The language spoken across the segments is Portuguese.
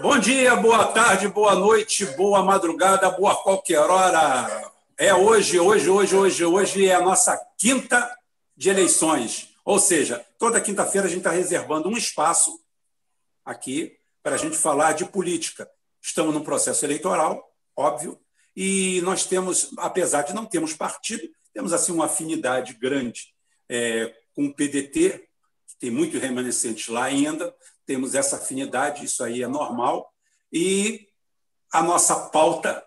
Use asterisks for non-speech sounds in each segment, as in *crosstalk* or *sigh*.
Bom dia, boa tarde, boa noite, boa madrugada, boa qualquer hora. É hoje, hoje, hoje, hoje, hoje é a nossa quinta de eleições. Ou seja, toda quinta-feira a gente está reservando um espaço aqui para a gente falar de política. Estamos num processo eleitoral, óbvio, e nós temos, apesar de não termos partido, temos assim uma afinidade grande é, com o PDT, que tem muito remanescente lá ainda, temos essa afinidade, isso aí é normal, e a nossa pauta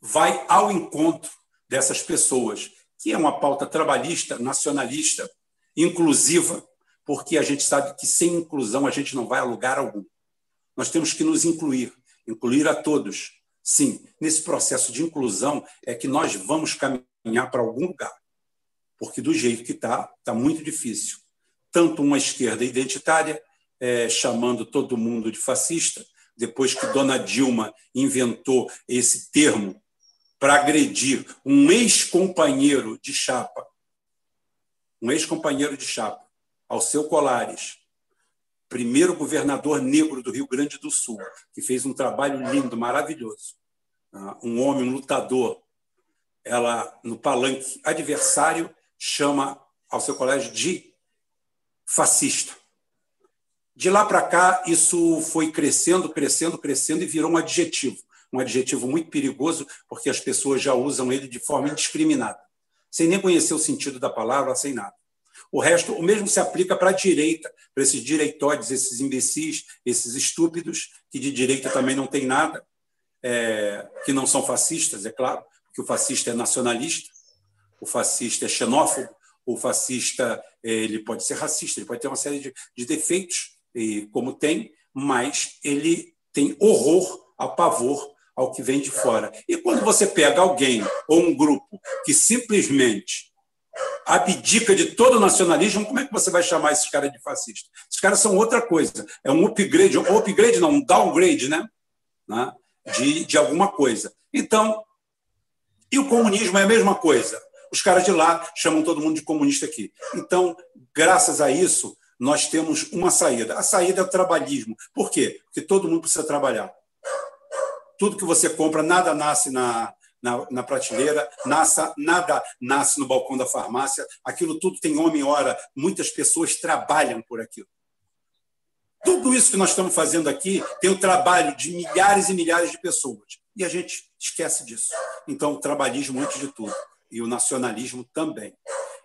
vai ao encontro dessas pessoas, que é uma pauta trabalhista, nacionalista, inclusiva, porque a gente sabe que sem inclusão a gente não vai a lugar algum. Nós temos que nos incluir, incluir a todos. Sim, nesse processo de inclusão é que nós vamos caminhar para algum lugar, porque do jeito que está, está muito difícil. Tanto uma esquerda identitária, é, chamando todo mundo de fascista, depois que Dona Dilma inventou esse termo para agredir um ex-companheiro de chapa, um ex-companheiro de chapa, ao seu Colares, primeiro governador negro do Rio Grande do Sul, que fez um trabalho lindo, maravilhoso. Ah, um homem, um lutador. Ela, no palanque adversário, chama ao seu colégio de fascista. De lá para cá, isso foi crescendo, crescendo, crescendo e virou um adjetivo. Um adjetivo muito perigoso, porque as pessoas já usam ele de forma indiscriminada, sem nem conhecer o sentido da palavra, sem nada. O resto, o mesmo se aplica para a direita, para esses direitoides, esses imbecis, esses estúpidos, que de direita também não tem nada, é, que não são fascistas, é claro, porque o fascista é nacionalista, o fascista é xenófobo, o fascista ele pode ser racista, ele pode ter uma série de, de defeitos, e como tem, mas ele tem horror a pavor ao que vem de fora. E quando você pega alguém ou um grupo que simplesmente abdica de todo o nacionalismo, como é que você vai chamar esses caras de fascista? Esses caras são outra coisa. É um upgrade, um upgrade não, um downgrade, né? né? De, de alguma coisa. Então, e o comunismo é a mesma coisa. Os caras de lá chamam todo mundo de comunista aqui. Então, graças a isso, nós temos uma saída. A saída é o trabalhismo. Por quê? Porque todo mundo precisa trabalhar. Tudo que você compra, nada nasce na, na, na prateleira, nasce, nada nasce no balcão da farmácia. Aquilo tudo tem homem hora. Muitas pessoas trabalham por aquilo. Tudo isso que nós estamos fazendo aqui tem o trabalho de milhares e milhares de pessoas. E a gente esquece disso. Então, o trabalhismo antes de tudo. E o nacionalismo também.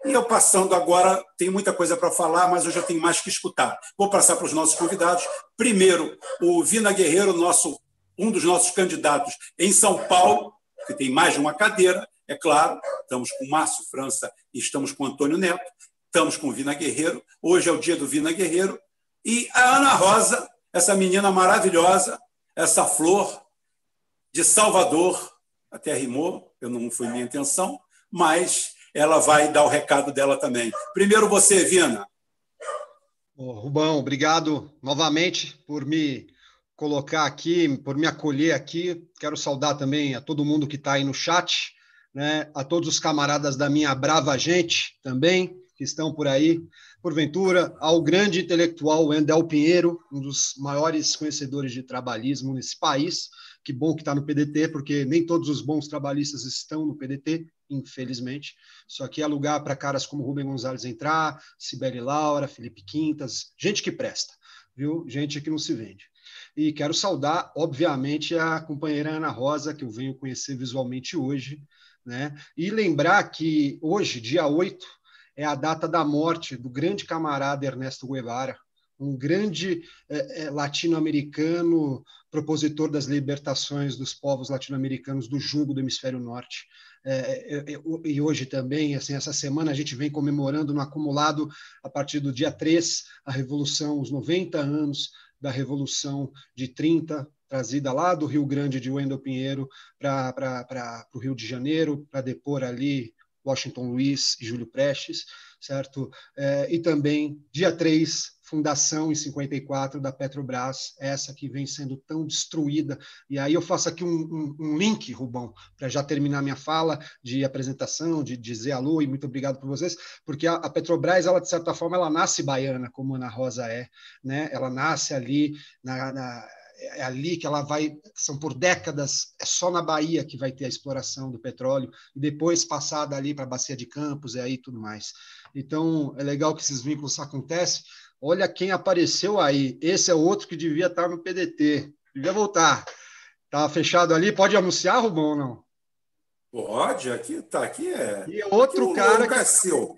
E eu passando agora, tem muita coisa para falar, mas eu já tenho mais que escutar. Vou passar para os nossos convidados. Primeiro, o Vina Guerreiro, nosso, um dos nossos candidatos em São Paulo, que tem mais de uma cadeira, é claro. Estamos com Márcio França e estamos com Antônio Neto. Estamos com o Vina Guerreiro. Hoje é o dia do Vina Guerreiro. E a Ana Rosa, essa menina maravilhosa, essa flor de Salvador, até rimou, eu não foi minha intenção, mas ela vai dar o recado dela também. Primeiro você, Vina. Oh, Rubão, obrigado novamente por me colocar aqui, por me acolher aqui. Quero saudar também a todo mundo que está aí no chat, né? a todos os camaradas da minha brava gente também, que estão por aí. Porventura, ao grande intelectual Wendel Pinheiro, um dos maiores conhecedores de trabalhismo nesse país. Que bom que está no PDT, porque nem todos os bons trabalhistas estão no PDT, infelizmente. Só que é lugar para caras como Rubem Gonzalez entrar, Sibeli Laura, Felipe Quintas, gente que presta, viu? Gente que não se vende. E quero saudar, obviamente, a companheira Ana Rosa, que eu venho conhecer visualmente hoje, né? E lembrar que hoje, dia 8, é a data da morte do grande camarada Ernesto Guevara, um grande é, é, latino-americano, propositor das libertações dos povos latino-americanos do jugo do hemisfério norte. É, e hoje também, assim, essa semana a gente vem comemorando no acumulado, a partir do dia 3, a Revolução, os 90 anos da Revolução de 30, trazida lá do Rio Grande de Wendel Pinheiro para o Rio de Janeiro, para depor ali Washington Luiz e Júlio Prestes, certo? E também, dia 3, fundação em 54 da Petrobras, essa que vem sendo tão destruída. E aí eu faço aqui um, um, um link, Rubão, para já terminar minha fala de apresentação, de dizer alô e muito obrigado por vocês, porque a, a, Petrobras, ela de certa forma, ela nasce baiana, como Ana Rosa é, né? Ela nasce ali na, na é ali que ela vai, são por décadas, é só na Bahia que vai ter a exploração do petróleo, e depois passar dali para a Bacia de Campos e aí tudo mais. Então, é legal que esses vínculos acontecem. Olha quem apareceu aí. Esse é outro que devia estar no PDT. Devia voltar. Tá fechado ali. Pode anunciar, Rubão, ou não? Pode, aqui tá, aqui é. E outro aqui cara que é seu.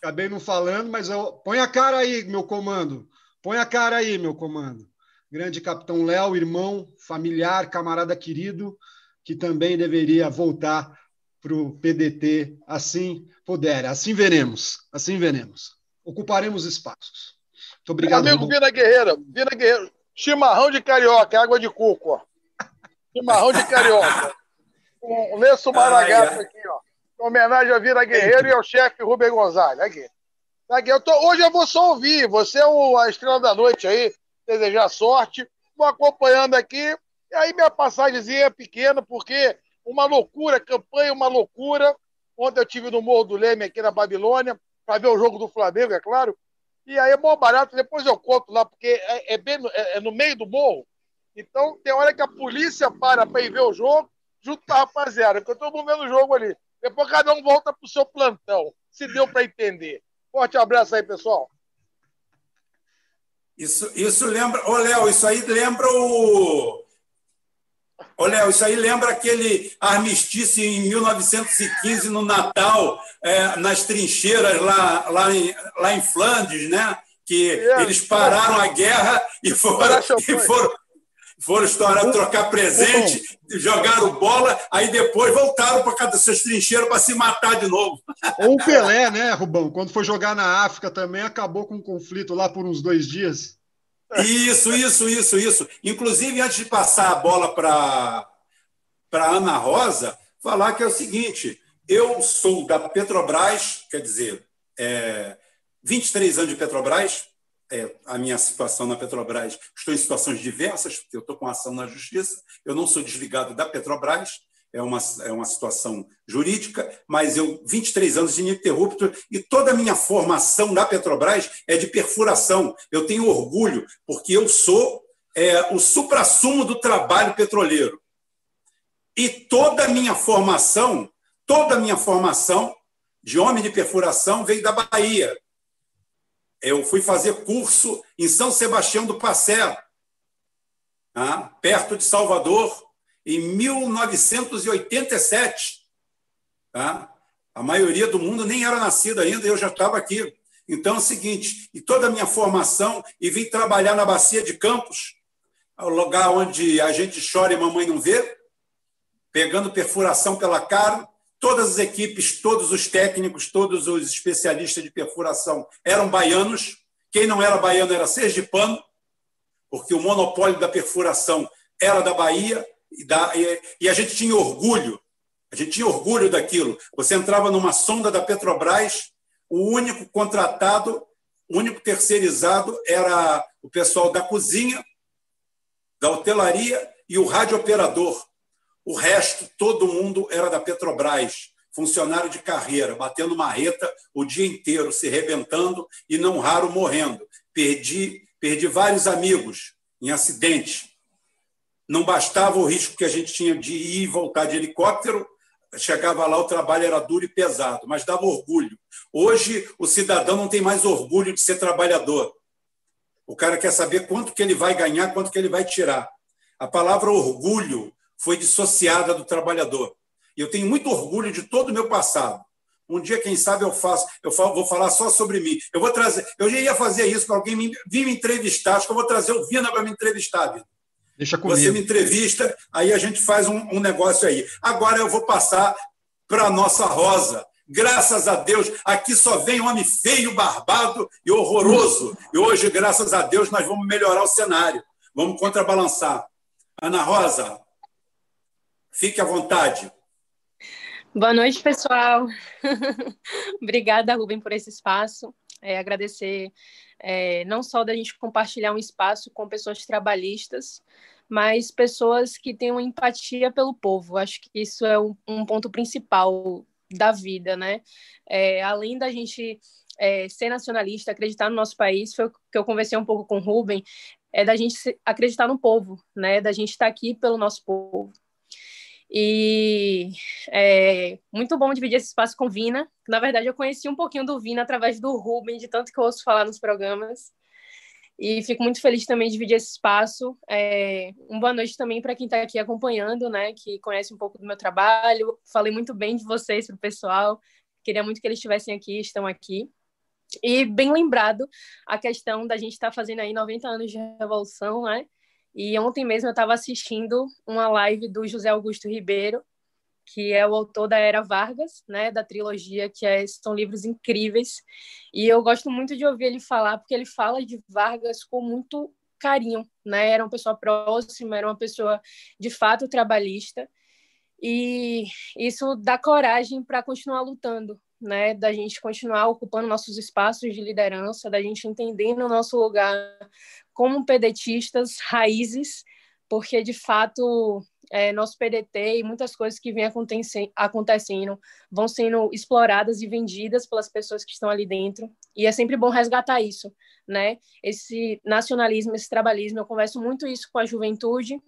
acabei não falando, mas eu põe a cara aí, meu comando. Põe a cara aí, meu comando. Grande capitão Léo, irmão, familiar, camarada querido, que também deveria voltar para o PDT assim puder. Assim veremos, assim veremos. Ocuparemos espaços. Muito obrigado. Meu amigo Vina Guerreiro, Vina Guerreiro, chimarrão de carioca, água de coco, ó. Chimarrão de carioca. *laughs* Um lenço maragato aqui, ó. Em homenagem a Vira Guerreiro e ao chefe Rubem Gonzalez. Aqui. aqui. Eu tô, hoje eu vou só ouvir. Você é o, a estrela da noite aí. Desejar sorte. Vou acompanhando aqui. E aí minha passagemzinha é pequena, porque uma loucura, campanha uma loucura. Ontem eu tive no Morro do Leme, aqui na Babilônia, para ver o jogo do Flamengo, é claro. E aí é bom barato, depois eu conto lá, porque é, é bem, é, é no meio do morro. Então tem hora que a polícia para para ir ver o jogo, junto com a rapaziada, porque eu estou vendo o jogo ali. Depois cada um volta para o seu plantão, se deu para entender. Forte abraço aí, pessoal. Isso, isso lembra. Ô, Léo, isso aí lembra o. Ô, Léo, isso aí lembra aquele armistício em 1915, no Natal, é, nas trincheiras lá, lá, em, lá em Flandres, né? Que é, eles pararam a guerra e foram, e foram, foram estourar, trocar presente, jogaram bola, aí depois voltaram para cada seus trincheiros para se matar de novo. Ou o Pelé, né, Rubão? Quando foi jogar na África também, acabou com um conflito lá por uns dois dias. Isso, isso, isso, isso. Inclusive, antes de passar a bola para Ana Rosa, falar que é o seguinte: eu sou da Petrobras, quer dizer, é, 23 anos de Petrobras, é, a minha situação na Petrobras, estou em situações diversas, porque eu estou com ação na justiça, eu não sou desligado da Petrobras, é uma, é uma situação jurídica, mas eu 23 anos de ininterrupto e toda a minha formação na Petrobras é de perfuração. Eu tenho orgulho, porque eu sou é, o suprassumo do trabalho petroleiro. E toda a minha formação, toda a minha formação de homem de perfuração veio da Bahia eu fui fazer curso em São Sebastião do Passé, tá? perto de Salvador, em 1987. Tá? A maioria do mundo nem era nascida ainda, eu já estava aqui. Então é o seguinte, e toda a minha formação, e vim trabalhar na Bacia de Campos, o lugar onde a gente chora e mamãe não vê, pegando perfuração pela cara, Todas as equipes, todos os técnicos, todos os especialistas de perfuração eram baianos. Quem não era baiano era sergipano, porque o monopólio da perfuração era da Bahia e, da, e, e a gente tinha orgulho. A gente tinha orgulho daquilo. Você entrava numa sonda da Petrobras, o único contratado, o único terceirizado era o pessoal da cozinha, da hotelaria e o radiooperador. O resto, todo mundo era da Petrobras, funcionário de carreira, batendo marreta o dia inteiro, se rebentando e não raro morrendo. Perdi, perdi vários amigos em acidente. Não bastava o risco que a gente tinha de ir e voltar de helicóptero, chegava lá, o trabalho era duro e pesado, mas dava orgulho. Hoje, o cidadão não tem mais orgulho de ser trabalhador. O cara quer saber quanto que ele vai ganhar, quanto que ele vai tirar. A palavra orgulho foi dissociada do trabalhador. E eu tenho muito orgulho de todo o meu passado. Um dia, quem sabe, eu faço, eu vou falar só sobre mim. Eu vou trazer, eu já ia fazer isso para alguém me, vir me entrevistar. Acho que eu vou trazer o Vina para me entrevistar, Vina. Deixa comigo. Você me entrevista, aí a gente faz um, um negócio aí. Agora eu vou passar para a nossa Rosa. Graças a Deus, aqui só vem homem feio, barbado e horroroso. E hoje, graças a Deus, nós vamos melhorar o cenário. Vamos contrabalançar. Ana Rosa, Fique à vontade. Boa noite, pessoal. *laughs* Obrigada, Rubem, por esse espaço. É, agradecer é, não só da gente compartilhar um espaço com pessoas trabalhistas, mas pessoas que tenham empatia pelo povo. Acho que isso é um, um ponto principal da vida, né? É, além da gente é, ser nacionalista, acreditar no nosso país, foi o que eu conversei um pouco com o Rubem, é da gente acreditar no povo, né? Da gente estar aqui pelo nosso povo. E é muito bom dividir esse espaço com Vina. Na verdade, eu conheci um pouquinho do Vina através do Ruben, de tanto que eu ouço falar nos programas. E fico muito feliz também de dividir esse espaço. É, uma boa noite também para quem está aqui acompanhando, né, que conhece um pouco do meu trabalho. Falei muito bem de vocês para o pessoal. Queria muito que eles estivessem aqui, estão aqui. E bem lembrado a questão da gente estar tá fazendo aí 90 anos de revolução, né? E ontem mesmo eu estava assistindo uma live do José Augusto Ribeiro, que é o autor da Era Vargas, né, da trilogia, que é, são livros incríveis. E eu gosto muito de ouvir ele falar, porque ele fala de Vargas com muito carinho, né? Era uma pessoa próxima, era uma pessoa de fato trabalhista. E isso dá coragem para continuar lutando, né? Da gente continuar ocupando nossos espaços de liderança, da gente entendendo o nosso lugar como pedetistas raízes, porque de fato é, nosso PDT e muitas coisas que vêm acontecendo vão sendo exploradas e vendidas pelas pessoas que estão ali dentro. E é sempre bom resgatar isso, né? Esse nacionalismo, esse trabalhismo. Eu converso muito isso com a juventude,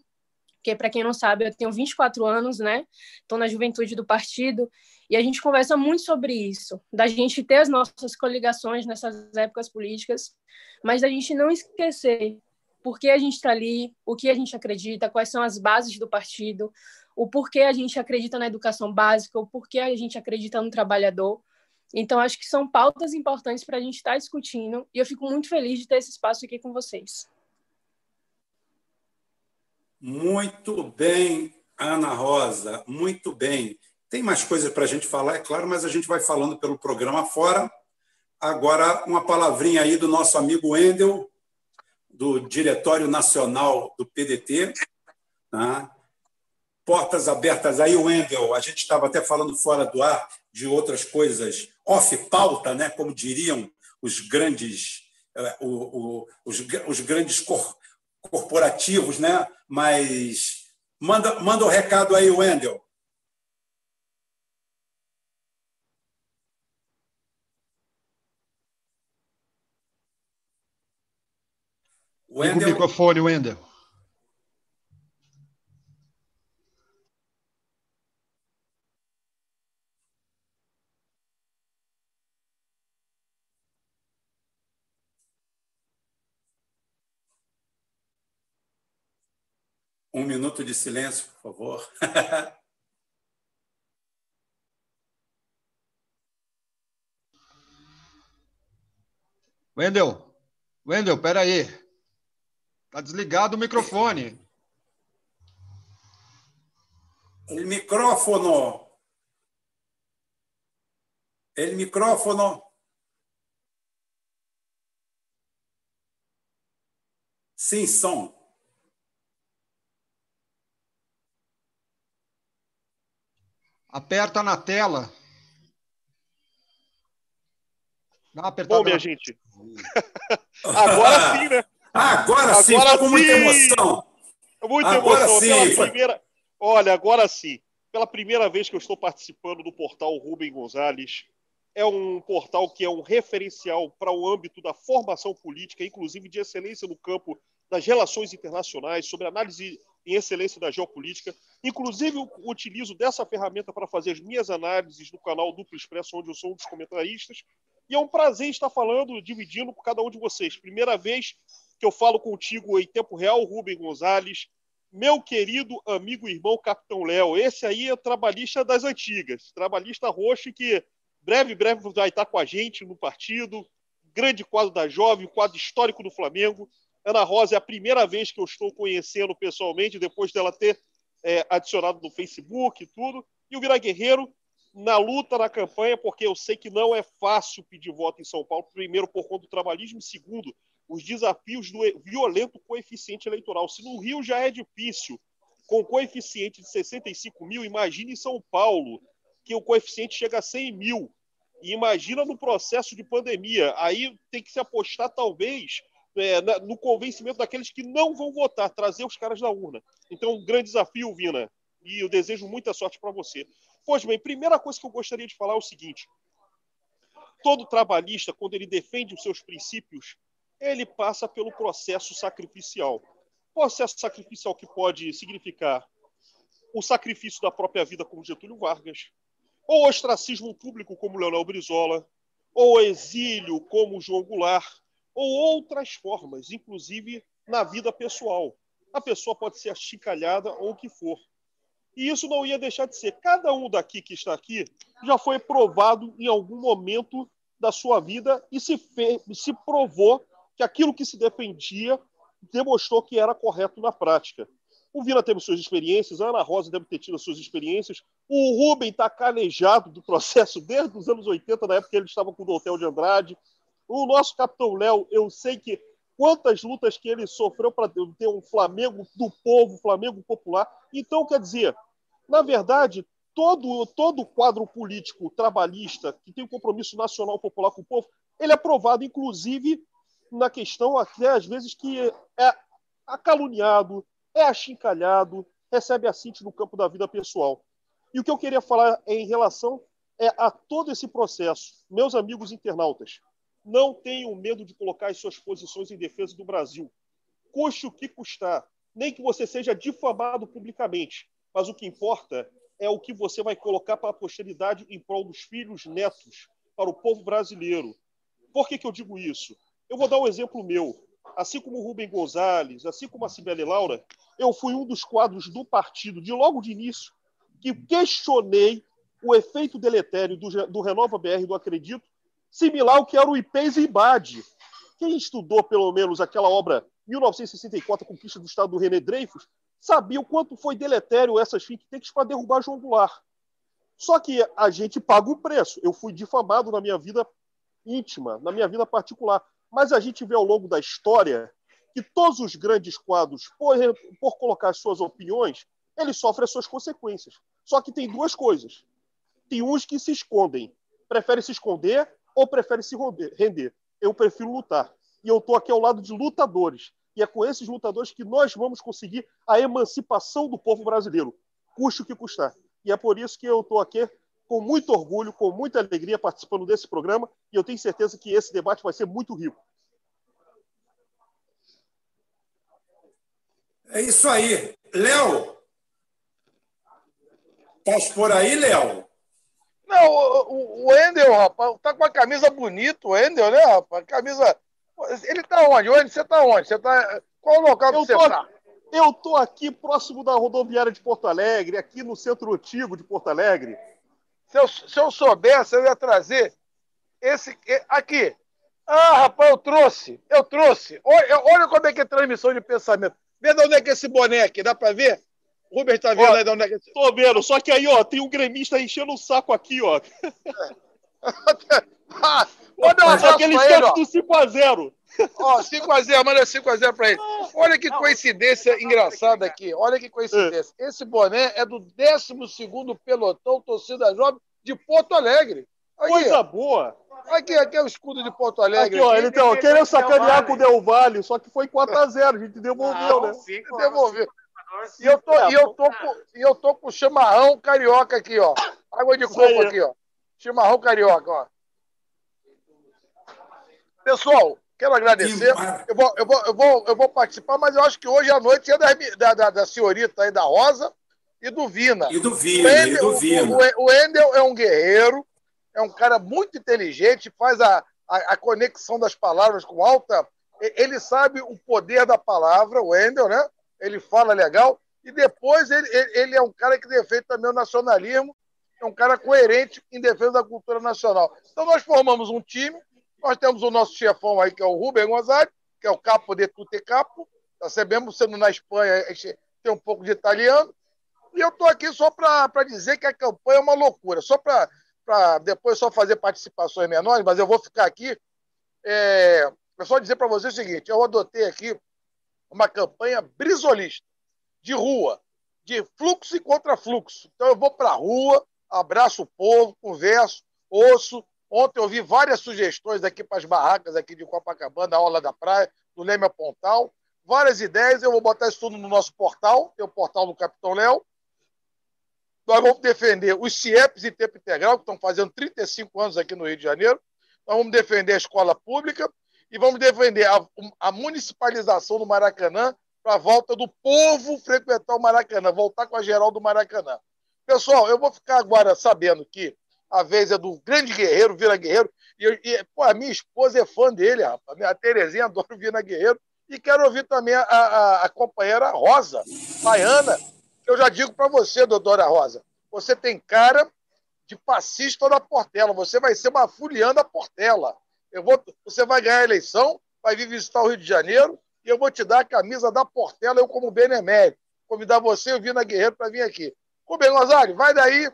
porque, para quem não sabe, eu tenho 24 anos, né? Estou na juventude do partido, e a gente conversa muito sobre isso, da gente ter as nossas coligações nessas épocas políticas, mas da gente não esquecer por que a gente está ali, o que a gente acredita, quais são as bases do partido, o porquê a gente acredita na educação básica, o porquê a gente acredita no trabalhador. Então, acho que são pautas importantes para a gente estar tá discutindo, e eu fico muito feliz de ter esse espaço aqui com vocês. Muito bem, Ana Rosa, muito bem. Tem mais coisas para a gente falar, é claro, mas a gente vai falando pelo programa fora. Agora, uma palavrinha aí do nosso amigo Wendel, do Diretório Nacional do PDT. Tá? Portas abertas aí, Wendel. A gente estava até falando fora do ar de outras coisas off-pauta, né? como diriam os grandes, eh, os, os grandes cor, corporativos, né? mas manda, manda o um recado aí, Wendel. Wendel... O microfone, Wendel. Um minuto de silêncio, por favor. *laughs* Wendel, Wendel, peraí. Está desligado o microfone. O micrófono. O micrófono. Sim, som. Aperta na tela. Dá uma apertada. Bom, minha na... gente. *laughs* Agora sim, né? Agora sim, agora com muita emoção. Muita agora emoção. Sim. Pela primeira... Olha, agora sim. Pela primeira vez que eu estou participando do portal Rubem Gonzalez, é um portal que é um referencial para o âmbito da formação política, inclusive de excelência no campo das relações internacionais, sobre análise em excelência da geopolítica. Inclusive, eu utilizo dessa ferramenta para fazer as minhas análises no canal Duplo Expresso, onde eu sou um dos comentaristas. E é um prazer estar falando, dividindo com cada um de vocês. Primeira vez que eu falo contigo em tempo real, Rubem Gonzalez, meu querido amigo e irmão Capitão Léo. Esse aí é trabalhista das antigas, trabalhista roxo que breve, breve vai estar com a gente no partido. Grande quadro da Jovem, quadro histórico do Flamengo. Ana Rosa é a primeira vez que eu estou conhecendo pessoalmente, depois dela ter é, adicionado no Facebook e tudo. E o Vira Guerreiro na luta, na campanha, porque eu sei que não é fácil pedir voto em São Paulo, primeiro por conta do trabalhismo, segundo os desafios do violento coeficiente eleitoral. Se no Rio já é difícil, com coeficiente de 65 mil, imagine em São Paulo, que o coeficiente chega a 100 mil. E imagina no processo de pandemia. Aí tem que se apostar, talvez, é, no convencimento daqueles que não vão votar, trazer os caras da urna. Então, um grande desafio, Vina. E eu desejo muita sorte para você. Pois bem, primeira coisa que eu gostaria de falar é o seguinte: todo trabalhista, quando ele defende os seus princípios, ele passa pelo processo sacrificial. Processo sacrificial que pode significar o sacrifício da própria vida, como Getúlio Vargas, ou ostracismo público, como Leonel Brizola, ou exílio, como João Goulart, ou outras formas, inclusive na vida pessoal. A pessoa pode ser achincalhada ou o que for. E isso não ia deixar de ser. Cada um daqui que está aqui já foi provado em algum momento da sua vida e se, fez, se provou que aquilo que se defendia demonstrou que era correto na prática. O Vila teve suas experiências, a Ana Rosa deve ter tido suas experiências. O Rubem está calejado do processo desde os anos 80, na época que ele estava com o Hotel de Andrade. O nosso capitão Léo, eu sei que quantas lutas que ele sofreu para ter um Flamengo do povo, Flamengo popular. Então, quer dizer, na verdade, todo todo quadro político trabalhista que tem um compromisso nacional popular com o povo, ele é aprovado, inclusive, na questão até às vezes que é acaluniado, é achincalhado, recebe assinte no campo da vida pessoal. E o que eu queria falar é em relação é a todo esse processo. Meus amigos internautas, não tenham medo de colocar as suas posições em defesa do Brasil. Custe o que custar. Nem que você seja difamado publicamente. Mas o que importa é o que você vai colocar para a posteridade em prol dos filhos, netos, para o povo brasileiro. Por que, que eu digo isso? Eu vou dar um exemplo meu. Assim como o Rubem Gonzalez, assim como a Cibele Laura, eu fui um dos quadros do partido, de logo de início, que questionei o efeito deletério do, do Renova BR do Acredito, similar ao que era o IPES e IBAD. Quem estudou, pelo menos, aquela obra 1964, a Conquista do Estado do René Dreyfus, sabia o quanto foi deletério essas tanks para derrubar João Goulart. Só que a gente paga o preço. Eu fui difamado na minha vida íntima, na minha vida particular. Mas a gente vê ao longo da história que todos os grandes quadros, por, por colocar suas opiniões, eles sofrem as suas consequências. Só que tem duas coisas. Tem uns que se escondem, preferem se esconder ou preferem se render. Eu prefiro lutar. E eu estou aqui ao lado de lutadores. E é com esses lutadores que nós vamos conseguir a emancipação do povo brasileiro, custe o que custar. E é por isso que eu estou aqui com muito orgulho, com muita alegria participando desse programa, e eu tenho certeza que esse debate vai ser muito rico. É isso aí. Léo, estás por aí, Léo? Não, o, o Endel, rapaz, tá com a camisa bonita, o Endel, né, rapaz? Camisa ele está onde? Onde você está onde? Você tá... Qual o local eu que você está? Eu estou aqui próximo da rodoviária de Porto Alegre, aqui no centro antigo de Porto Alegre. Se eu, se eu soubesse, eu ia trazer esse. Aqui. Ah, rapaz, eu trouxe. Eu trouxe. Olha, olha como é que é transmissão de pensamento. Vê de onde é que é esse boné aqui, dá para ver? O Rubens está vendo ó, aí de onde é que é esse... Tô vendo, só que aí, ó, tem um gremista enchendo o saco aqui, ó. *laughs* ah, Manda um abraço aquele pra ele, ó. do 5x0. Ó, 5x0, manda 5x0 pra ele. Olha que coincidência engraçada aqui. Olha que coincidência. Esse boné é do 12 pelotão torcida jovem de Porto Alegre. Aqui. Coisa boa. Aqui, aqui é o escudo de Porto Alegre. Aqui, ó, ele então, querendo sacanear com o Del Valle, só que foi 4x0, a, gente devolveu, né? Devolveu. E eu, tô, e, eu tô com, e eu tô com chimarrão carioca aqui, ó. Água de coco aqui, ó. Chimarrão carioca, ó. Pessoal, quero agradecer. Eu vou, eu, vou, eu, vou, eu vou participar, mas eu acho que hoje à noite é da, da, da senhorita aí, da Rosa e do Vina. E do Vina, Endel, e do Vina. O, o Endel é um guerreiro, é um cara muito inteligente, faz a, a, a, conexão das palavras com alta. Ele sabe o poder da palavra, o Endel, né? Ele fala legal. E depois ele, ele é um cara que defende também o nacionalismo, é um cara coerente em defesa da cultura nacional. Então nós formamos um time nós temos o nosso chefão aí, que é o Rubem Gonzalez, que é o capo de tutte capo. Nós sabemos, sendo na Espanha, tem um pouco de italiano. E eu estou aqui só para dizer que a campanha é uma loucura. Só para depois só fazer participações menores, mas eu vou ficar aqui. É, é só dizer para você o seguinte: eu adotei aqui uma campanha brisolista, de rua, de fluxo e contra-fluxo. Então eu vou para a rua, abraço o povo, converso, ouço, Ontem eu vi várias sugestões aqui para as barracas aqui de Copacabana, a Orla da Praia, do Leme a Pontal. Várias ideias, eu vou botar isso tudo no nosso portal, tem o portal do Capitão Léo. Nós vamos defender os CIEPs em tempo integral, que estão fazendo 35 anos aqui no Rio de Janeiro. Nós vamos defender a escola pública e vamos defender a, a municipalização do Maracanã para a volta do povo frequentar o Maracanã, voltar com a geral do Maracanã. Pessoal, eu vou ficar agora sabendo que a vez é do grande guerreiro, Vila Guerreiro, e, e pô, a minha esposa é fã dele, rapaz. A Terezinha *laughs* adora o Vila Guerreiro. E quero ouvir também a, a, a companheira Rosa, baiana, eu já digo para você, doutora Rosa, você tem cara de passista da Portela, você vai ser uma fuliana Portela. Eu vou, você vai ganhar a eleição, vai vir visitar o Rio de Janeiro, e eu vou te dar a camisa da Portela, eu como benemérito. Convidar você e o Vina Guerreiro para vir aqui. Rubem Gonzalez, vai daí,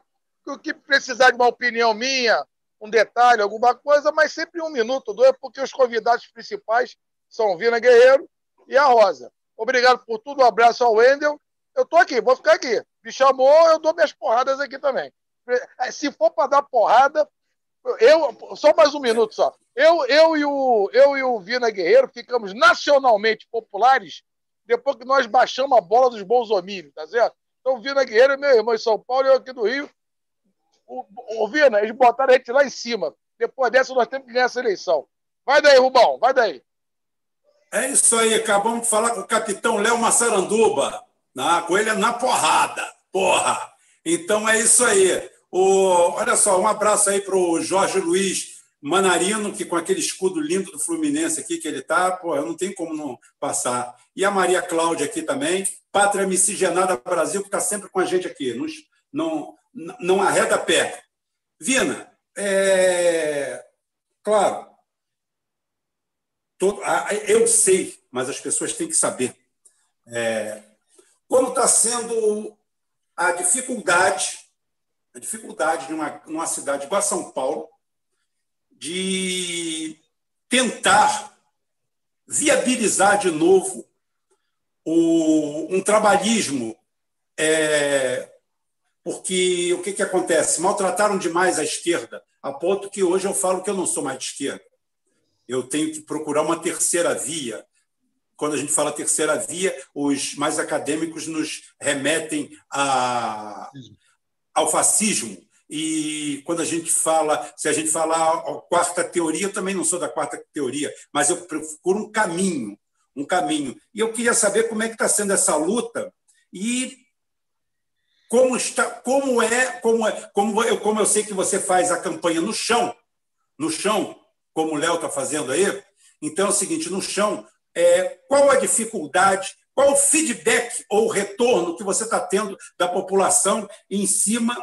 o que precisar de uma opinião minha, um detalhe, alguma coisa, mas sempre um minuto, dois, porque os convidados principais são o Vina Guerreiro e a Rosa. Obrigado por tudo, um abraço ao Wendel. Eu estou aqui, vou ficar aqui. Me chamou, eu dou minhas porradas aqui também. Se for para dar porrada, eu, só mais um minuto só. Eu, eu, e o, eu e o Vina Guerreiro ficamos nacionalmente populares depois que nós baixamos a bola dos Bolsonaro, tá certo? Então, Vina Guerreiro é meu irmão em São Paulo eu aqui do Rio. O, Vina, eles botaram a gente lá em cima. Depois dessa, nós temos que ganhar essa eleição. Vai daí, Rubão, vai daí. É isso aí, acabamos de falar com o capitão Léo Massaranduba. Na, com ele na porrada. Porra! Então é isso aí. O, olha só, um abraço aí para o Jorge Luiz Manarino, que com aquele escudo lindo do Fluminense aqui que ele tá, pô, eu não tenho como não passar. E a Maria Cláudia aqui também, Pátria Miscigenada Brasil, que está sempre com a gente aqui, não, não arreda pé. Vina, é... claro, todo, eu sei, mas as pessoas têm que saber. É... Como está sendo a dificuldade a dificuldade de uma, uma cidade igual São Paulo de tentar viabilizar de novo o, um trabalhismo, é, porque o que, que acontece? Maltrataram demais a esquerda, a ponto que hoje eu falo que eu não sou mais de esquerda. Eu tenho que procurar uma terceira via. Quando a gente fala terceira via, os mais acadêmicos nos remetem a, ao fascismo. E quando a gente fala, se a gente falar a quarta teoria, eu também não sou da quarta teoria, mas eu procuro um caminho, um caminho. E eu queria saber como é que está sendo essa luta e como está, como é, como é, como eu, como eu sei que você faz a campanha no chão, no chão, como o Léo está fazendo aí. Então é o seguinte, no chão, é, qual a dificuldade, qual o feedback ou retorno que você está tendo da população em cima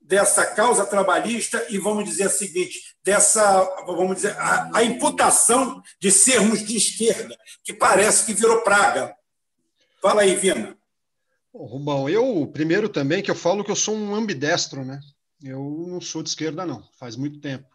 dessa causa trabalhista e vamos dizer o seguinte, dessa, vamos dizer, a, a, imputação de sermos de esquerda, que parece que virou praga. Fala aí, Vina. Rubão, eu primeiro também que eu falo que eu sou um ambidestro, né? Eu não sou de esquerda, não, faz muito tempo.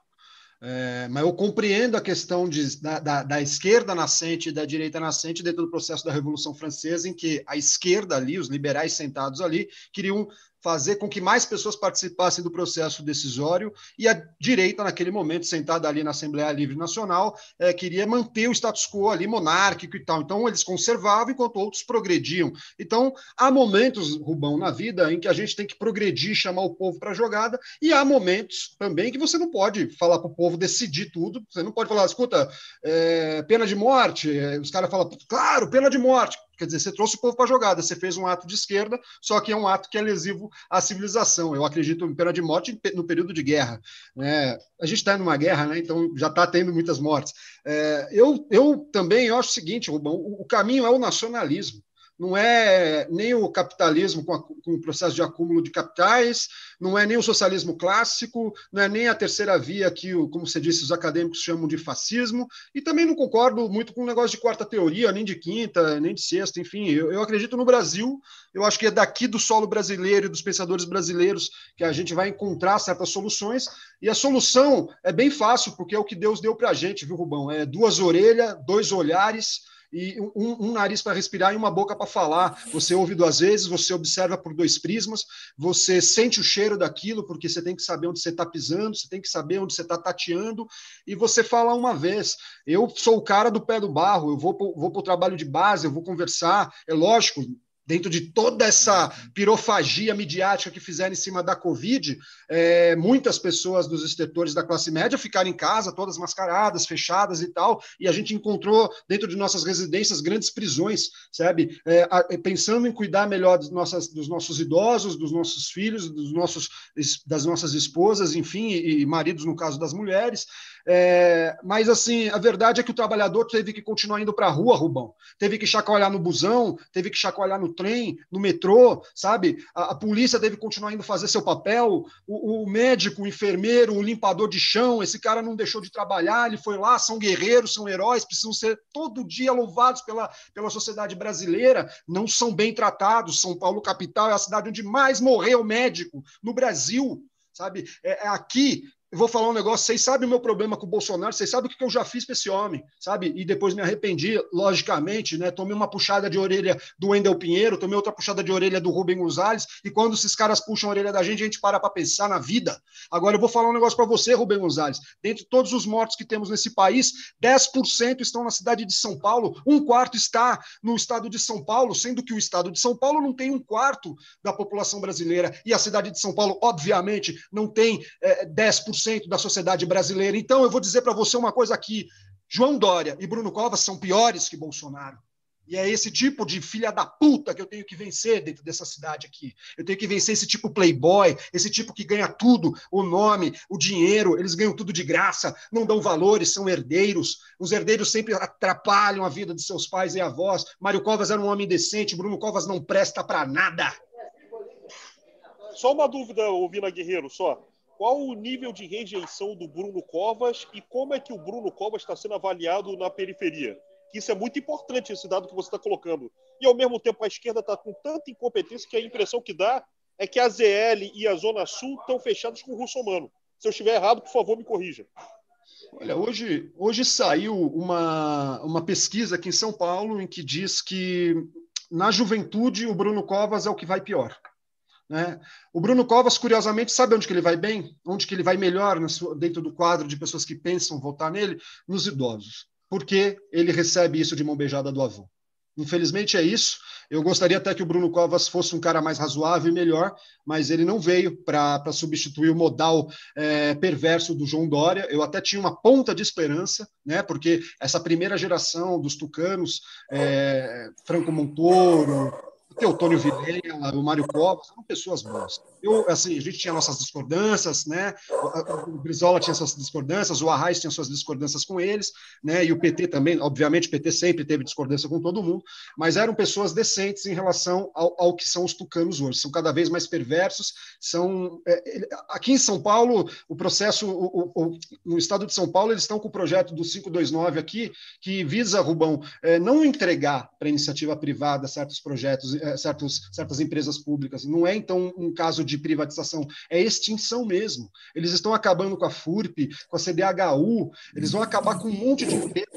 É, mas eu compreendo a questão de, da, da, da, esquerda nascente e da direita nascente dentro do processo da Revolução Francesa, em que a esquerda ali, os liberais sentados ali, queriam fazer com que mais pessoas participassem do processo decisório e a direita, naquele momento, sentada ali na Assembleia Livre Nacional, é, queria manter o status quo ali monárquico e tal. Então, eles conservavam enquanto outros progrediam. Então, há momentos, Rubão, na vida em que a gente tem que progredir, chamar o povo para a jogada, e há momentos também que você não pode falar para o povo decidir tudo, você não pode falar, escuta, é, pena de morte, os caras falam, claro, pena de morte. Quer dizer, você trouxe o povo para a jogada, você fez um ato de esquerda, só que é um ato que é lesivo à civilização. Eu acredito em pena de morte no período de guerra. Né? A gente está numa guerra, né? então já está tendo muitas mortes. É, eu, eu também acho o seguinte, Rubão, o, o caminho é o nacionalismo não é nem o capitalismo com, a, com, o processo de acúmulo de capitais, não é nem o socialismo clássico, não é nem a terceira via que, como você disse, os acadêmicos chamam de fascismo, e também não concordo muito com o negócio de quarta teoria, nem de quinta, nem de sexta, enfim, eu, eu acredito no Brasil, eu acho que é daqui do solo brasileiro e dos pensadores brasileiros que a gente vai encontrar certas soluções, e a solução é bem fácil, porque é o que Deus deu para a gente, viu, Rubão? É duas orelhas, dois olhares, e um, um nariz para respirar e uma boca para falar. Você ouve duas vezes, você observa por dois prismas, você sente o cheiro daquilo, porque você tem que saber onde você está pisando, você tem que saber onde você está tateando, e você fala uma vez. Eu sou o cara do pé do barro, eu vou para o trabalho de base, eu vou conversar, é lógico, dentro de toda essa pirofagia midiática que fizeram em cima da Covid, é, muitas pessoas dos setores da classe média ficaram em casa, todas mascaradas, fechadas e tal, e a gente encontrou dentro de nossas residências grandes prisões, sabe? É, a, pensando em cuidar melhor das nossas, dos nossos idosos, dos nossos filhos, dos nossos, das nossas esposas, enfim, e, e maridos, no caso das mulheres. É, mas, assim, a verdade é que o trabalhador teve que continuar indo para a rua, Rubão. Teve que chacoalhar no busão, teve que chacoalhar no trem, no metrô, sabe? A, a polícia que continuar indo fazer seu papel. O, o, médico, o enfermeiro, o limpador de chão, esse cara não deixou de trabalhar, ele foi lá, são guerreiros, são heróis, precisam ser todo dia louvados pela, pela sociedade brasileira. Não são bem tratados. São Paulo, capital, é a cidade onde mais morreu médico no Brasil sabe? É, é, aqui eu vou falar um negócio, vocês sabem o meu problema com o Bolsonaro, vocês sabem o que eu já fiz para esse homem, sabe? E depois me arrependi, logicamente, né? Tomei uma puxada de orelha do Wendel Pinheiro, tomei outra puxada de orelha do Rubem Gonzalez, e quando esses caras puxam a orelha da gente, a gente para para pensar na vida. Agora eu vou falar um negócio para você, Rubem Gonzalez. Dentre todos os mortos que temos nesse país, 10% estão na cidade de São Paulo, um quarto está no estado de São Paulo, sendo que o estado de São Paulo não tem um quarto da população brasileira, e a cidade de São Paulo, obviamente, não tem é, 10% da sociedade brasileira. Então, eu vou dizer para você uma coisa aqui: João Dória e Bruno Covas são piores que Bolsonaro. E é esse tipo de filha da puta que eu tenho que vencer dentro dessa cidade aqui. Eu tenho que vencer esse tipo playboy, esse tipo que ganha tudo, o nome, o dinheiro, eles ganham tudo de graça, não dão valores, são herdeiros. Os herdeiros sempre atrapalham a vida de seus pais e avós. Mário Covas era um homem decente, Bruno Covas não presta para nada. Só uma dúvida, Vina Guerreiro, só qual o nível de rejeição do Bruno Covas e como é que o Bruno Covas está sendo avaliado na periferia. Isso é muito importante, esse dado que você está colocando. E, ao mesmo tempo, a esquerda está com tanta incompetência que a impressão que dá é que a ZL e a Zona Sul estão fechadas com o russomano. Se eu estiver errado, por favor, me corrija. Olha, hoje, hoje saiu uma, uma pesquisa aqui em São Paulo em que diz que na juventude o Bruno Covas é o que vai pior. Né? O Bruno Covas, curiosamente, sabe onde que ele vai bem? Onde que ele vai melhor dentro do quadro de pessoas que pensam votar nele? Nos idosos. Porque ele recebe isso de mão beijada do avô. Infelizmente é isso. Eu gostaria até que o Bruno Covas fosse um cara mais razoável e melhor, mas ele não veio para substituir o modal é, perverso do João Dória. Eu até tinha uma ponta de esperança, né? Porque essa primeira geração dos tucanos, é, Franco Montoro, Teotônio Vilela, o Mário Covas, são pessoas boas. Eu, assim, a gente tinha nossas discordâncias, né? O, Brizola tinha suas discordâncias, o Arraes tinha suas discordâncias com eles, né? E o PT também, obviamente, o PT sempre teve discordância com todo mundo, mas eram pessoas decentes em relação ao, ao que são os tucanos hoje. São cada vez mais perversos. São é, aqui em São Paulo, o processo, o, o, no estado de São Paulo, eles estão com o projeto do 529 aqui, que visa, Rubão, é, não entregar para iniciativa privada certos projetos, é, certos, certas empresas públicas. Não é então um caso de privatização, é extinção mesmo. Eles estão acabando com a FURP, com a CDHU, eles vão acabar com um monte de empresas.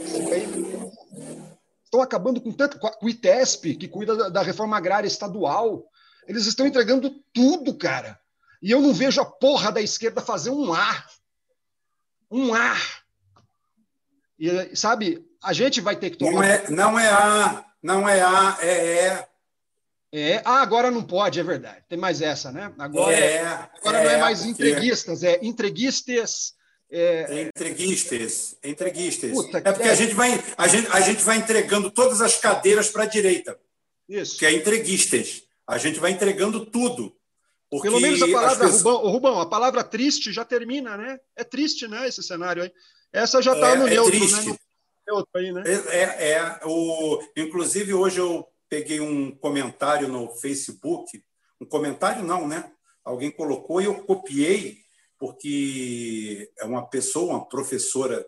Estão acabando com tanto com o ITESP, que cuida da reforma agrária estadual. Eles estão entregando tudo, cara. E eu não vejo a porra da esquerda fazer um ar. Um ar. E, sabe, a gente vai ter que tomar. Não é, não é A, não é A, é E. É, ah, agora não pode, é verdade. Tem mais essa, né? Agora, é, agora é, não é mais entreguistas, é entreguistas. É... Entreguistas, entreguistas. Puta, é porque é... a gente, vai, a, gente, a gente vai entregando todas as cadeiras para a direita. Isso. Que é entreguistas. A gente vai entregando tudo. Pelo menos a palavra, pessoas... Rubão, Rubão, a palavra triste já termina, né? É triste, né, esse cenário aí. Essa já está é, no neutro, triste. né? No neutro aí, né? É, é, o... Inclusive, hoje eu peguei um comentário no Facebook, um comentário não, né? Alguém colocou e eu copiei, porque é uma pessoa, uma professora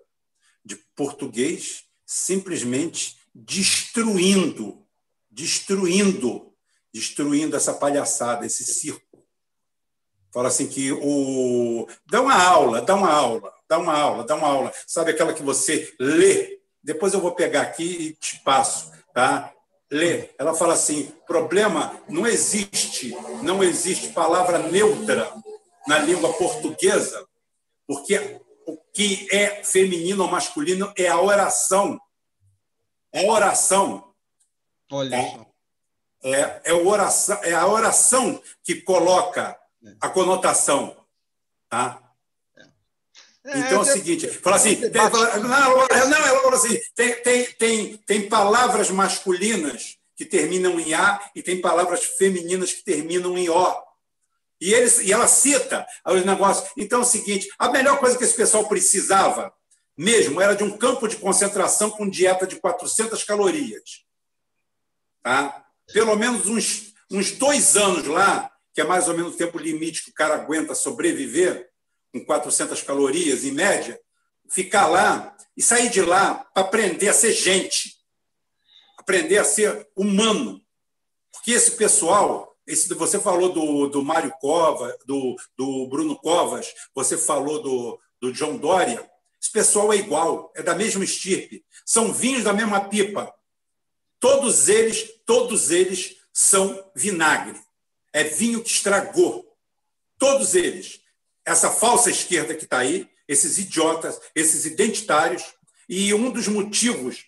de português, simplesmente destruindo, destruindo, destruindo essa palhaçada, esse circo. Fala assim que o dá uma aula, dá uma aula, dá uma aula, dá uma aula. Sabe aquela que você lê? Depois eu vou pegar aqui e te passo, tá? Lê, ela fala assim: problema não existe, não existe palavra neutra na língua portuguesa, porque o que é feminino ou masculino é a oração. É a oração. Olha. É, é, oração, é a oração que coloca a conotação. Tá? É, então é o seguinte, fala assim, tem, não, não, ela fala assim, tem, tem, tem, tem palavras masculinas que terminam em A e tem palavras femininas que terminam em O. E, eles, e ela cita os negócios. Então é o seguinte: a melhor coisa que esse pessoal precisava mesmo era de um campo de concentração com dieta de 400 calorias. Tá? Pelo menos uns, uns dois anos lá, que é mais ou menos o tempo limite que o cara aguenta sobreviver, com 400 calorias em média, ficar lá e sair de lá para aprender a ser gente, aprender a ser humano. Porque esse pessoal, esse, você falou do, do Mário Covas, do, do Bruno Covas, você falou do, do John Dória, esse pessoal é igual, é da mesma estirpe, são vinhos da mesma pipa. Todos eles, todos eles são vinagre. É vinho que estragou. Todos eles essa falsa esquerda que está aí, esses idiotas, esses identitários, e um dos motivos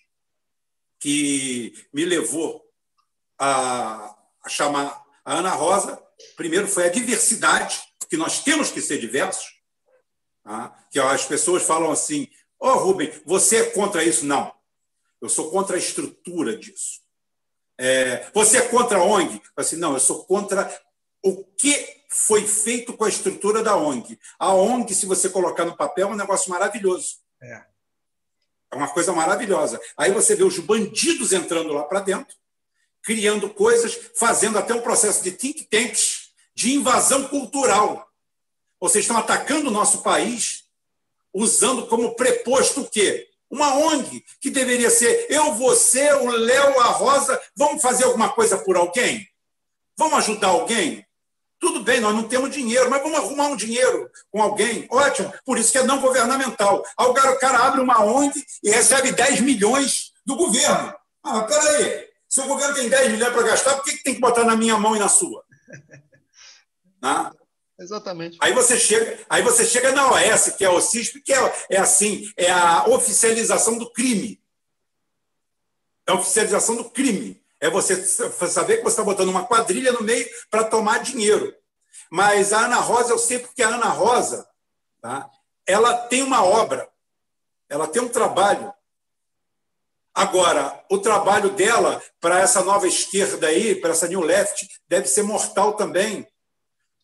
que me levou a, chamar a Ana Rosa, primeiro foi a diversidade, que nós temos que ser diversos, tá? que as pessoas falam assim, ô oh, Rubem, você é contra isso? Não, eu sou contra a estrutura disso. É, você é contra a ONG? Assim, não, eu sou contra o que foi feito com a estrutura da ONG. A ONG, se você colocar no papel, é um negócio maravilhoso. É. É uma coisa maravilhosa. Aí você vê os bandidos entrando lá para dentro, criando coisas, fazendo até um processo de think tanks, de invasão cultural. Vocês estão atacando o nosso país usando como preposto o quê? Uma ONG, que deveria ser eu, você, o Léo, a Rosa, vamos fazer alguma coisa por alguém? Vamos ajudar alguém? Tudo bem, nós não temos dinheiro, mas vamos arrumar um dinheiro com alguém. Ótimo, por isso que é não governamental. Aí o cara abre uma ONG e recebe 10 milhões do governo. Ah, peraí, se o governo tem 10 milhões para gastar, por que, que tem que botar na minha mão e na sua? Ah? Exatamente. Aí você chega, aí você chega na OS, que é o CISP, que é, é assim, é a oficialização do crime. É a oficialização do crime. É você saber que você está botando uma quadrilha no meio para tomar dinheiro. Mas a Ana Rosa, eu sei porque a Ana Rosa, tá? ela tem uma obra, ela tem um trabalho. Agora, o trabalho dela para essa nova esquerda aí, para essa New Left, deve ser mortal também,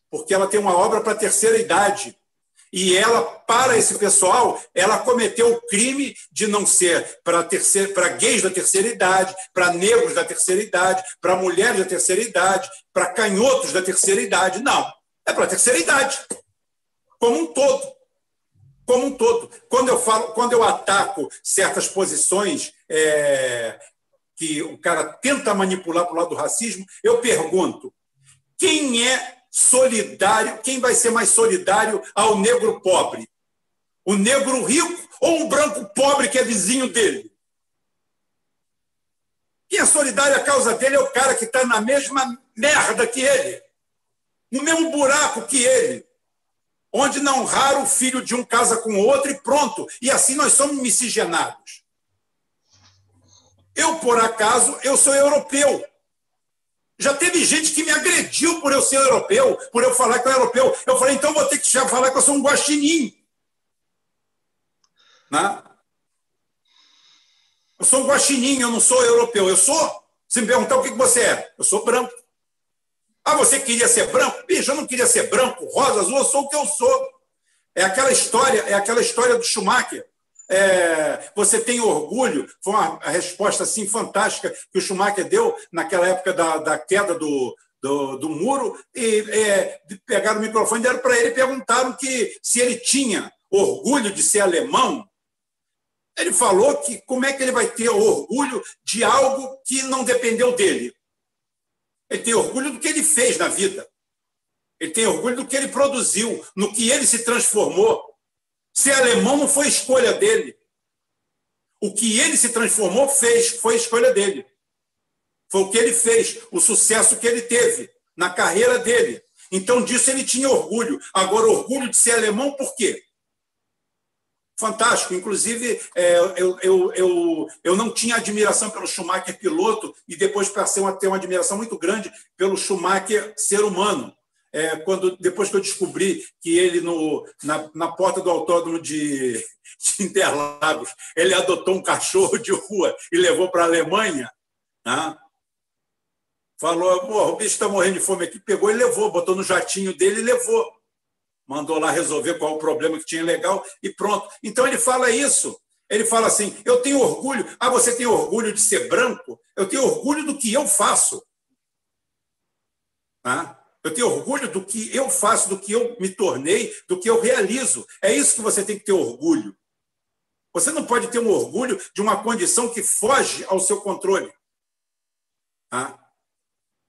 porque ela tem uma obra para a terceira idade. E ela, para esse pessoal, ela cometeu o crime de não ser para gays da terceira idade, para negros da terceira idade, para mulheres da terceira idade, para canhotos da terceira idade. Não, é para a terceira idade, como um todo. Como um todo. Quando eu falo, quando eu ataco certas posições é, que o cara tenta manipular para o lado do racismo, eu pergunto: quem é solidário, quem vai ser mais solidário ao negro pobre? O negro rico ou um branco pobre que é vizinho dele? Quem é solidário à causa dele é o cara que está na mesma merda que ele, no mesmo buraco que ele, onde não raro o filho de um casa com o outro e pronto. E assim nós somos miscigenados. Eu, por acaso, eu sou europeu. Já teve gente que me agrediu por eu ser europeu, por eu falar que eu sou europeu. Eu falei, então vou ter que falar que eu sou um guaxinim. Né? Eu sou um guaxinim, eu não sou europeu. Eu sou? Se me perguntar o que você é, eu sou branco. Ah, você queria ser branco? Bicho, eu não queria ser branco, rosa, azul, eu sou o que eu sou. É aquela história, é aquela história do Schumacher é, você tem orgulho? Foi uma resposta assim fantástica que o Schumacher deu naquela época da, da queda do, do, do, muro e é, pegaram o microfone e deram para ele perguntaram que se ele tinha orgulho de ser alemão. Ele falou que como é que ele vai ter orgulho de algo que não dependeu dele. Ele tem orgulho do que ele fez na vida. Ele tem orgulho do que ele produziu, no que ele se transformou. Ser alemão não foi escolha dele. O que ele se transformou fez, foi escolha dele. Foi o que ele fez, o sucesso que ele teve na carreira dele. Então, disso ele tinha orgulho. Agora, orgulho de ser alemão, por quê? fantástico. Inclusive, é, eu, eu, eu, eu não tinha admiração pelo Schumacher piloto e depois passei a ter uma admiração muito grande pelo Schumacher ser humano. É, quando depois que eu descobri que ele no, na, na porta do autódromo de, de Interlagos ele adotou um cachorro de rua e levou para a Alemanha, né? falou: o bicho está morrendo de fome aqui, pegou e levou, botou no jatinho dele e levou mandou lá resolver qual o problema que tinha legal e pronto. Então ele fala isso. Ele fala assim: eu tenho orgulho. Ah, você tem orgulho de ser branco? Eu tenho orgulho do que eu faço. Ah, eu tenho orgulho do que eu faço, do que eu me tornei, do que eu realizo. É isso que você tem que ter orgulho. Você não pode ter um orgulho de uma condição que foge ao seu controle. Ah,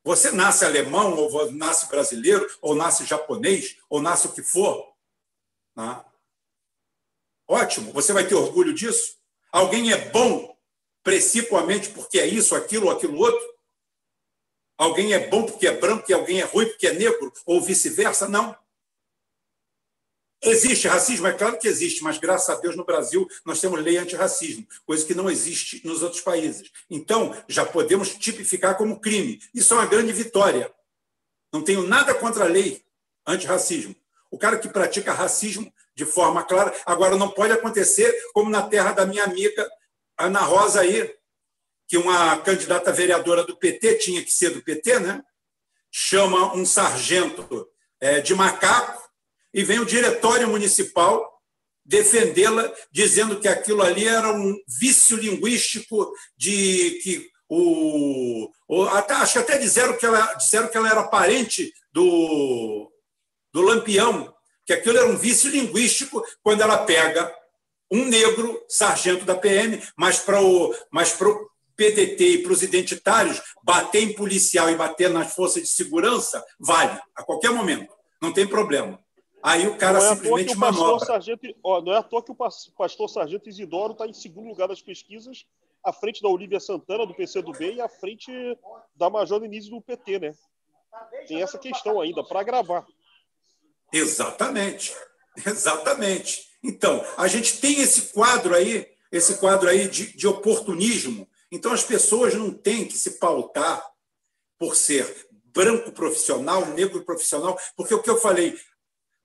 você nasce alemão, ou nasce brasileiro, ou nasce japonês, ou nasce o que for. Né? Ótimo, você vai ter orgulho disso? Alguém é bom principalmente porque é isso, aquilo aquilo outro? Alguém é bom porque é branco e alguém é ruim porque é negro, ou vice-versa? Não. Existe racismo? É claro que existe, mas graças a Deus no Brasil nós temos lei antirracismo, coisa que não existe nos outros países. Então, já podemos tipificar como crime. Isso é uma grande vitória. Não tenho nada contra a lei antirracismo. O cara que pratica racismo de forma clara, agora não pode acontecer como na terra da minha amiga Ana Rosa aí, que uma candidata vereadora do PT tinha que ser do PT, né? Chama um sargento é, de macaco e vem o diretório municipal defendê-la, dizendo que aquilo ali era um vício linguístico de que o, o até, acho que até disseram que ela disseram que ela era parente do do Lampião, que aquilo era um vício linguístico quando ela pega um negro sargento da PM, mas para o mas para o PDT e para os identitários bater em policial e bater nas forças de segurança vale a qualquer momento, não tem problema. Aí o cara não é simplesmente manobra. Sargento, ó, não é à toa que o pastor Sargento Isidoro está em segundo lugar das pesquisas, à frente da Olívia Santana, do PCdoB, e à frente da Major Denise, do PT, né? Tem essa questão ainda, para gravar. Exatamente. Exatamente. Então, a gente tem esse quadro aí, esse quadro aí de, de oportunismo. Então, as pessoas não têm que se pautar por ser branco profissional, negro profissional, porque o que eu falei,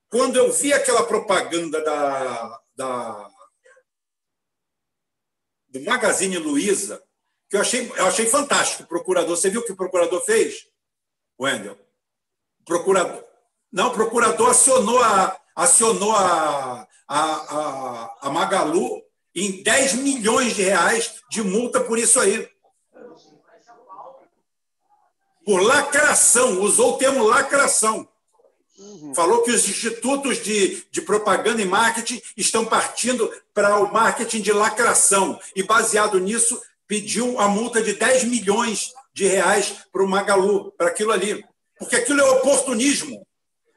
quando eu vi aquela propaganda da, da do Magazine Luiza, que eu achei, eu achei fantástico o procurador. Você viu o que o procurador fez, Wendel? O procurador. Não, o procurador acionou a, acionou a, a, a, a Magalu em 10 milhões de reais de multa por isso aí. Por lacração, usou o termo lacração. Uhum. Falou que os institutos de, de propaganda e marketing estão partindo para o marketing de lacração. E, baseado nisso, pediu a multa de 10 milhões de reais para o Magalu, para aquilo ali. Porque aquilo é oportunismo.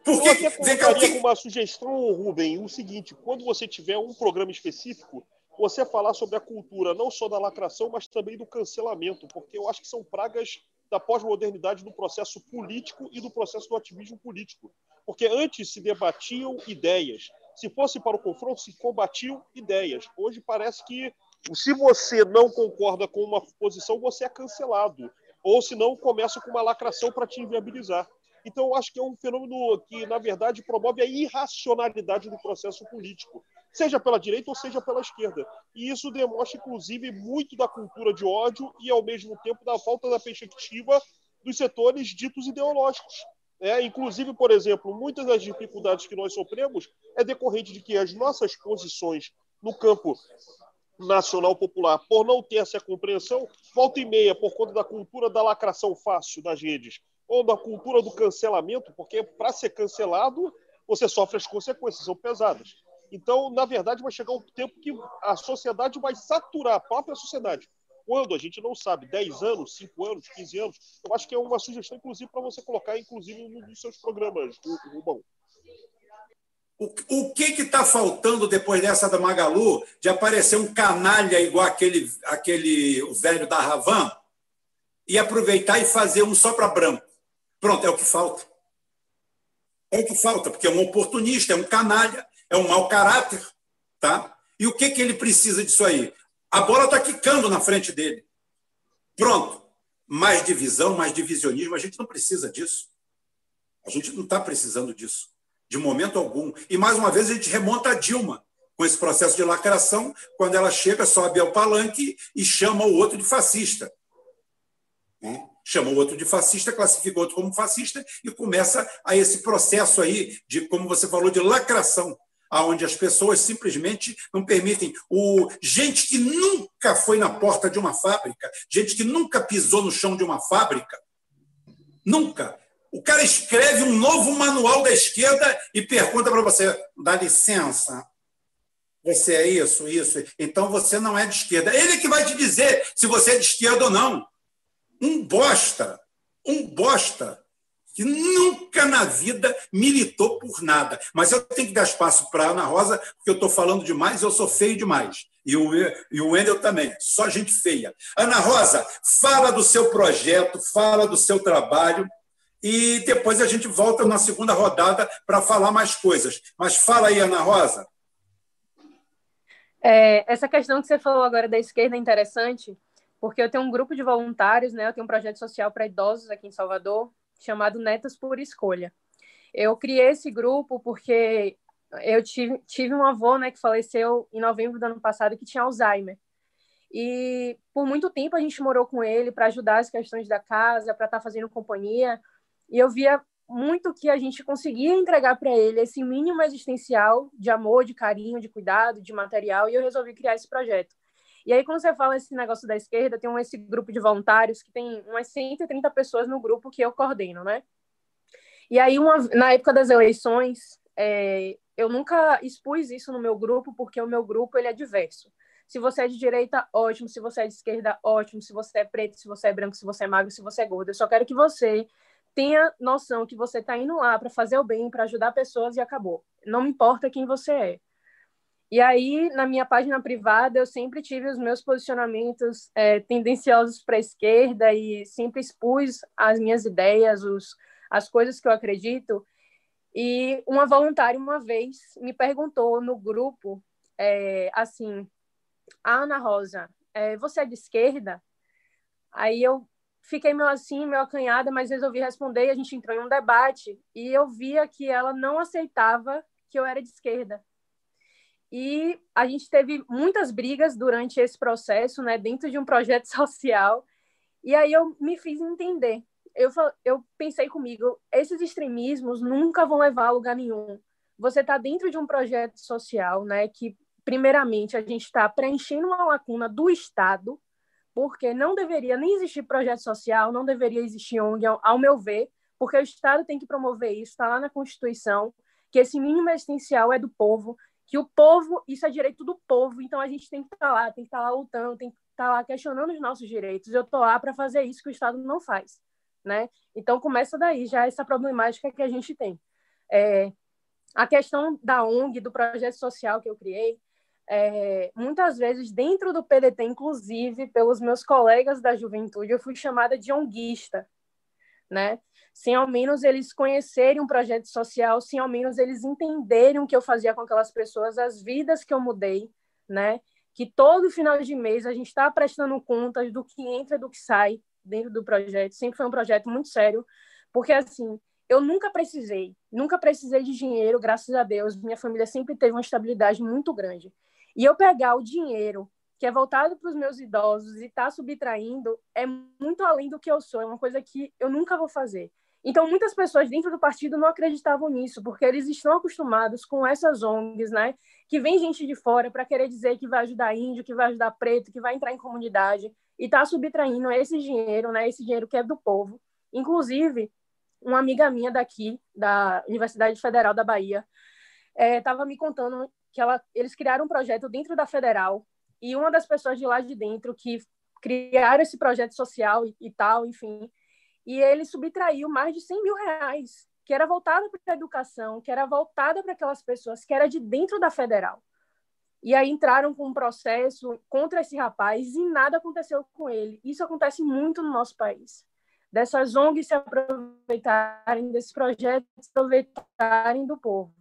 Porque, você colocaria que... uma sugestão, Rubem, o seguinte, quando você tiver um programa específico, você falar sobre a cultura, não só da lacração, mas também do cancelamento, porque eu acho que são pragas da pós-modernidade do processo político e do processo do ativismo político. Porque antes se debatiam ideias. Se fosse para o confronto, se combatiam ideias. Hoje parece que se você não concorda com uma posição, você é cancelado. Ou se não, começa com uma lacração para te inviabilizar. Então, eu acho que é um fenômeno que, na verdade, promove a irracionalidade do processo político, seja pela direita ou seja pela esquerda. E isso demonstra, inclusive, muito da cultura de ódio e, ao mesmo tempo, da falta da perspectiva dos setores ditos ideológicos. É, inclusive, por exemplo, muitas das dificuldades que nós sofremos é decorrente de que as nossas posições no campo nacional popular, por não ter essa compreensão, volta e meia, por conta da cultura da lacração fácil das redes, ou da cultura do cancelamento, porque para ser cancelado, você sofre as consequências, são pesadas. Então, na verdade, vai chegar um tempo que a sociedade vai saturar a própria sociedade quando a gente não sabe, 10 anos, 5 anos, 15 anos, eu acho que é uma sugestão, inclusive, para você colocar, inclusive, nos seus programas, Rubão. O que está faltando depois dessa da Magalu de aparecer um canalha igual aquele, aquele o velho da Ravan e aproveitar e fazer um só para branco? Pronto, é o que falta. É o que falta, porque é um oportunista, é um canalha, é um mau caráter. Tá? E o que, que ele precisa disso aí? A bola está quicando na frente dele. Pronto. Mais divisão, mais divisionismo, a gente não precisa disso. A gente não está precisando disso, de momento algum. E, mais uma vez, a gente remonta a Dilma com esse processo de lacração, quando ela chega, sobe ao palanque e chama o outro de fascista. Né? Chama o outro de fascista, classifica o outro como fascista e começa a esse processo aí de, como você falou, de lacração aonde as pessoas simplesmente não permitem o gente que nunca foi na porta de uma fábrica, gente que nunca pisou no chão de uma fábrica, nunca. O cara escreve um novo manual da esquerda e pergunta para você: dá licença, você é isso, isso. Então você não é de esquerda. Ele que vai te dizer se você é de esquerda ou não. Um bosta, um bosta que nunca na vida militou por nada. Mas eu tenho que dar espaço para Ana Rosa, porque eu estou falando demais eu sou feio demais. E o, e o Wendel também, só gente feia. Ana Rosa, fala do seu projeto, fala do seu trabalho, e depois a gente volta na segunda rodada para falar mais coisas. Mas fala aí, Ana Rosa. É, essa questão que você falou agora da esquerda é interessante, porque eu tenho um grupo de voluntários, né? Eu tenho um projeto social para idosos aqui em Salvador, chamado Netas por Escolha. Eu criei esse grupo porque eu tive, tive um avô né, que faleceu em novembro do ano passado que tinha Alzheimer. E por muito tempo a gente morou com ele para ajudar as questões da casa, para estar tá fazendo companhia. E eu via muito que a gente conseguia entregar para ele esse mínimo existencial de amor, de carinho, de cuidado, de material, e eu resolvi criar esse projeto. E aí, quando você fala esse negócio da esquerda, tem um, esse grupo de voluntários que tem umas 130 pessoas no grupo que eu coordeno, né? E aí, uma, na época das eleições, é, eu nunca expus isso no meu grupo, porque o meu grupo ele é diverso. Se você é de direita, ótimo. Se você é de esquerda, ótimo. Se você é preto, se você é branco, se você é magro, se você é gordo. Eu só quero que você tenha noção que você está indo lá para fazer o bem, para ajudar pessoas e acabou. Não me importa quem você é. E aí, na minha página privada, eu sempre tive os meus posicionamentos é, tendenciosos para a esquerda e sempre expus as minhas ideias, os, as coisas que eu acredito. E uma voluntária, uma vez, me perguntou no grupo, é, assim, Ana Rosa, é, você é de esquerda? Aí eu fiquei meio assim, meio acanhada, mas resolvi responder e a gente entrou em um debate e eu via que ela não aceitava que eu era de esquerda. E a gente teve muitas brigas durante esse processo, né, dentro de um projeto *laughs* social. E aí eu me fiz entender. Eu, eu pensei comigo, esses extremismos nunca vão levar a lugar nenhum. Você está dentro de um projeto social, né, que primeiramente a gente está preenchendo uma lacuna do Estado, porque não deveria nem existir projeto social, não deveria existir ONG, ao meu ver, porque o Estado tem que promover isso, está lá na Constituição, que esse mínimo essencial é do povo, que o povo, isso é direito do povo, então a gente tem que estar tá lá, tem que estar tá lá lutando, tem que estar tá lá questionando os nossos direitos. Eu estou lá para fazer isso que o Estado não faz, né? Então começa daí já essa problemática que a gente tem. É, a questão da ONG, do projeto social que eu criei, é, muitas vezes dentro do PDT, inclusive pelos meus colegas da juventude, eu fui chamada de onguista, né? sem ao menos eles conhecerem um projeto social, sem ao menos eles entenderem o que eu fazia com aquelas pessoas, as vidas que eu mudei, né? Que todo final de mês a gente está prestando contas do que entra e do que sai dentro do projeto. Sempre foi um projeto muito sério, porque assim, eu nunca precisei, nunca precisei de dinheiro, graças a Deus. Minha família sempre teve uma estabilidade muito grande. E eu pegar o dinheiro que é voltado para os meus idosos e está subtraindo é muito além do que eu sou, é uma coisa que eu nunca vou fazer. Então, muitas pessoas dentro do partido não acreditavam nisso, porque eles estão acostumados com essas ONGs, né? Que vem gente de fora para querer dizer que vai ajudar índio, que vai ajudar preto, que vai entrar em comunidade, e está subtraindo esse dinheiro, né? Esse dinheiro que é do povo. Inclusive, uma amiga minha daqui, da Universidade Federal da Bahia, estava é, me contando que ela, eles criaram um projeto dentro da Federal, e uma das pessoas de lá de dentro que criaram esse projeto social e, e tal, enfim, e ele subtraiu mais de 100 mil reais, que era voltada para a educação, que era voltada para aquelas pessoas, que era de dentro da federal. E aí entraram com um processo contra esse rapaz e nada aconteceu com ele. Isso acontece muito no nosso país. Dessas ONGs se aproveitarem desse projeto, se aproveitarem do povo.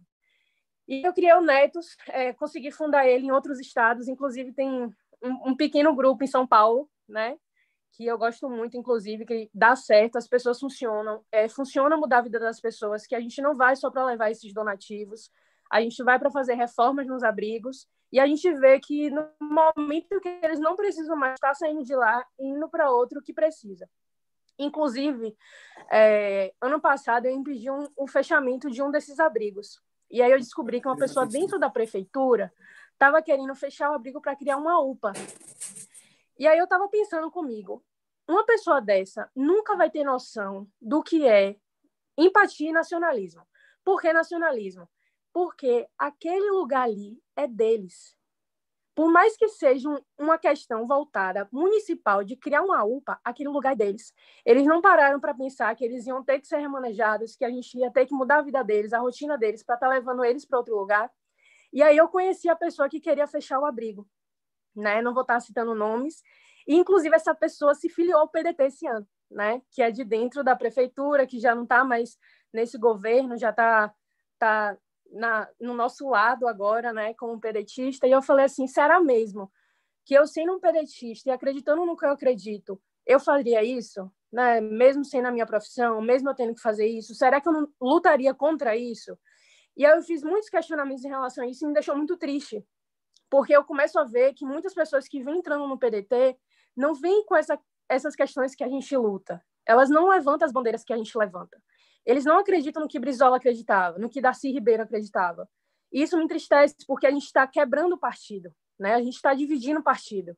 E eu criei o Netos, é, consegui fundar ele em outros estados, inclusive tem um, um, pequeno grupo em São Paulo, né? Que eu gosto muito, inclusive, que dá certo, as pessoas funcionam, é, funciona mudar a vida das pessoas, que a gente não vai só para levar esses donativos, a gente vai para fazer reformas nos abrigos e a gente vê que no momento que eles não precisam mais estar saindo de lá indo para outro que precisa. Inclusive, é, ano passado eu impedi um, o fechamento de um desses abrigos. E aí eu descobri que uma pessoa dentro da prefeitura estava querendo fechar o abrigo para criar uma UPA. E aí eu estava pensando comigo, uma pessoa dessa nunca vai ter noção do que é empatia e nacionalismo. Por que nacionalismo? Porque aquele lugar ali é deles por mais que seja uma questão voltada municipal de criar uma UPA, aquele lugar deles. Eles não pararam para pensar que eles iam ter que ser remanejados, que a gente ia ter que mudar a vida deles, a rotina deles, para estar tá levando eles para outro lugar. E aí eu conheci a pessoa que queria fechar o abrigo. Né? Não vou estar tá citando nomes. E, inclusive, essa pessoa se filiou ao PDT esse ano, né? que é de dentro da prefeitura, que já não está mais nesse governo, já está tá na, no nosso lado agora, né, como pedetista, e eu falei assim, será mesmo que eu sendo um pedetista e acreditando no que eu acredito, eu faria isso, né, mesmo sendo a minha profissão, mesmo eu tendo que fazer isso, será que eu não lutaria contra isso? E aí eu fiz muitos questionamentos em relação a isso e me deixou muito triste, porque eu começo a ver que muitas pessoas que vêm entrando no PDT não vêm com essa, essas questões que a gente luta, elas não levantam as bandeiras que a gente levanta. Eles não acreditam no que Brizola acreditava, no que Darcy Ribeiro acreditava. E isso me entristece, porque a gente está quebrando o partido, né? a gente está dividindo o partido.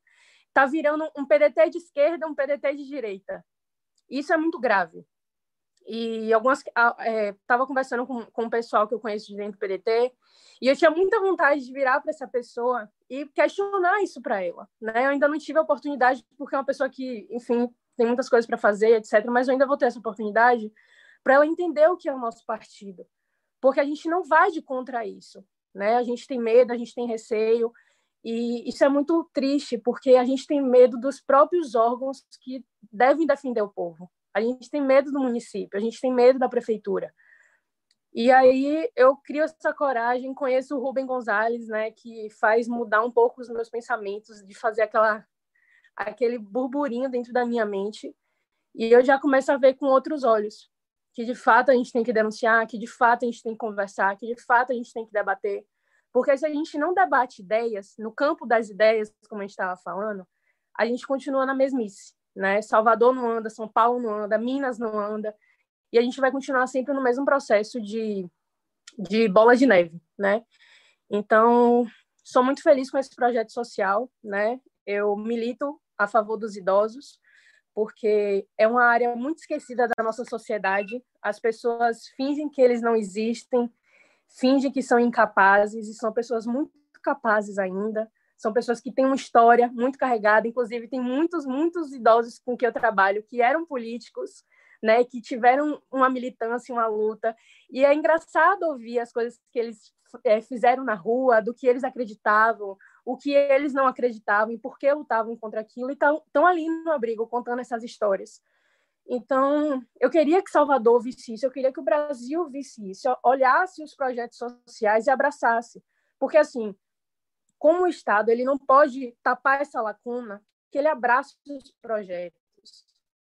Está virando um PDT de esquerda, um PDT de direita. Isso é muito grave. E algumas estava é, conversando com, com o pessoal que eu conheço de dentro do PDT e eu tinha muita vontade de virar para essa pessoa e questionar isso para ela, né? Eu ainda não tive a oportunidade porque é uma pessoa que, enfim, tem muitas coisas para fazer, etc. Mas eu ainda vou ter essa oportunidade para ela entender o que é o nosso partido, porque a gente não vai de contra isso, né? A gente tem medo, a gente tem receio, e isso é muito triste, porque a gente tem medo dos próprios órgãos que devem defender o povo. A gente tem medo do município, a gente tem medo da prefeitura. E aí eu crio essa coragem, conheço o Rubem Gonzalez, né, que faz mudar um pouco os meus pensamentos, de fazer aquela aquele burburinho dentro da minha mente, e eu já começo a ver com outros olhos que de fato a gente tem que denunciar, que de fato a gente tem que conversar, que de fato a gente tem que debater. Porque se a gente não debate ideias, no campo das ideias, como a gente estava falando, a gente continua na mesmice. Né? Salvador não anda, São Paulo não anda, Minas não anda, e a gente vai continuar sempre no mesmo processo de, de bola de neve. Né? Então, sou muito feliz com esse projeto social. Né? Eu milito a favor dos idosos, porque é uma área muito esquecida da nossa sociedade. As pessoas fingem que eles não existem, fingem que são incapazes, e são pessoas muito capazes ainda. São pessoas que têm uma história muito carregada, inclusive tem muitos, muitos idosos com que eu trabalho que eram políticos, né, que tiveram uma militância, uma luta, e é engraçado ouvir as coisas que eles é, fizeram na rua, do que eles acreditavam, o que eles não acreditavam e por que lutavam contra aquilo, e estão ali no abrigo contando essas histórias. Então, eu queria que Salvador visse isso, eu queria que o Brasil visse isso, olhasse os projetos sociais e abraçasse. Porque, assim, como o Estado, ele não pode tapar essa lacuna, que ele abrace os projetos,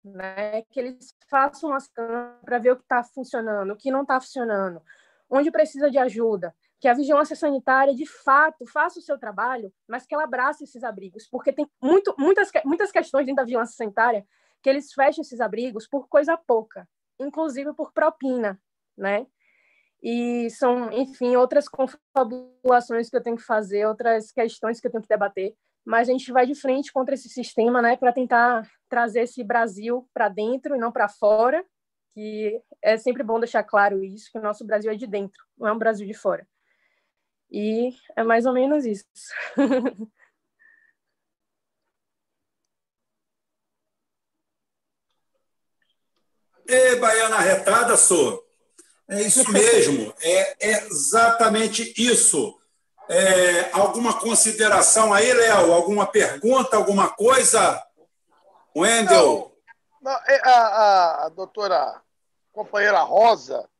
né? que eles façam as para ver o que está funcionando, o que não está funcionando, onde precisa de ajuda que a vigilância sanitária, de fato, faça o seu trabalho, mas que ela abrace esses abrigos, porque tem muito, muitas, muitas questões dentro da vigilância sanitária que eles fecham esses abrigos por coisa pouca, inclusive por propina, né? E são, enfim, outras confabulações que eu tenho que fazer, outras questões que eu tenho que debater, mas a gente vai de frente contra esse sistema, né, para tentar trazer esse Brasil para dentro e não para fora, que é sempre bom deixar claro isso, que o nosso Brasil é de dentro, não é um Brasil de fora. E é mais ou menos isso. *laughs* Ei, Baiana Retada, sou. É isso mesmo, é, exatamente isso. É, alguma consideração aí, Léo? Alguma pergunta, alguma coisa? Wendel? Não, não, é, a, a doutora companheira Rosa,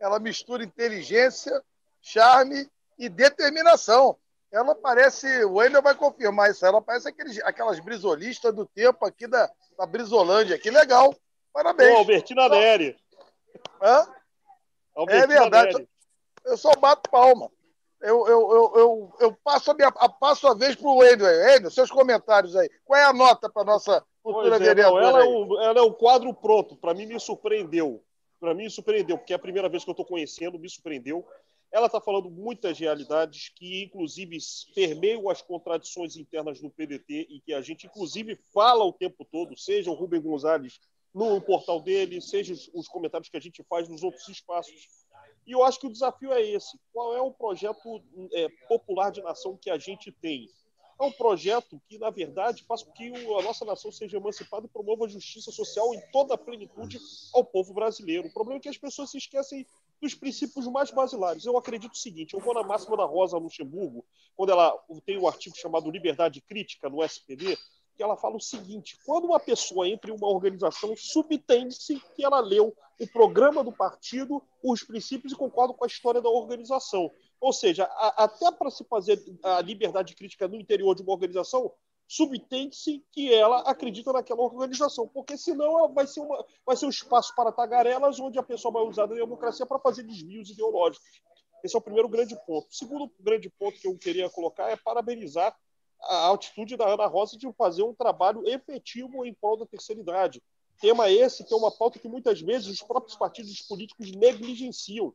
ela mistura inteligência charme e determinação. Ela parece, o Wendel vai confirmar isso, ela parece aqueles, aquelas brisolistas do tempo aqui da, da Brisolândia. Que legal. Parabéns. Ô, Albertina Neri. Hã? Albertina é verdade. Neri. Eu só bato palma. Eu, eu, eu, eu, eu passo, a minha, passo a vez para o Wendel. Wendel, seus comentários aí. Qual é a nota para nossa futura pois é, vereadora? Não, ela, é um, ela é um quadro pronto. Para mim, me surpreendeu. Para mim, me surpreendeu, porque é a primeira vez que eu estou conhecendo, me surpreendeu. Ela está falando muitas realidades que, inclusive, permeiam as contradições internas do PDT e que a gente, inclusive, fala o tempo todo, seja o Rubem Gonzalez no portal dele, seja os comentários que a gente faz nos outros espaços e eu acho que o desafio é esse: qual é o projeto é, popular de nação que a gente tem? É um projeto que, na verdade, faz com que a nossa nação seja emancipada e promova a justiça social em toda a plenitude ao povo brasileiro. O problema é que as pessoas se esquecem dos princípios mais basilares. Eu acredito o seguinte: eu vou na máxima da Rosa Luxemburgo, quando ela tem um artigo chamado Liberdade Crítica no SPD, que ela fala o seguinte: quando uma pessoa entra em uma organização, subtende-se que ela leu o programa do partido, os princípios e concorda com a história da organização. Ou seja, a, até para se fazer a liberdade crítica no interior de uma organização, subtende-se que ela acredita naquela organização, porque senão ela vai ser, uma, vai ser um espaço para tagarelas onde a pessoa vai usar a democracia para fazer desvios ideológicos. Esse é o primeiro grande ponto. O segundo grande ponto que eu queria colocar é parabenizar a altitude da Ana Rosa de fazer um trabalho efetivo em prol da terceira idade. Tema esse que é uma pauta que muitas vezes os próprios partidos políticos negligenciam.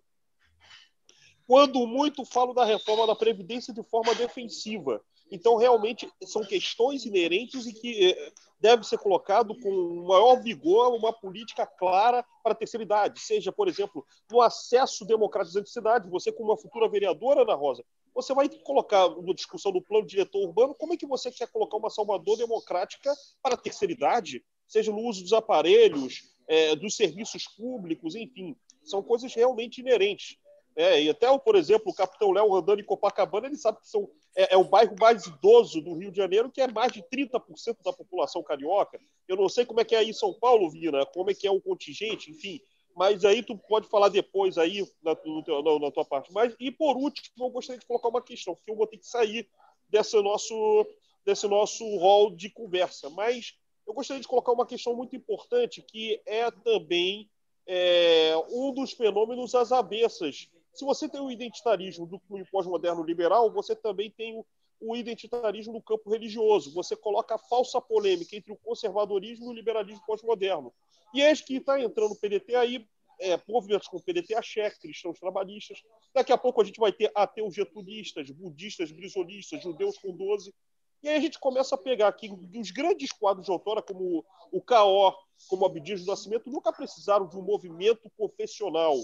Quando muito falo da reforma da Previdência de forma defensiva. Então, realmente, são questões inerentes e que eh, deve ser colocado com maior vigor uma política clara para a terceira idade. Seja, por exemplo, no acesso democratizante à cidade. Você, como uma futura vereadora, Ana Rosa, você vai colocar na discussão do plano diretor urbano como é que você quer colocar uma Salvador democrática para a terceira idade, seja no uso dos aparelhos, é, dos serviços públicos, enfim, são coisas realmente inerentes. É, e até, por exemplo, o Capitão Léo andando em Copacabana, ele sabe que são, é, é, o bairro mais idoso do Rio de Janeiro, que é mais de 30% da população carioca. Eu não sei como é que é aí em São Paulo, Vina, como é que é o contingente, enfim, mas aí tu pode falar depois aí na, teu, na, na, tua parte. Mas, e por último, eu gostaria de colocar uma questão, porque eu vou ter que sair desse nosso, desse nosso rol de conversa. Mas eu gostaria de colocar uma questão muito importante, que é também é, um dos fenômenos às avessas. Se você tem o identitarismo do pós-moderno liberal, você também tem o, o identitarismo no campo religioso. Você coloca a falsa polêmica entre o conservadorismo e o liberalismo pós-moderno. E eis que está entrando o PDT aí, é, movimentos como PDT Axé, cristãos trabalhistas. Daqui a pouco a gente vai ter ateus getulistas, budistas, brisolistas, judeus com 12. E aí a gente começa a pegar aqui dos grandes quadros de autora, como o K.O., como Abdias do Nascimento, nunca precisaram de um movimento confessional.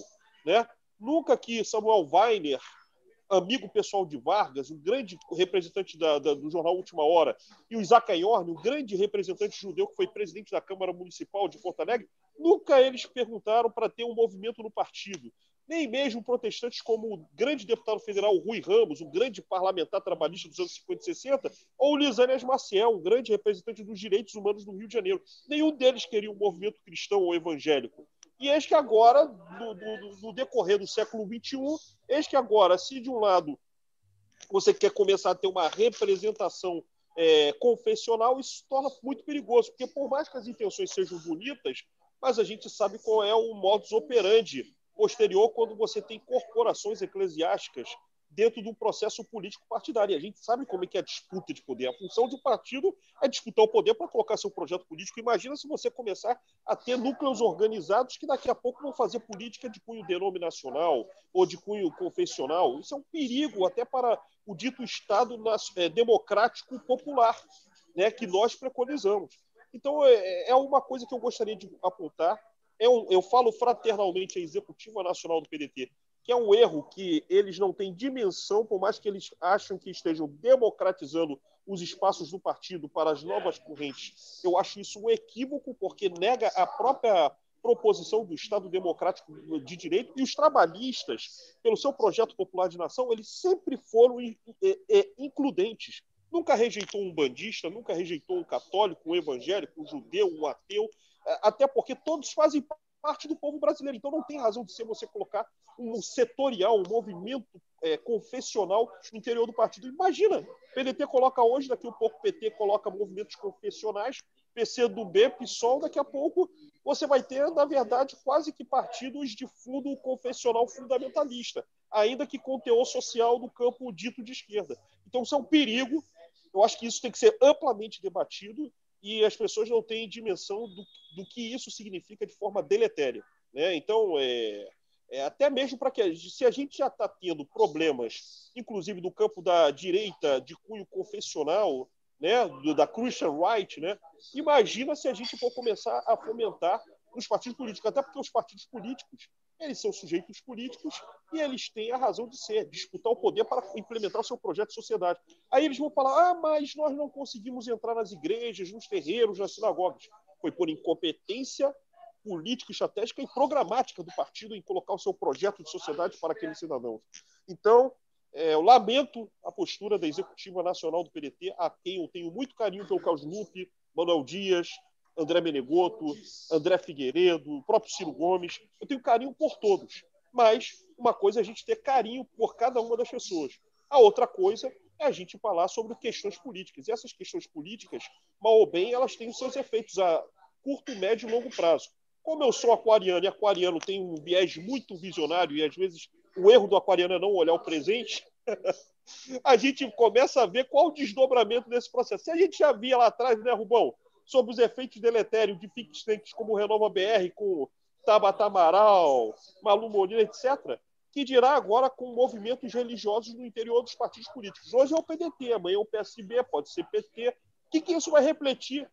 Né? Nunca que Samuel Weiner amigo pessoal de Vargas, um grande representante da, da, do jornal Última Hora, e o Isaac Ayorn, um grande representante judeu que foi presidente da Câmara Municipal de Porto Alegre, nunca eles perguntaram para ter um movimento no partido. Nem mesmo protestantes como o grande deputado federal Rui Ramos, um grande parlamentar trabalhista dos anos 50 e 60, ou Lisânias Maciel, um grande representante dos direitos humanos do Rio de Janeiro. Nenhum deles queria um movimento cristão ou evangélico. E eis que agora, no, no, no decorrer do século XXI, eis que agora, se de um lado você quer começar a ter uma representação é, confessional, isso se torna muito perigoso, porque por mais que as intenções sejam bonitas, mas a gente sabe qual é o modus operandi posterior quando você tem corporações eclesiásticas dentro do processo político partidário. E a gente sabe como é que é a disputa de poder. A função de um partido é disputar o poder para colocar seu projeto político. Imagina se você começar a ter núcleos organizados que daqui a pouco vão fazer política de cunho denominacional ou de cunho confessional. Isso é um perigo até para o dito Estado é, democrático popular né, que nós preconizamos. Então, é, é uma coisa que eu gostaria de apontar. Eu, eu falo fraternalmente à Executiva Nacional do PDT que é um erro que eles não têm dimensão, por mais que eles acham que estejam democratizando os espaços do partido para as novas correntes. Eu acho isso um equívoco, porque nega a própria proposição do Estado Democrático de Direito e os trabalhistas, pelo seu projeto popular de nação, eles sempre foram includentes. Nunca rejeitou um bandista, nunca rejeitou um católico, um evangélico, um judeu, um ateu, até porque todos fazem parte do povo brasileiro. Então não tem razão de ser você colocar um setorial, um movimento é, confessional no interior do partido. Imagina, PDT coloca hoje, daqui a pouco o PT coloca movimentos confessionais, PC do B, PSOL, daqui a pouco você vai ter, na verdade, quase que partidos de fundo confessional fundamentalista, ainda que com teor social do campo dito de esquerda. Então, isso é um perigo. Eu acho que isso tem que ser amplamente debatido e as pessoas não têm dimensão do, do que isso significa de forma deletéria. Né? Então, é, é, até mesmo para que, se a gente já está tendo problemas, inclusive do campo da direita de cunho confessional, né, do, da Christian Right, né, imagina se a gente for começar a fomentar nos partidos políticos, até porque os partidos políticos eles são sujeitos políticos e eles têm a razão de ser, disputar o poder para implementar o seu projeto de sociedade. Aí eles vão falar: ah, mas nós não conseguimos entrar nas igrejas, nos terreiros, nas sinagogas. Foi por incompetência política, estratégica e programática do partido em colocar o seu projeto de sociedade para aqueles cidadãos. Então, é, eu lamento a postura da Executiva Nacional do PDT, a quem eu tenho muito carinho pelo Carlos Lupe, Manuel Dias, André Menegoto, André Figueiredo, o próprio Ciro Gomes. Eu tenho carinho por todos. Mas uma coisa é a gente ter carinho por cada uma das pessoas. A outra coisa é a gente falar sobre questões políticas. E essas questões políticas, mal ou bem, elas têm os seus efeitos a curto, médio e longo prazo. Como eu sou aquariano e aquariano tem um viés muito visionário e às vezes o erro do aquariano é não olhar o presente, *laughs* a gente começa a ver qual o desdobramento desse processo. Se a gente já via lá atrás, né, Rubão, sobre os efeitos deletérios de think tanks como Renova BR, com Tabata Amaral, Malu Molina, etc., que dirá agora com movimentos religiosos no interior dos partidos políticos. Hoje é o PDT, amanhã é o PSB, pode ser PT. O que, que isso vai refletir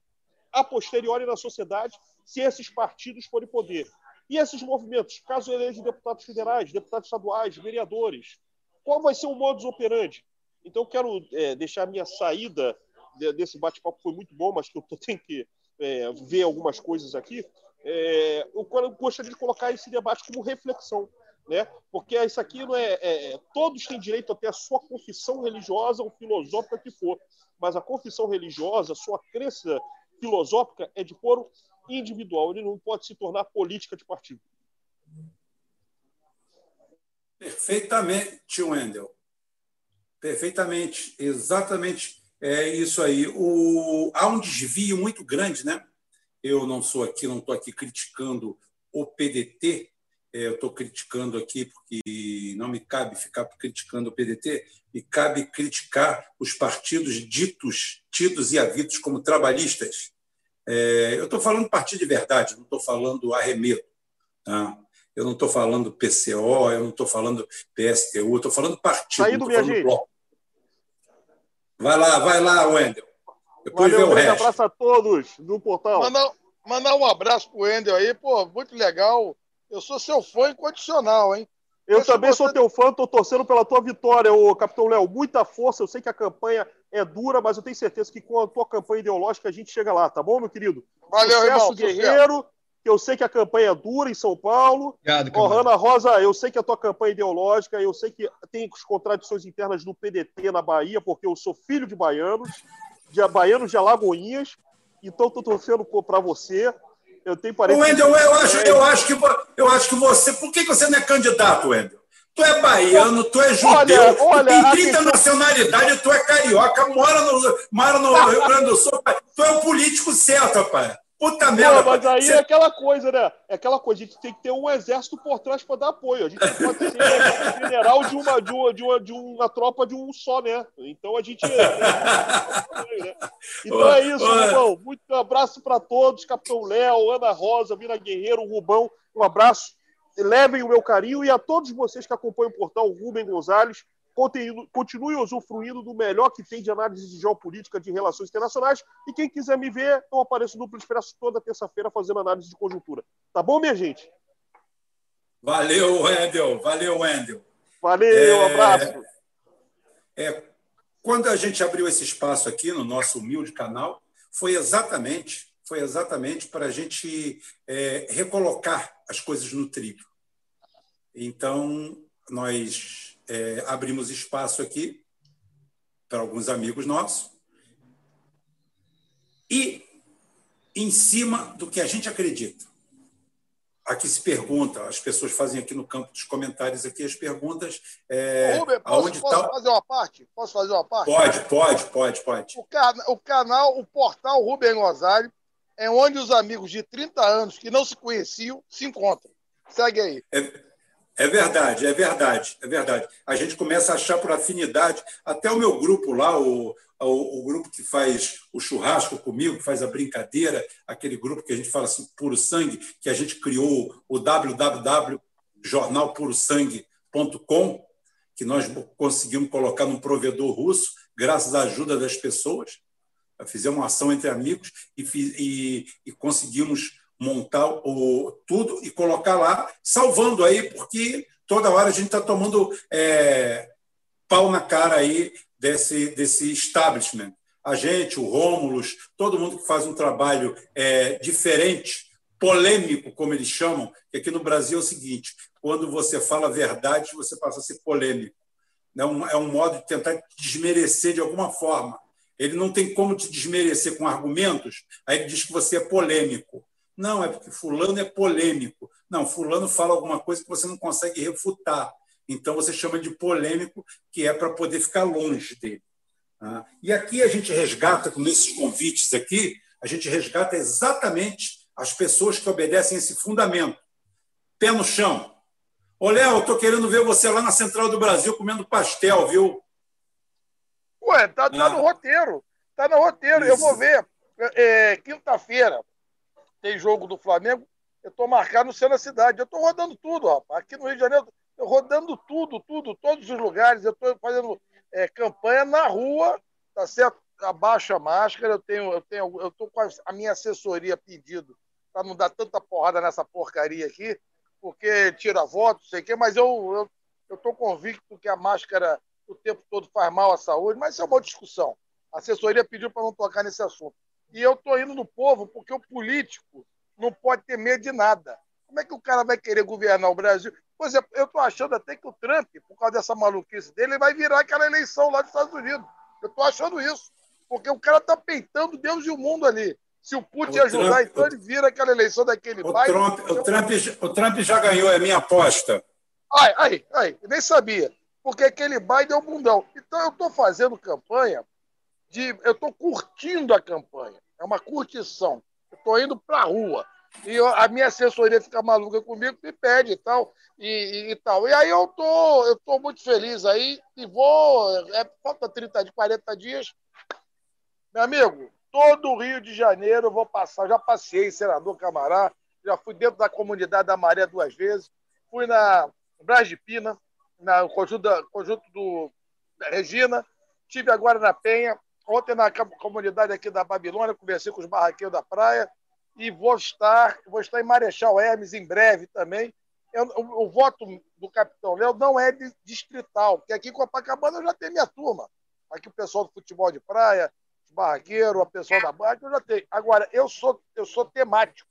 a posteriori na sociedade se esses partidos forem poder? E esses movimentos, caso elejam deputados federais, deputados estaduais, vereadores, qual vai ser o modus operandi? Então, quero é, deixar a minha saída desse bate-papo, foi muito bom, mas que eu *laughs* tenho que é, ver algumas coisas aqui. É, eu gostaria de colocar esse debate como reflexão, né? porque isso aqui não é, é, é, Todos têm direito a ter a sua confissão religiosa ou filosófica que for, mas a confissão religiosa, a sua crença filosófica é de foro individual, ele não pode se tornar política de partido. Perfeitamente, Wendel. Perfeitamente, exatamente é isso aí. O, há um desvio muito grande, né? Eu não sou aqui, não estou aqui criticando o PDT, é, eu estou criticando aqui porque não me cabe ficar criticando o PDT, me cabe criticar os partidos ditos, tidos e havidos como trabalhistas, é, eu estou falando partido de verdade, não estou falando arremedo. Tá? Eu não estou falando PCO, eu não estou falando PSTU, estou falando partido. Saindo, minha gente. Bloco. Vai lá, vai lá, Wendel. Depois Valeu, vê o resto. Um abraço a todos do portal. Mandar, mandar um abraço para o Wendel aí, pô, muito legal. Eu sou seu fã incondicional, hein? Eu também sou teu fã, estou torcendo pela tua vitória, ô Capitão Léo. Muita força. Eu sei que a campanha é dura, mas eu tenho certeza que com a tua campanha ideológica a gente chega lá, tá bom, meu querido? Valeu, Sucesso, irmão. Guerreiro. Que eu sei que a campanha é dura em São Paulo. Obrigado, oh, Ana Rosa, eu sei que a tua campanha é ideológica, eu sei que tem contradições internas no PDT na Bahia, porque eu sou filho de baianos, de baianos de Alagoinhas, então estou torcendo para você. Eu tenho parentes. Wendel, eu acho, eu, acho que, eu acho que você. Por que você não é candidato, Wendel? Tu é baiano, tu é judeu, olha, olha, tu tem 30 nacionalidades, tu é carioca, mora no, mora no Rio Grande do Sul. Tu é o político certo, rapaz. Puta merda. mas aí você... é aquela coisa, né? É aquela coisa, a gente tem que ter um exército por trás para dar apoio. A gente não pode ser general de uma, de, uma, de, uma, de uma tropa de um só, né? Então a gente. Né? Então é isso, Rubão. Muito abraço para todos, Capitão Léo, Ana Rosa, Vina Guerreiro, Rubão. Um abraço. Levem o meu carinho e a todos vocês que acompanham o portal Rubem Gonzalez continue usufruindo do melhor que tem de análise de geopolítica de relações internacionais. E quem quiser me ver, eu apareço no Duplo Expresso toda terça-feira fazendo análise de conjuntura. Tá bom, minha gente? Valeu, Wendel. Valeu, Wendel. Valeu, é, abraço. É, quando a gente abriu esse espaço aqui no nosso humilde canal, foi exatamente foi exatamente para a gente é, recolocar as coisas no trilho. Então, nós é, abrimos espaço aqui para alguns amigos nossos. E em cima do que a gente acredita. aqui se pergunta, as pessoas fazem aqui no campo dos comentários aqui as perguntas. É, Rubem, posso, aonde posso tá... fazer uma parte? Posso fazer uma parte? Pode, pode, pode, pode. O, cana o canal, o portal Rubem Gonzalez é onde os amigos de 30 anos que não se conheciam se encontram. Segue aí. É, é verdade, é verdade, é verdade. A gente começa a achar por afinidade. Até o meu grupo lá, o, o, o, grupo que faz o churrasco comigo, que faz a brincadeira, aquele grupo que a gente fala assim, puro sangue, que a gente criou o www.jornalpurosangue.com, que nós conseguimos colocar num provedor russo, graças à ajuda das pessoas. Fizemos uma ação entre amigos e, e, e conseguimos montar o, tudo e colocar lá, salvando aí, porque toda hora a gente está tomando é, pau na cara aí desse, desse establishment. A gente, o Rômulus, todo mundo que faz um trabalho é, diferente, polêmico, como eles chamam, que aqui no Brasil é o seguinte: quando você fala a verdade, você passa a ser polêmico. É um, é um modo de tentar desmerecer de alguma forma. Ele não tem como te desmerecer com argumentos, aí ele diz que você é polêmico. Não, é porque Fulano é polêmico. Não, Fulano fala alguma coisa que você não consegue refutar. Então você chama de polêmico, que é para poder ficar longe dele. Tá? E aqui a gente resgata, com esses convites aqui, a gente resgata exatamente as pessoas que obedecem esse fundamento. Pé no chão. Ô, Léo, estou querendo ver você lá na Central do Brasil comendo pastel, viu? Ué, tá, tá ah. no roteiro. Tá no roteiro. Isso. Eu vou ver. É, Quinta-feira, tem jogo do Flamengo, eu estou marcado no centro da cidade. Eu estou rodando tudo, rapaz. Aqui no Rio de Janeiro, eu rodando tudo, tudo, todos os lugares. Eu estou fazendo é, campanha na rua, tá certo? Abaixa a máscara, eu tenho, eu tenho, eu tô com a minha assessoria pedido para não dar tanta porrada nessa porcaria aqui, porque tira voto, sei o quê, mas eu, eu, eu convicto que a máscara o tempo todo faz mal à saúde, mas isso é uma discussão. A assessoria pediu para não tocar nesse assunto. E eu estou indo no povo porque o político não pode ter medo de nada. Como é que o cara vai querer governar o Brasil? Por exemplo, eu estou achando até que o Trump, por causa dessa maluquice dele, vai virar aquela eleição lá dos Estados Unidos. Eu estou achando isso. Porque o cara está peitando Deus e o mundo ali. Se o Putin o ajudar, Trump, então ele vira aquela eleição daquele o Trump, o, Trump, o Trump já ganhou, é minha aposta. Ai, ai, ai, nem sabia. Porque aquele Biden é um bundão. Então eu estou fazendo campanha de. Eu estou curtindo a campanha. É uma curtição. Estou indo para a rua. E eu, a minha assessoria fica maluca comigo, me pede e tal. E, e, e, tal. E aí eu tô, eu tô muito feliz aí e vou. É, falta 30 de 40 dias. Meu amigo, todo o Rio de Janeiro eu vou passar. Já passei, senador Camará, já fui dentro da comunidade da Maré duas vezes, fui na Brás de Pina, no conjunto, da, conjunto do da Regina, tive agora na Penha, Ontem na comunidade aqui da Babilônia, conversei com os barraqueiros da praia e vou estar, vou estar em Marechal Hermes em breve também. Eu, o, o, voto do Capitão Léo não é distrital, porque aqui em Copacabana eu já tenho minha turma. Aqui o pessoal do futebol de praia, os barraqueiros, o pessoal da barca, eu já tenho. Agora, eu sou, eu sou temático.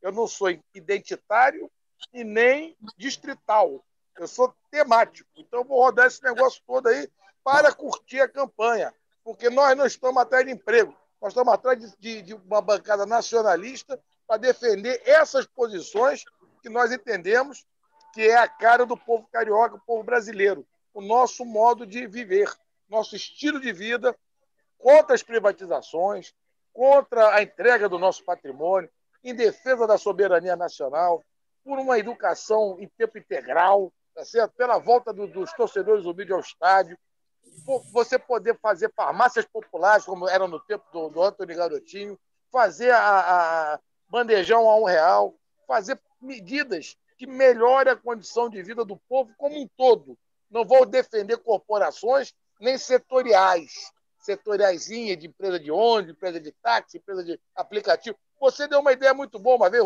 Eu não sou identitário e nem distrital. Eu sou temático. Então, eu vou rodar esse negócio todo aí para curtir a campanha porque nós não estamos atrás de emprego, nós estamos atrás de, de, de uma bancada nacionalista para defender essas posições que nós entendemos que é a cara do povo carioca, do povo brasileiro, o nosso modo de viver, nosso estilo de vida contra as privatizações, contra a entrega do nosso patrimônio, em defesa da soberania nacional, por uma educação em tempo integral, tá certo? pela volta do, dos torcedores humildes ao estádio, você poder fazer farmácias populares, como era no tempo do, do Antônio Garotinho, fazer a, a bandejão a um real, fazer medidas que melhorem a condição de vida do povo como um todo. Não vou defender corporações nem setoriais, setoriaisinha de empresa de ônibus, empresa de táxi, empresa de aplicativo. Você deu uma ideia muito boa uma vez,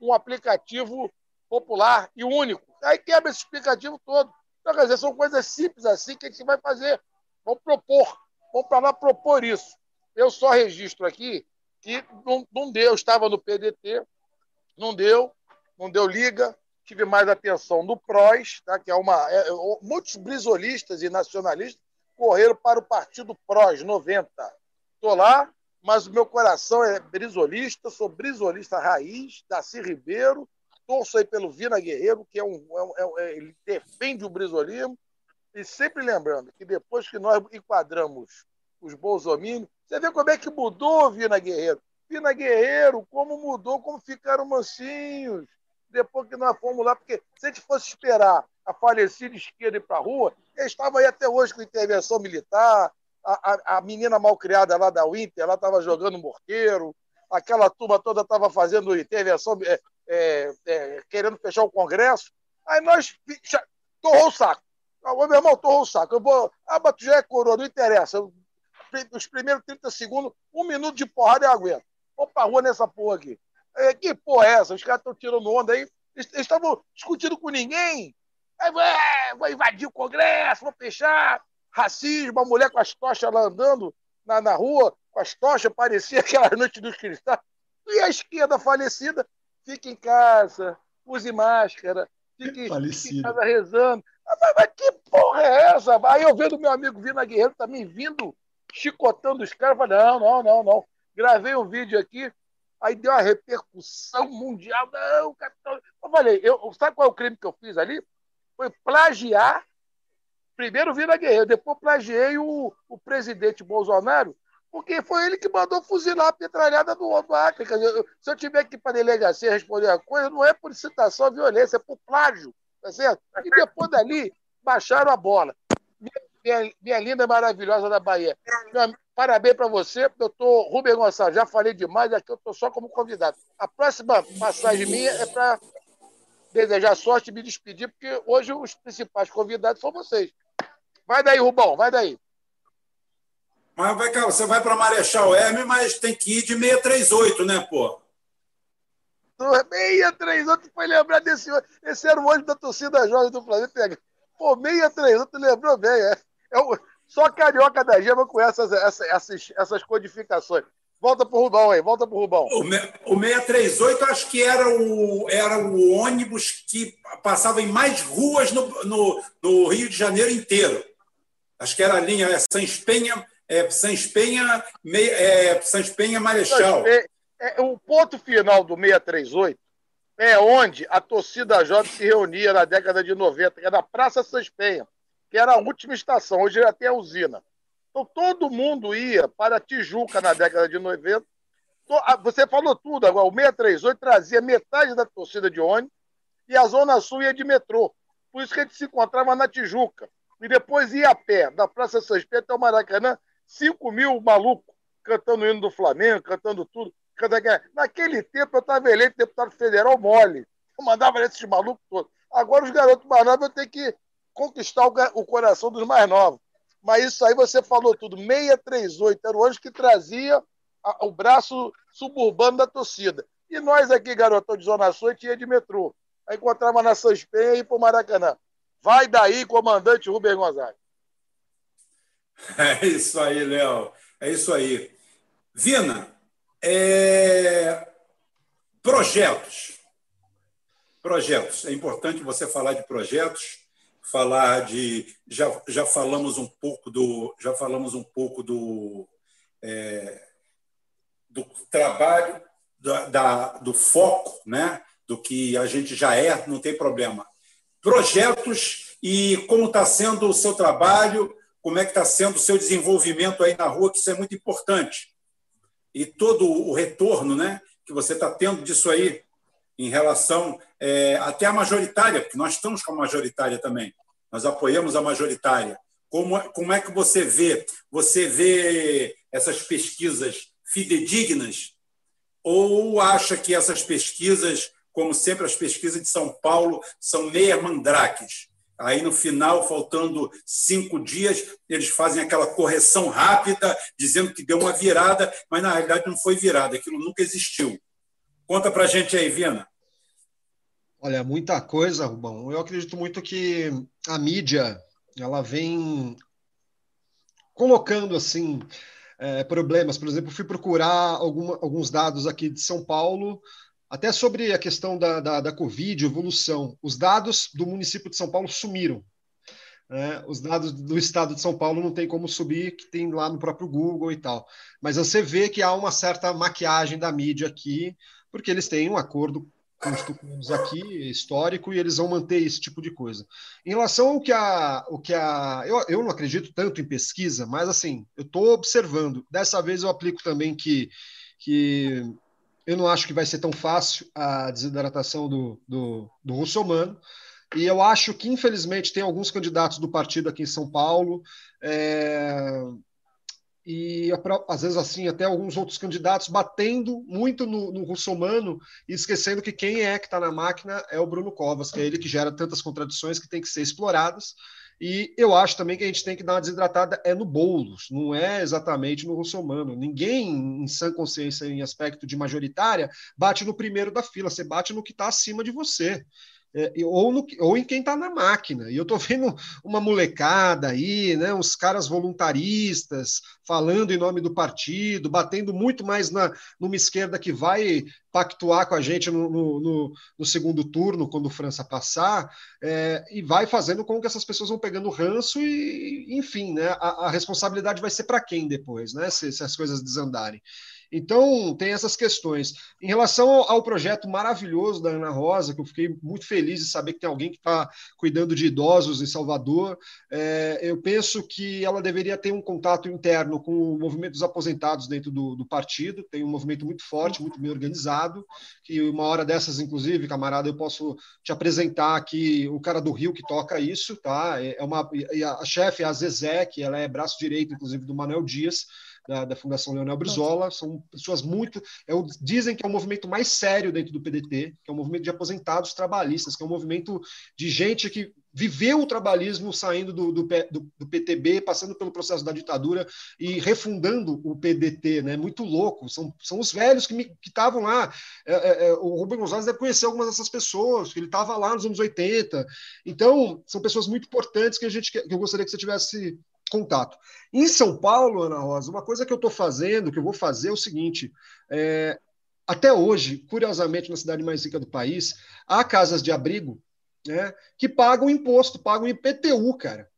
um aplicativo popular e único. Aí quebra esse aplicativo todo. Então, quer dizer, são coisas simples assim que a gente vai fazer. Vamos propor. Vamos para lá propor isso. Eu só registro aqui que não, não deu. Eu estava no PDT, não deu, não deu liga. Tive mais atenção no PROS, tá? que é uma. É, muitos brisolistas e nacionalistas correram para o partido PROS 90. Estou lá, mas o meu coração é brisolista, sou brisolista raiz, Daci Ribeiro, torço aí pelo Vina Guerreiro, que é um, é, um, é, ele defende o brisolismo, e sempre lembrando que depois que nós enquadramos os bolsominions, você vê como é que mudou o Vina Guerreiro. Vina Guerreiro, como mudou, como ficaram mansinhos depois que nós fomos lá, porque se a gente fosse esperar a falecida esquerda ir para a rua, eles estavam aí até hoje com intervenção militar, a, a, a menina mal criada lá da Winter, ela estava jogando morteiro, aquela turma toda estava fazendo intervenção, é, é, querendo fechar o Congresso. Aí nós torrou o saco. Ô, meu irmão, torrou o saco. Eu vou. Ah, mas tu já é coroa, não interessa. Os primeiros 30 segundos, um minuto de porrada eu aguento. Vamos pra rua nessa porra aqui. É, que porra é essa? Os caras estão tirando onda aí. Eles estavam discutindo com ninguém. Aí, é, vou invadir o Congresso, vou fechar. Racismo, a mulher com as tochas lá andando na, na rua, com as tochas, parecia *laughs* aquela noite dos cristais. E a esquerda falecida, fica em casa, use máscara, fique, fique em casa rezando. Ah, mas, mas, que porra é essa? Aí eu vendo meu amigo Vina Guerreiro também vindo, chicotando os caras, falei, não, não, não, não. Gravei um vídeo aqui, aí deu uma repercussão mundial. Não, capitão. Eu falei, eu, sabe qual é o crime que eu fiz ali? Foi plagiar. Primeiro Vila Guerreiro, depois plagiei o, o presidente Bolsonaro, porque foi ele que mandou fuzilar a petralhada do, do Acre. Dizer, se eu tiver que ir para a delegacia responder a coisa, não é por citação à violência, é por plágio. Tá certo? E depois dali, baixaram a bola. Minha, minha, minha linda maravilhosa da Bahia. Parabéns para você, doutor Rubem Gonçalves. Já falei demais, aqui eu estou só como convidado. A próxima passagem minha é para desejar sorte e me despedir, porque hoje os principais convidados são vocês. Vai daí, Rubão, vai daí. Mas vai, você vai para Marechal Hermes, mas tem que ir de 638, né, pô? 638 foi lembrar desse Esse era o ônibus da torcida jovem do Flamengo. Pô, 638, lembrou bem, é. é o, só Carioca da Gema com essas, essas, essas, essas codificações. Volta pro Rubão aí, volta pro Rubão. O, o 638 acho que era o, era o ônibus que passava em mais ruas no, no, no Rio de Janeiro inteiro. Acho que era a linha é, Sans Penha, é, Sans Penha, é, Sans Penha Marechal. É, o ponto final do 638 é onde a torcida jovem se reunia na década de 90, que era a Praça Sans Penha que era a última estação, hoje já tem a usina. Então todo mundo ia para Tijuca na década de 90. Você falou tudo agora, o 638 trazia metade da torcida de ônibus e a Zona Sul ia de metrô. Por isso que a gente se encontrava na Tijuca. E depois ia a pé, da Praça São Pedro até o Maracanã, 5 mil malucos cantando o hino do Flamengo, cantando tudo. Naquele tempo eu estava eleito deputado federal mole. Eu mandava esses malucos todos. Agora os garotos mais novos eu tenho que conquistar o, coração dos mais novos. Mas isso aí você falou tudo. 638 era o anjo que trazia o braço suburbano da torcida. E nós aqui, garotão de Zona Sul, tinha de metrô. Aí encontrava na Sanspenha e ir para o Maracanã. Vai daí, comandante Rubem Gonzaga. *laughs* É isso aí, Léo. É isso aí. Vina, é... projetos. Projetos. É importante você falar de projetos falar de já, já falamos um pouco do já falamos um pouco do é, do trabalho da, da, do foco né do que a gente já é não tem problema projetos e como está sendo o seu trabalho como é que está sendo o seu desenvolvimento aí na rua que isso é muito importante e todo o retorno né que você está tendo disso aí em relação é, até a majoritária, porque nós estamos com a majoritária também. Nós apoiamos a majoritária. Como, como é que você vê? Você vê essas pesquisas fidedignas ou acha que essas pesquisas, como sempre as pesquisas de São Paulo, são meia mandrakes? Aí, no final, faltando cinco dias, eles fazem aquela correção rápida, dizendo que deu uma virada, mas na realidade não foi virada, aquilo nunca existiu. Conta para a gente aí, Vina. Olha, muita coisa, Rubão. Eu acredito muito que a mídia ela vem colocando assim é, problemas. Por exemplo, fui procurar alguma, alguns dados aqui de São Paulo, até sobre a questão da, da, da Covid, evolução. Os dados do município de São Paulo sumiram. Né? Os dados do estado de São Paulo não tem como subir, que tem lá no próprio Google e tal. Mas você vê que há uma certa maquiagem da mídia aqui, porque eles têm um acordo com os aqui, histórico, e eles vão manter esse tipo de coisa. Em relação ao que a. O que a eu, eu não acredito tanto em pesquisa, mas assim, eu estou observando. Dessa vez eu aplico também que, que eu não acho que vai ser tão fácil a desidratação do, do, do russomano. E eu acho que, infelizmente, tem alguns candidatos do partido aqui em São Paulo. É, e às vezes assim até alguns outros candidatos batendo muito no, no russomano e esquecendo que quem é que está na máquina é o Bruno Covas, que é ele que gera tantas contradições que tem que ser exploradas. E eu acho também que a gente tem que dar uma desidratada é no Boulos, não é exatamente no russomano. Ninguém, em sã consciência, em aspecto de majoritária, bate no primeiro da fila, você bate no que está acima de você ou, no, ou em quem está na máquina. E eu estou *laughs* vendo uma molecada aí, né, uns caras voluntaristas falando em nome do partido, batendo muito mais na, numa esquerda que vai pactuar com a gente no, no, no segundo turno, quando França passar, é, e vai fazendo com que essas pessoas vão pegando ranço e, enfim, né, a, a responsabilidade vai ser para quem depois, né, se, se as coisas desandarem. Então, tem essas questões. Em relação ao, projeto maravilhoso da Ana Rosa, que eu fiquei muito feliz de saber que tem alguém que está cuidando de idosos em Salvador, é, eu penso que ela deveria ter um contato interno com o movimento dos aposentados dentro do, do partido. Tem um movimento muito forte, muito bem organizado, que uma hora dessas, inclusive, camarada, eu posso te apresentar aqui o cara do Rio que toca isso, tá? É, é uma, a chefe é a Zezé, que ela é braço direito, inclusive, do Manuel Dias, da, da Fundação Leonel Brizola, são pessoas muito. É o, dizem que é o movimento mais sério dentro do PDT, que é um movimento de aposentados trabalhistas, que é um movimento de gente que viveu o trabalhismo saindo do, do, do, do, PTB, passando pelo processo da ditadura e refundando o PDT, né? Muito louco. São, são os velhos que estavam lá. É, é, é, o Rubem Gonzalez deve conhecer algumas dessas pessoas, que ele estava lá nos anos 80. Então, são pessoas muito importantes que a gente que eu gostaria que você tivesse contato. Em São Paulo, Ana Rosa, uma coisa que eu estou fazendo, que eu vou fazer é o seguinte: é, até hoje, curiosamente, na cidade mais rica do país, há casas de abrigo né, que pagam imposto, pagam IPTU, cara.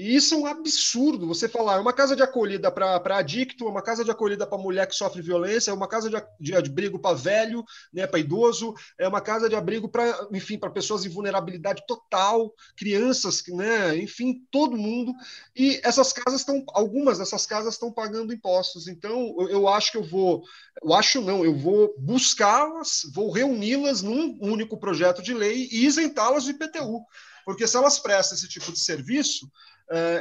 E isso é um absurdo. Você falar, é uma casa de acolhida para adicto, é uma casa de acolhida para mulher que sofre violência, é uma casa de, de abrigo para velho, né, para idoso, é uma casa de abrigo para, enfim, para pessoas em vulnerabilidade total, crianças, né, enfim, todo mundo. E essas casas estão, algumas dessas casas estão pagando impostos. Então, eu, eu acho que eu vou, eu acho não, eu vou buscá-las, vou reuni-las num único projeto de lei e isentá-las do IPTU. Porque se elas prestam esse tipo de serviço,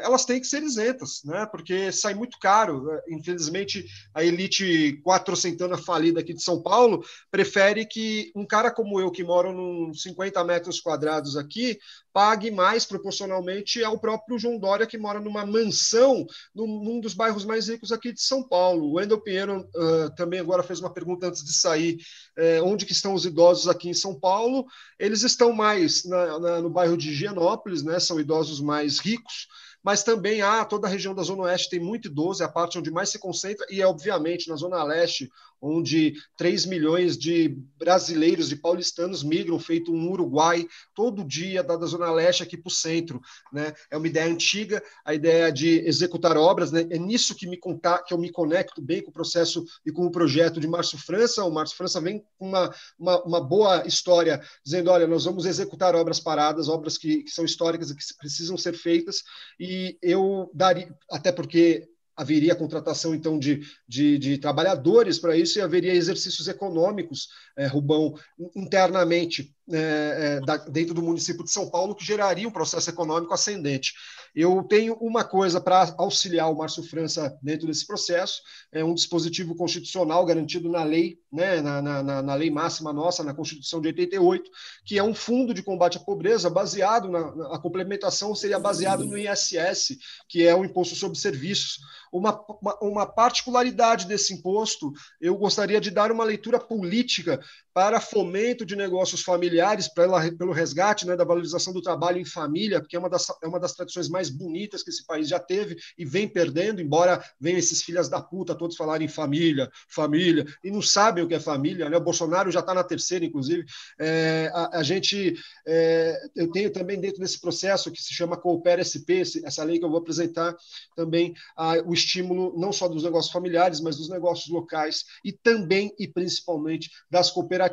elas têm que ser isentas, né? porque sai muito caro. Eh, infelizmente, a elite quatrocentana falida aqui de São Paulo prefere que um cara como eu, que moro nos 50 metros quadrados aqui, pague mais proporcionalmente ao próprio João Dória, que mora numa mansão num, dos bairros mais ricos aqui de São Paulo. O Wendel Pinheiro uh, também agora fez uma pergunta antes de sair, uh, onde que estão os idosos aqui em São Paulo? Eles estão mais na, na, no bairro de Higienópolis, né? são idosos mais ricos, mas também há toda a região da Zona Oeste tem muito idoso, é a parte onde mais se concentra, e é obviamente na Zona Leste, onde 3 milhões de brasileiros, de paulistanos migram, feito um Uruguai, todo dia da Zona Leste aqui para o centro. Né? É uma ideia antiga, a ideia de executar obras, né? é nisso que, me contar, que eu me conecto bem com o processo e com o projeto de Márcio França. O Márcio França vem com uma, uma, uma boa história, dizendo: olha, nós vamos executar obras paradas, obras que, que são históricas e que precisam ser feitas, e eu daria, até porque haveria contratação, então, de, de, de trabalhadores para isso e haveria exercícios econômicos, é, Rubão, internamente é, é, da, dentro do município de São Paulo que geraria um processo econômico ascendente. Eu tenho uma coisa para auxiliar o Márcio França dentro desse processo, é um dispositivo constitucional garantido na lei, né, na, na, na lei máxima nossa, na Constituição de 88, que é um fundo de combate à pobreza baseado na, na a complementação seria baseado no ISS, que é o imposto sobre serviços. Uma, uma, uma particularidade desse imposto, eu gostaria de dar uma leitura política para fomento de negócios familiares pela, pelo resgate né, da valorização do trabalho em família, porque é uma, das, é uma das tradições mais bonitas que esse país já teve e vem perdendo, embora venham esses filhas da puta todos falarem família, família, e não sabem o que é família. Né? O Bolsonaro já está na terceira, inclusive. É, a, a, gente, é, eu tenho também dentro desse processo que se chama Coopera SP, essa lei que eu vou apresentar também, a, o estímulo não só dos negócios familiares, mas dos negócios locais e também e principalmente das cooperativas,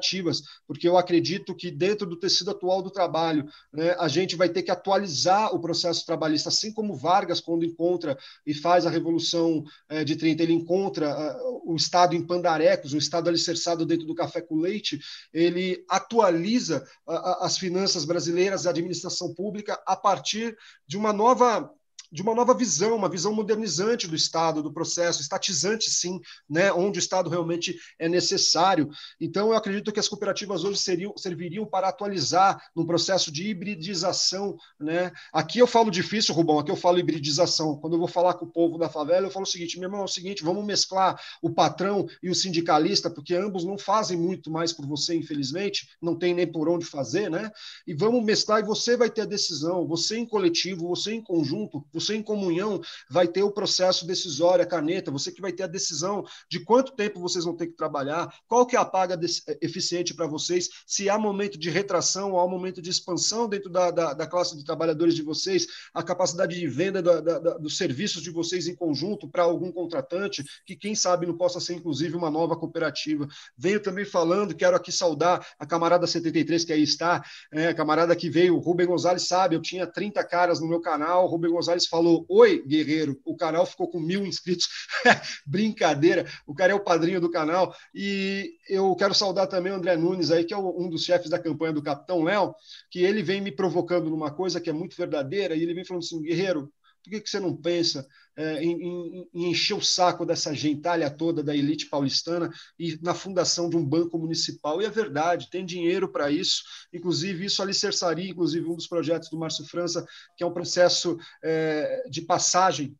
porque eu acredito que dentro do tecido atual do trabalho, né, a gente vai ter que atualizar o processo trabalhista, assim como Vargas, quando encontra e faz a Revolução é, de 30, ele encontra uh, o Estado em pandarecos, o Estado alicerçado dentro do café com leite, ele atualiza uh, as finanças brasileiras, a administração pública, a partir de uma nova de uma nova visão, uma visão modernizante do Estado, do processo, estatizante, sim, né, onde o Estado realmente é necessário. Então, eu acredito que as cooperativas hoje seriam, serviriam para atualizar no processo de hibridização. Né? Aqui eu falo difícil, Rubão, aqui eu falo hibridização. Quando eu vou falar com o povo da favela, eu falo o seguinte: meu irmão, é o seguinte, vamos mesclar o patrão e o sindicalista, porque ambos não fazem muito mais por você, infelizmente, não tem nem por onde fazer, né? E vamos mesclar e você vai ter a decisão, você em coletivo, você em conjunto, você em comunhão vai ter o processo decisório, a caneta, você que vai ter a decisão de quanto tempo vocês vão ter que trabalhar, qual que é a paga eh, eficiente para vocês, se há momento de retração ou há momento de expansão dentro da, da, da classe de trabalhadores de vocês, a capacidade de venda da, dos serviços de vocês em conjunto para algum contratante, que quem sabe não possa ser inclusive uma nova cooperativa. Venho também falando, quero aqui saudar a camarada 73 que aí está, é, camarada que veio, Rubem Gonzalez sabe, eu tinha 30 caras no meu canal, Rubem Gonzalez falou: Oi, guerreiro, o canal ficou com mil inscritos. *laughs* Brincadeira, o cara é o padrinho do canal. E eu quero saudar também o André Nunes, aí, que é um dos chefes da campanha do Capitão Léo, que ele vem me provocando numa coisa que é muito verdadeira, e ele vem falando assim: guerreiro, por que, que você não pensa é, em, em, encher o saco dessa gentalha toda da elite paulistana e na fundação de um banco municipal? E é verdade, tem dinheiro para isso. Inclusive, isso alicerçaria, inclusive, um dos projetos do Márcio França, que é um processo é, de passagem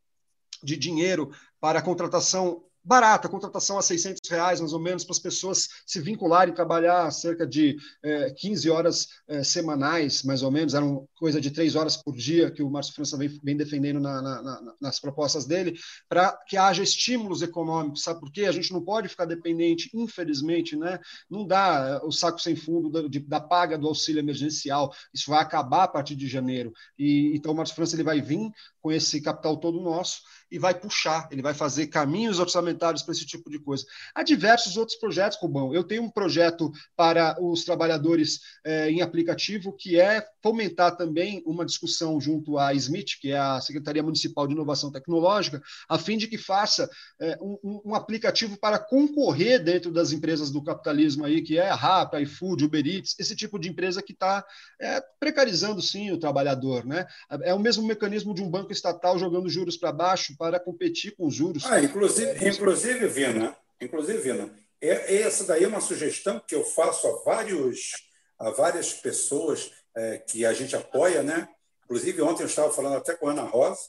de dinheiro para a contratação barata, contratação a 600 reais, mais ou menos, para as pessoas se vincularem e trabalhar cerca de é, 15 horas é, semanais, mais ou menos, era uma coisa de três horas por dia que o Márcio França vem, vem defendendo na, na, na, nas propostas dele, para que haja estímulos econômicos, sabe por quê? A gente não pode ficar dependente, infelizmente, né? não dá é, o saco sem fundo da, de, da paga do auxílio emergencial, isso vai acabar a partir de janeiro, e então o Márcio França ele vai vir com esse capital todo nosso, e vai puxar, ele vai fazer caminhos orçamentários para esse tipo de coisa. Há diversos outros projetos, Rubão. Eu tenho um projeto para os trabalhadores é, em aplicativo, que é fomentar também uma discussão junto à SMIT, que é a Secretaria Municipal de Inovação Tecnológica, a fim de que faça é, um, um, aplicativo para concorrer dentro das empresas do capitalismo aí, que é a RAP, iFood, Uber Eats, esse tipo de empresa que está é, precarizando sim o trabalhador. Né? É o mesmo mecanismo de um banco estatal jogando juros para baixo para competir com os juros. Ah, inclusive, inclusive Vina, inclusive, Vina, é, essa daí é uma sugestão que eu faço a, vários, a várias pessoas é, que a gente apoia, né? Inclusive, ontem eu estava falando até com a Ana Rosa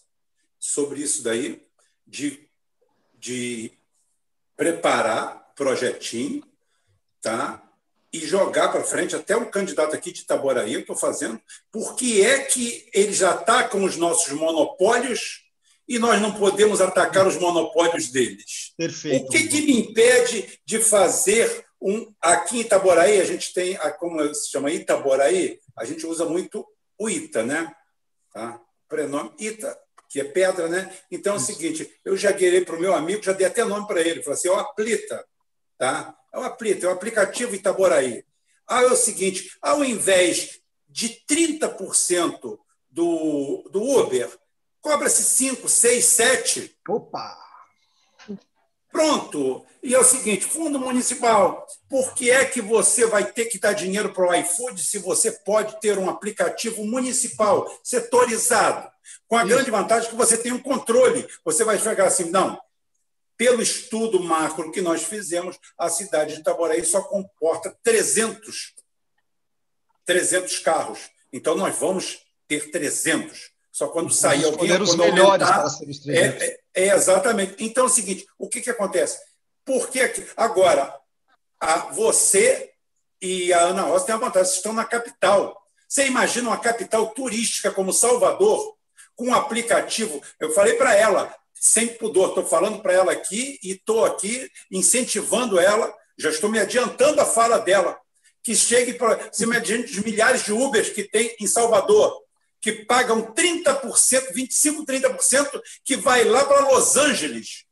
sobre isso daí, de, de preparar projetinho, tá? E jogar para frente, até um candidato aqui de Itaboraí, eu estou fazendo, porque é que eles atacam os nossos monopólios e nós não podemos atacar os monopólios deles. Perfeito. O que, que me impede de fazer um. Aqui em Itaboraí, a gente tem, como se chama Itaboraí, a gente usa muito o Ita, né? Tá? Prenome Ita, que é pedra, né? Então é o seguinte: eu já guiei para o meu amigo, já dei até nome para ele, falei assim: é o Aplita, tá? É o Aplita, é o aplicativo Itaboraí. Ah, é o seguinte: ao invés de 30% do, do Uber, Cobra-se 5, 6, 7. Opa! Pronto. E é o seguinte, fundo municipal, por que é que você vai ter que dar dinheiro para o iFood se você pode ter um aplicativo municipal, setorizado, com a Isso. grande vantagem que você tem um controle. Você vai chegar assim, não, pelo estudo macro que nós fizemos, a cidade de Itaboraí só comporta 300, 300 carros. Então, nós vamos ter 300. Só quando sair alguém. os melhores para é, é, é, exatamente. Então é o seguinte: o que, que acontece? Por que. Agora, a, você e a Ana Rosa têm a vantagem, estão na capital. Você imagina uma capital turística como Salvador, com um aplicativo. Eu falei para ela, sem pudor, estou falando para ela aqui e estou aqui incentivando ela, já estou me adiantando a fala dela, que chegue para. Você imagina os milhares de Ubers que tem em Salvador, que pagam 30%, 25%, 30%, que vai lá para Los Angeles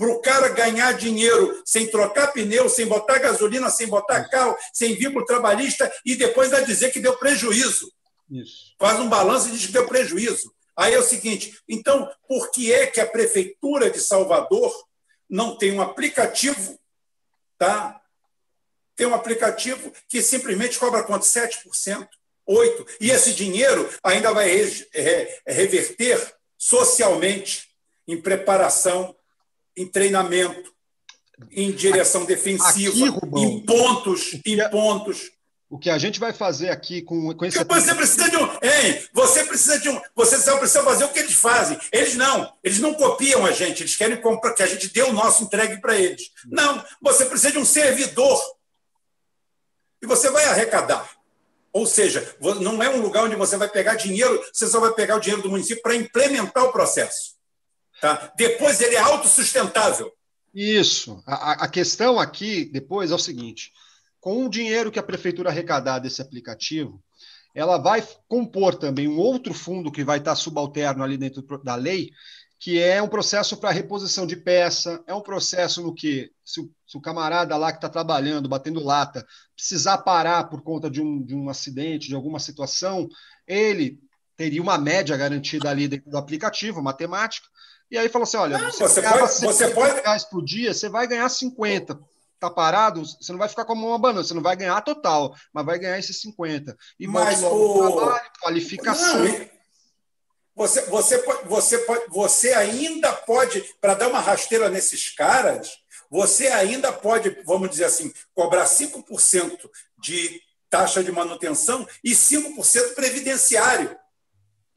para o cara ganhar dinheiro sem trocar pneu, sem botar gasolina, sem botar carro, sem vínculo trabalhista e depois vai dizer que deu prejuízo. Isso. Faz um balanço e diz que deu prejuízo. Aí é o seguinte: então, por que é que a Prefeitura de Salvador não tem um aplicativo, tá? Tem um aplicativo que simplesmente cobra quanto? 7%, 8%. E esse dinheiro ainda vai reverter socialmente em preparação em treinamento, em direção defensiva, aqui, Rubão, em pontos, em pontos. O que a gente vai fazer aqui com, com esse. Você precisa de um. Hein, você precisa de um. Você só precisa fazer o que eles fazem. Eles não. Eles não copiam a gente. Eles querem comprar, que a gente dê o nosso entregue para eles. Não. Você precisa de um servidor. E você vai arrecadar. Ou seja, não é um lugar onde você vai pegar dinheiro, você só vai pegar o dinheiro do município para implementar o processo. Tá? Depois ele é autossustentável. Isso. A, a questão aqui, depois, é o seguinte: com o dinheiro que a prefeitura arrecadar desse aplicativo, ela vai compor também um outro fundo que vai estar subalterno ali dentro da lei, que é um processo para reposição de peça, é um processo no que, se o, se o camarada lá que está trabalhando, batendo lata, precisar parar por conta de um, de um acidente, de alguma situação, ele teria uma média garantida ali dentro do aplicativo, matemática, e aí falou assim: olha, não, você, você pode, você pode reais por dia, você vai ganhar 50. Tá parado, você não vai ficar como uma banana, você não vai ganhar total, mas vai ganhar esses 50. E mas o trabalho, qualificação. Não, você, você, você, você ainda pode, para dar uma rasteira nesses caras, você ainda pode, vamos dizer assim, cobrar 5% de taxa de manutenção e 5% previdenciário.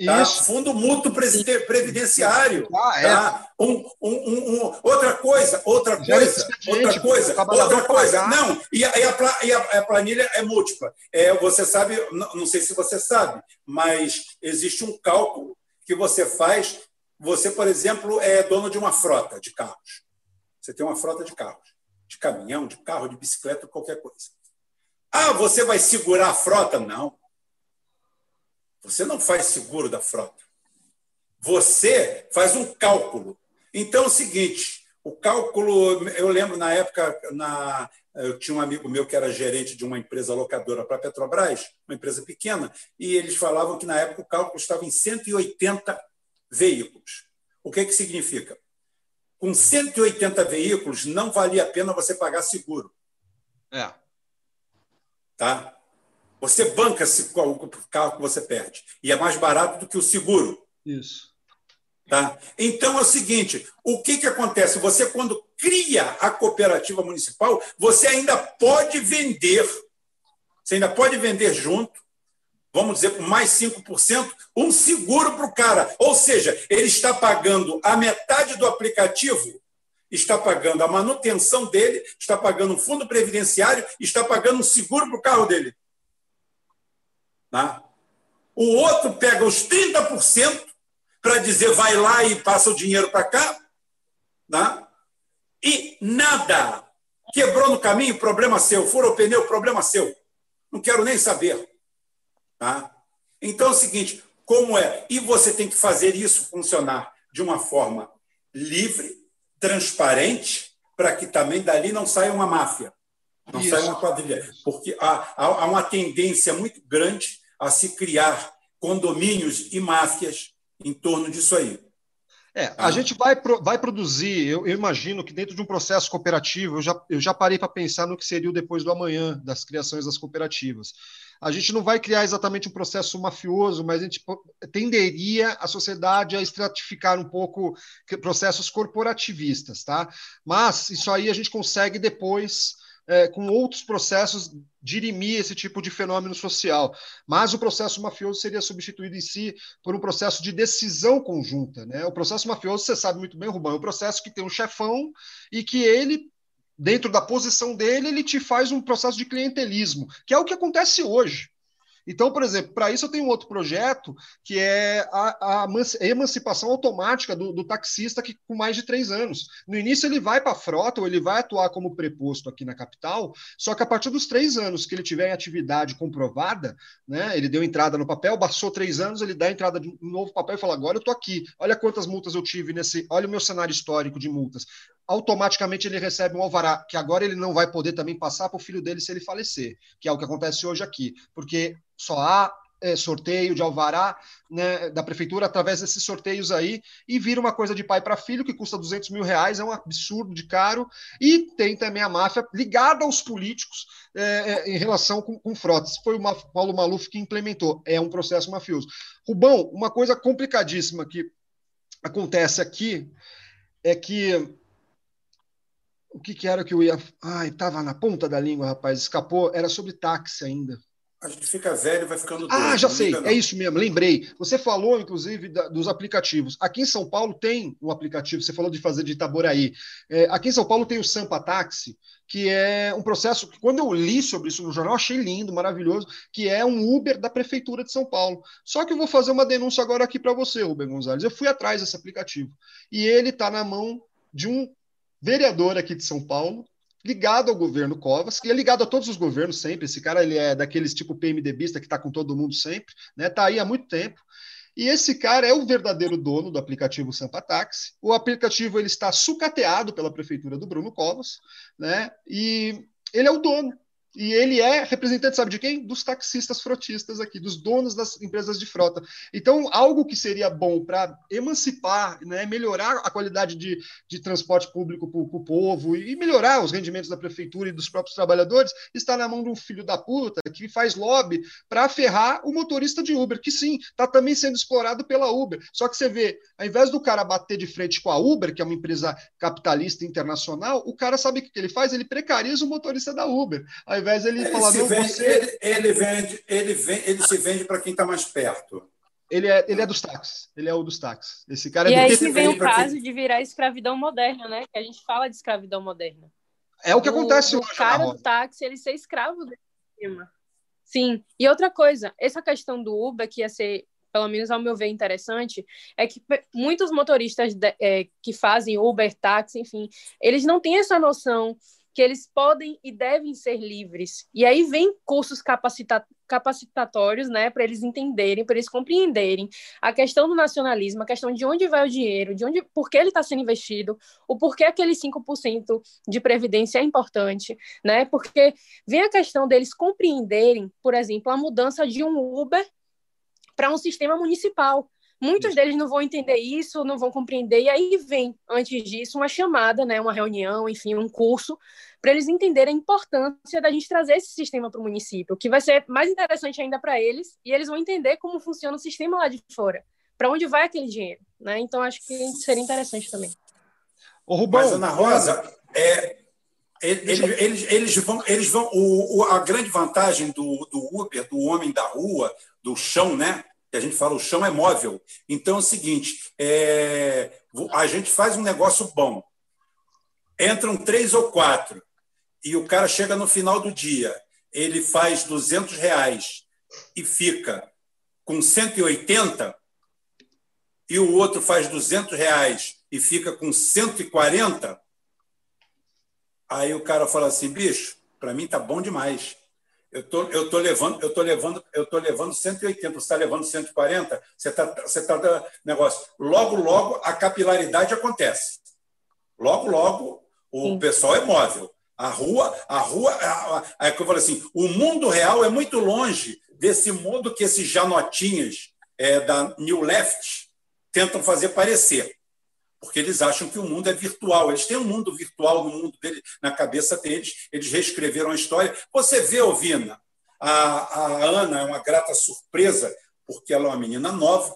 Tá? Fundo mútuo previdenciário. Ah, é. tá? um, um, um, outra coisa, outra coisa, outra coisa, outra coisa. Não, e a, e, a, planilha é múltipla. É, você sabe, não sei se você sabe, mas existe um cálculo que você faz. Você, por exemplo, é dono de uma frota de carros. Você tem uma frota de carros, de caminhão, de carro, de bicicleta, qualquer coisa. Ah, você vai segurar a frota? Não. Você não faz seguro da frota. Você faz um cálculo. Então é o seguinte: o cálculo, eu lembro na época, na, eu tinha um amigo meu que era gerente de uma empresa locadora para a Petrobras, uma empresa pequena, e eles falavam que na época o cálculo estava em 180 veículos. O que, que significa? Com 180 veículos, não valia a pena você pagar seguro. É. Tá? Você banca o carro que você perde. E é mais barato do que o seguro. Isso. Tá? Então é o seguinte: o que, que acontece? Você, quando cria a cooperativa municipal, você ainda pode vender, você ainda pode vender junto, vamos dizer, com mais 5%, um seguro para o cara. Ou seja, ele está pagando a metade do aplicativo, está pagando a manutenção dele, está pagando um fundo previdenciário, está pagando um seguro para o carro dele. Tá? O outro pega os 30% para dizer vai lá e passa o dinheiro para cá. Tá? E nada. Quebrou no caminho, problema seu. Furou o pneu, problema seu. Não quero nem saber. Tá? Então é o seguinte: como é? E você tem que fazer isso funcionar de uma forma livre, transparente, para que também dali não saia uma máfia, não isso. saia uma quadrilha. Porque há, há uma tendência muito grande a se criar condomínios e máfias em torno disso aí. É, a ah. gente vai, vai produzir, eu, eu, imagino que dentro de um processo cooperativo, eu já, eu já parei para pensar no que seria o depois do amanhã das criações das cooperativas. A gente não vai criar exatamente um processo mafioso, mas a gente tenderia a sociedade a estratificar um pouco processos corporativistas, tá? Mas isso aí a gente consegue depois é, com outros processos dirimir esse tipo de fenômeno social. Mas o processo mafioso seria substituído em si por um processo de decisão conjunta. Né? O processo mafioso, você sabe muito bem, Rubão, é um processo que tem um chefão e que ele dentro da posição dele, ele te faz um processo de clientelismo, que é o que acontece hoje. Então, por exemplo, para isso eu tenho um outro projeto que é a, a emancipação automática do, do, taxista que, com mais de três anos. No início ele vai para a frota ou ele vai atuar como preposto aqui na capital, só que a partir dos três anos que ele tiver em atividade comprovada, né, ele deu entrada no papel, passou três anos, ele dá entrada de um novo papel e fala: agora eu estou aqui, olha quantas multas eu tive nesse, olha o meu cenário histórico de multas automaticamente ele recebe um alvará, que agora ele não vai poder também passar para o filho dele se ele falecer, que é o que acontece hoje aqui, porque só há é, sorteio de alvará né, da prefeitura através desses sorteios aí e vira uma coisa de pai para filho que custa 200 mil reais, é um absurdo de caro e tem também a máfia ligada aos políticos é, é, em relação com, com frotas. Foi o Paulo Maluf que implementou, é um processo mafioso. Rubão, uma coisa complicadíssima que acontece aqui é que o que, que era que eu ia. Ai, estava na ponta da língua, rapaz, escapou. Era sobre táxi ainda. A gente fica velho e vai ficando doido. Ah, já sei, é isso mesmo, lembrei. Você falou, inclusive, da, dos aplicativos. Aqui em São Paulo tem um aplicativo, você falou de fazer de Itaboraí. É, aqui em São Paulo tem o Sampa Táxi, que é um processo que, quando eu li sobre isso no jornal, achei lindo, maravilhoso, que é um Uber da Prefeitura de São Paulo. Só que eu vou fazer uma denúncia agora aqui para você, Rubem Gonzalez. Eu fui atrás desse aplicativo. E ele está na mão de um vereador aqui de São Paulo, ligado ao governo Covas, que é ligado a todos os governos sempre. Esse cara ele é daqueles tipo PMDBista que está com todo mundo sempre, né? Está aí há muito tempo. E esse cara é o verdadeiro dono do aplicativo Sampa Táxi. O aplicativo ele está sucateado pela prefeitura do Bruno Covas, né? E ele é o dono. E ele é representante, sabe de quem? Dos taxistas frotistas aqui, dos donos das empresas de frota. Então, algo que seria bom para emancipar, né, melhorar a qualidade de, de transporte público para o povo e melhorar os rendimentos da prefeitura e dos próprios trabalhadores, está na mão de um filho da puta que faz lobby para ferrar o motorista de Uber, que sim, está também sendo explorado pela Uber. Só que você vê, ao invés do cara bater de frente com a Uber, que é uma empresa capitalista internacional, o cara sabe o que ele faz? Ele precariza o motorista da Uber. Ao invés ele, ele falar, não, vende, você... Ele, ele, vende, ele, vende, ele se vende para quem está mais perto. Ele é, ele é dos táxis. Ele é o dos táxis. Esse cara e é aí que vem o caso quem... de virar escravidão moderna, né? Que a gente fala de escravidão moderna. É o que acontece o, hoje. O cara do táxi, ele ser escravo desse sistema. Sim. E outra coisa, essa questão do Uber, que ia ser, pelo menos ao meu ver, interessante, é que muitos motoristas de, é, que fazem Uber, táxi, enfim, eles não têm essa noção que eles podem e devem ser livres. E aí vem cursos capacita capacitatórios, né, para eles entenderem, para eles compreenderem a questão do nacionalismo, a questão de onde vai o dinheiro, de onde, por que ele está sendo investido, o porquê aquele 5% de previdência é importante, né? Porque vem a questão deles compreenderem, por exemplo, a mudança de um Uber para um sistema municipal. Muitos deles não vão entender isso, não vão compreender, e aí vem, antes disso, uma chamada, né, uma reunião, enfim, um curso, para eles entenderem a importância da gente trazer esse sistema para o município, que vai ser mais interessante ainda para eles, e eles vão entender como funciona o sistema lá de fora, para onde vai aquele dinheiro. Né? Então, acho que seria interessante também. O Rubão, Mas, Ana Rosa, é, eles, eles, eles, vão, eles vão o, o, a grande vantagem do, do Uber, do homem da rua, do chão, né? Que a gente fala, o chão é móvel. Então é o seguinte: é, a gente faz um negócio bom. Entram três ou quatro, e o cara chega no final do dia, ele faz 200 reais e fica com 180, e o outro faz 200 reais e fica com 140, aí o cara fala assim, bicho, para mim tá bom demais. Eu tô, eu tô levando, eu tô levando, eu tô levando 180, você está levando 140, você está você tá dando negócio. Logo, logo a capilaridade acontece. Logo, logo o Sim. pessoal é móvel. A rua, a rua, é que eu falo assim, o mundo real é muito longe desse mundo que esses janotinhas é, da New Left tentam fazer parecer porque eles acham que o mundo é virtual. Eles têm um mundo virtual no mundo dele, na cabeça deles. Eles reescreveram a história. Você vê, Ovina, a, a Ana é uma grata surpresa, porque ela é uma menina nova.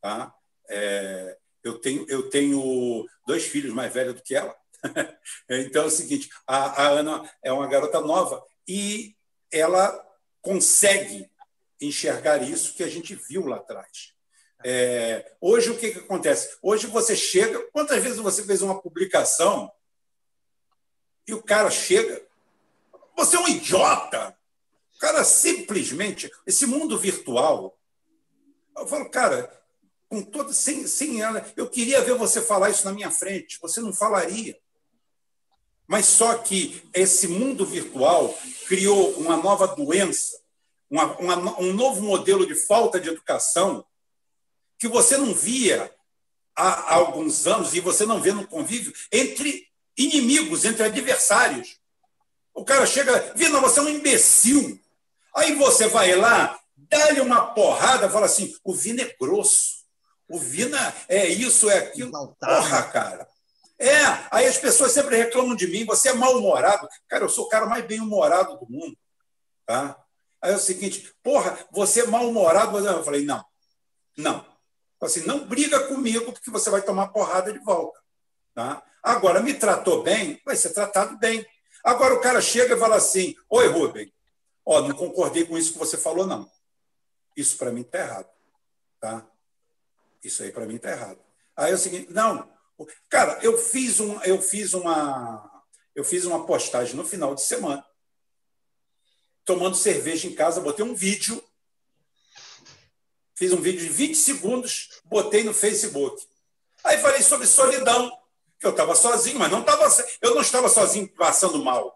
Tá? É, eu, tenho, eu tenho dois filhos mais velhos do que ela. *laughs* então é o seguinte: a, a Ana é uma garota nova e ela consegue enxergar isso que a gente viu lá atrás. É, hoje, o que, que acontece? Hoje você chega. Quantas vezes você fez uma publicação E o cara chega, você é um idiota. O cara simplesmente, esse mundo virtual. Eu falo, cara, com todo, sem, sem eu queria ver você falar isso na minha frente. Você não falaria. Mas só que esse mundo virtual criou uma nova doença, uma, uma, um novo modelo de falta de educação que você não via há alguns anos e você não vê no convívio entre inimigos, entre adversários. O cara chega, Vina, você é um imbecil. Aí você vai lá, dá-lhe uma porrada, fala assim: o Vina é grosso, o Vina é isso, é aquilo. Porra, cara. É, aí as pessoas sempre reclamam de mim, você é mal-humorado. Cara, eu sou o cara mais bem-humorado do mundo. Tá? Aí é o seguinte, porra, você é mal-humorado. Eu falei, não, não. Assim, não briga comigo, porque você vai tomar porrada de volta. Tá? Agora, me tratou bem, vai ser tratado bem. Agora o cara chega e fala assim: Oi, Rubem, ó, não concordei com isso que você falou, não. Isso para mim está errado. Tá? Isso aí para mim está errado. Aí é o seguinte: não, cara, eu fiz, um, eu fiz uma. Eu fiz uma postagem no final de semana, tomando cerveja em casa, botei um vídeo Fiz um vídeo de 20 segundos, botei no Facebook. Aí falei sobre solidão, que eu estava sozinho, mas não estava, eu não estava sozinho passando mal.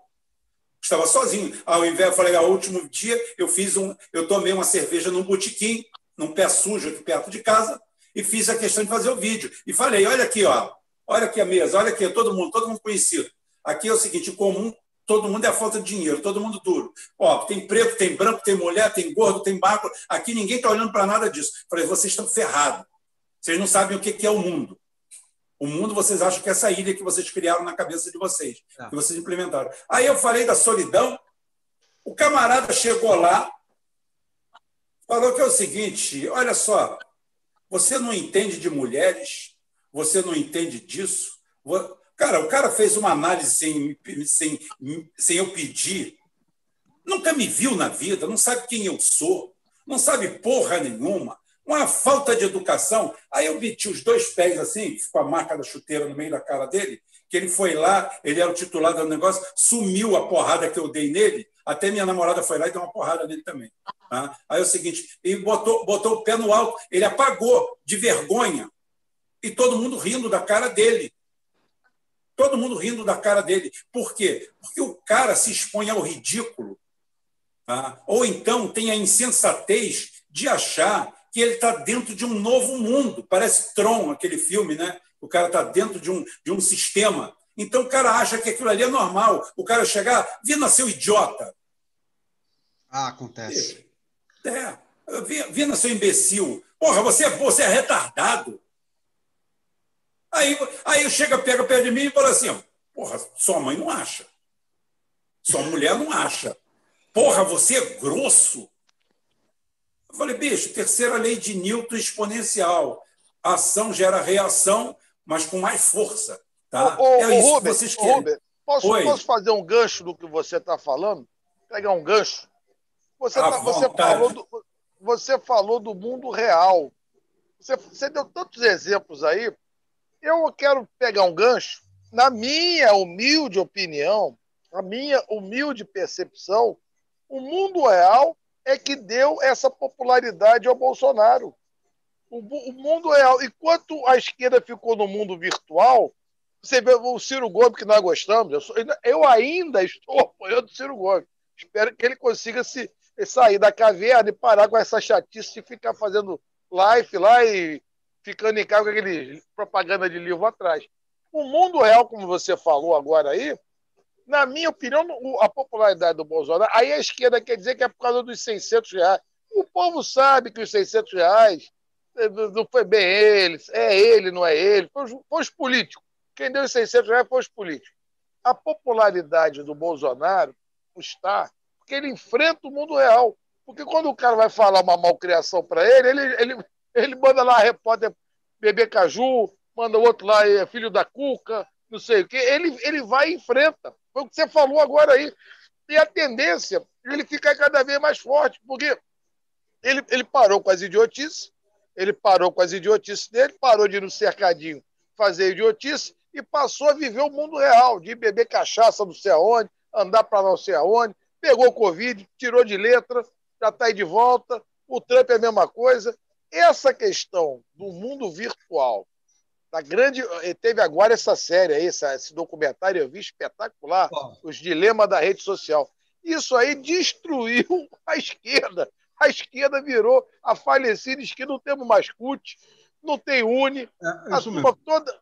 Estava sozinho. Ao invés, eu falei, ao último dia, eu fiz um, eu tomei uma cerveja num botequim, num pé sujo aqui perto de casa, e fiz a questão de fazer o vídeo. E falei, olha aqui, ó, olha aqui a mesa, olha aqui, todo mundo, todo mundo conhecido. Aqui é o seguinte, comum, todo mundo é a falta de dinheiro, todo mundo duro. Ó, tem preto, tem branco, tem mulher, tem gordo, tem magro. Aqui ninguém está olhando para nada disso. Falei, vocês estão ferrados. Vocês não sabem o que é o mundo. O mundo vocês acham que é essa ilha que vocês criaram na cabeça de vocês, é. que vocês implementaram. Aí eu falei da solidão. O camarada chegou lá, falou que é o seguinte: olha só, você não entende de mulheres, você não entende disso. Cara, o cara fez uma análise sem, sem, sem eu pedir. Nunca me viu na vida, não sabe quem eu sou, não sabe porra nenhuma. Uma falta de educação. Aí eu meti os dois pés assim, com a marca da chuteira no meio da cara dele, que ele foi lá, ele era o titular do negócio, sumiu a porrada que eu dei nele, até minha namorada foi lá e deu uma porrada nele também. Tá? Aí é o seguinte, ele botou, botou o pé no alto, ele apagou de vergonha, e todo mundo rindo da cara dele. Todo mundo rindo da cara dele. Por quê? Porque o cara se expõe ao ridículo. Tá? Ou então tem a insensatez de achar que ele está dentro de um novo mundo. Parece Tron, aquele filme, né? O cara está dentro de um, de um sistema. Então o cara acha que aquilo ali é normal. O cara chegar, vi nasceu idiota. Ah, acontece. É, vi, vi nasceu imbecil. Porra, você, é, você é retardado. Aí, aí chega, pega perto de mim e fala assim: porra, sua mãe não acha. Sua mulher não acha. Porra, você é grosso. Eu falei, bicho, terceira lei de Newton exponencial. Ação gera reação, mas com mais força. Tá? Ô, ô, é isso Rubens, que vocês querem. Rubens, posso, posso, fazer um gancho do que você está falando? Pegar um gancho? Você, tá, você, falou do, você falou do mundo real. Você, você deu tantos exemplos aí eu quero pegar um gancho. Na minha humilde opinião, na minha humilde percepção, o mundo real é que deu essa popularidade ao Bolsonaro. O, o mundo real. Enquanto a esquerda ficou no mundo virtual, você vê o Ciro Gomes, que nós gostamos, eu, sou, eu ainda estou apoiando o Ciro Gomes. Espero que ele consiga se sair da caverna e parar com essa chatice de ficar fazendo live lá e ficando em casa com aquele propaganda de livro atrás. O mundo real, como você falou agora aí, na minha opinião, a popularidade do Bolsonaro, aí a esquerda quer dizer que é por causa dos 600 reais. O povo sabe que os 600 reais eh, não foi bem ele, é ele, não é ele, foi os, foi os políticos. Quem deu os 600 reais foi os políticos. A popularidade do Bolsonaro está porque ele enfrenta o mundo real. Porque quando o cara vai falar uma malcriação para ele, ele, ele, ele manda lá a repórter beber caju, manda o outro lá, é filho da cuca, não sei o quê. Ele, ele vai e enfrenta. Foi o que você falou agora aí. E a tendência, ele fica cada vez mais forte, porque ele, ele parou com as idiotices, ele parou com as idiotices dele, parou de ir no cercadinho fazer idiotice, e passou a viver o mundo real, de beber cachaça não sei aonde, andar para não sei aonde, pegou Covid, tirou de letra, já está aí de volta. O Trump é a mesma coisa. Essa questão do mundo virtual, da grande. Teve agora essa série aí, esse documentário, eu vi espetacular, Os Dilemas da Rede Social. Isso aí destruiu a esquerda. A esquerda virou a falecida esquerda, não temos mais CUT, não tem UNE. É, a turma toda.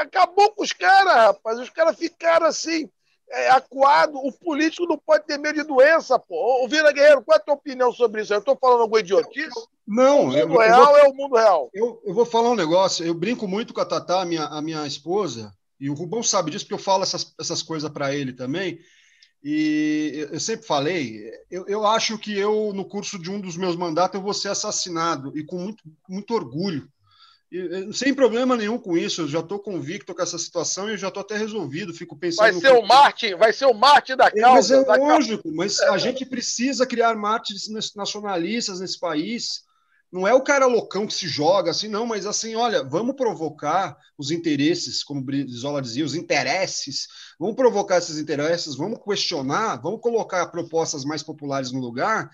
Acabou com os caras, rapaz. Os caras ficaram assim é, acuado, o político não pode ter medo de doença, pô. O Vila Guerreiro, qual é a tua opinião sobre isso? Eu estou falando alguma idiotice? Não, o mundo eu, real eu vou, é o mundo real. Eu, eu vou falar um negócio, eu brinco muito com a Tatá, a minha, a minha esposa, e o Rubão sabe disso, porque eu falo essas, essas coisas para ele também. E eu sempre falei, eu, eu acho que eu, no curso de um dos meus mandatos, eu vou ser assassinado, e com muito, muito orgulho sem problema nenhum com isso, eu já estou convicto com essa situação e eu já estou até resolvido. Fico pensando. Vai ser o Marte, vai ser o Marte da causa. É, mas é lógico, causa. mas a gente precisa criar Martes nacionalistas nesse país. Não é o cara loucão que se joga assim, não, mas assim, olha, vamos provocar os interesses, como Brizola dizia, os interesses, vamos provocar esses interesses, vamos questionar, vamos colocar propostas mais populares no lugar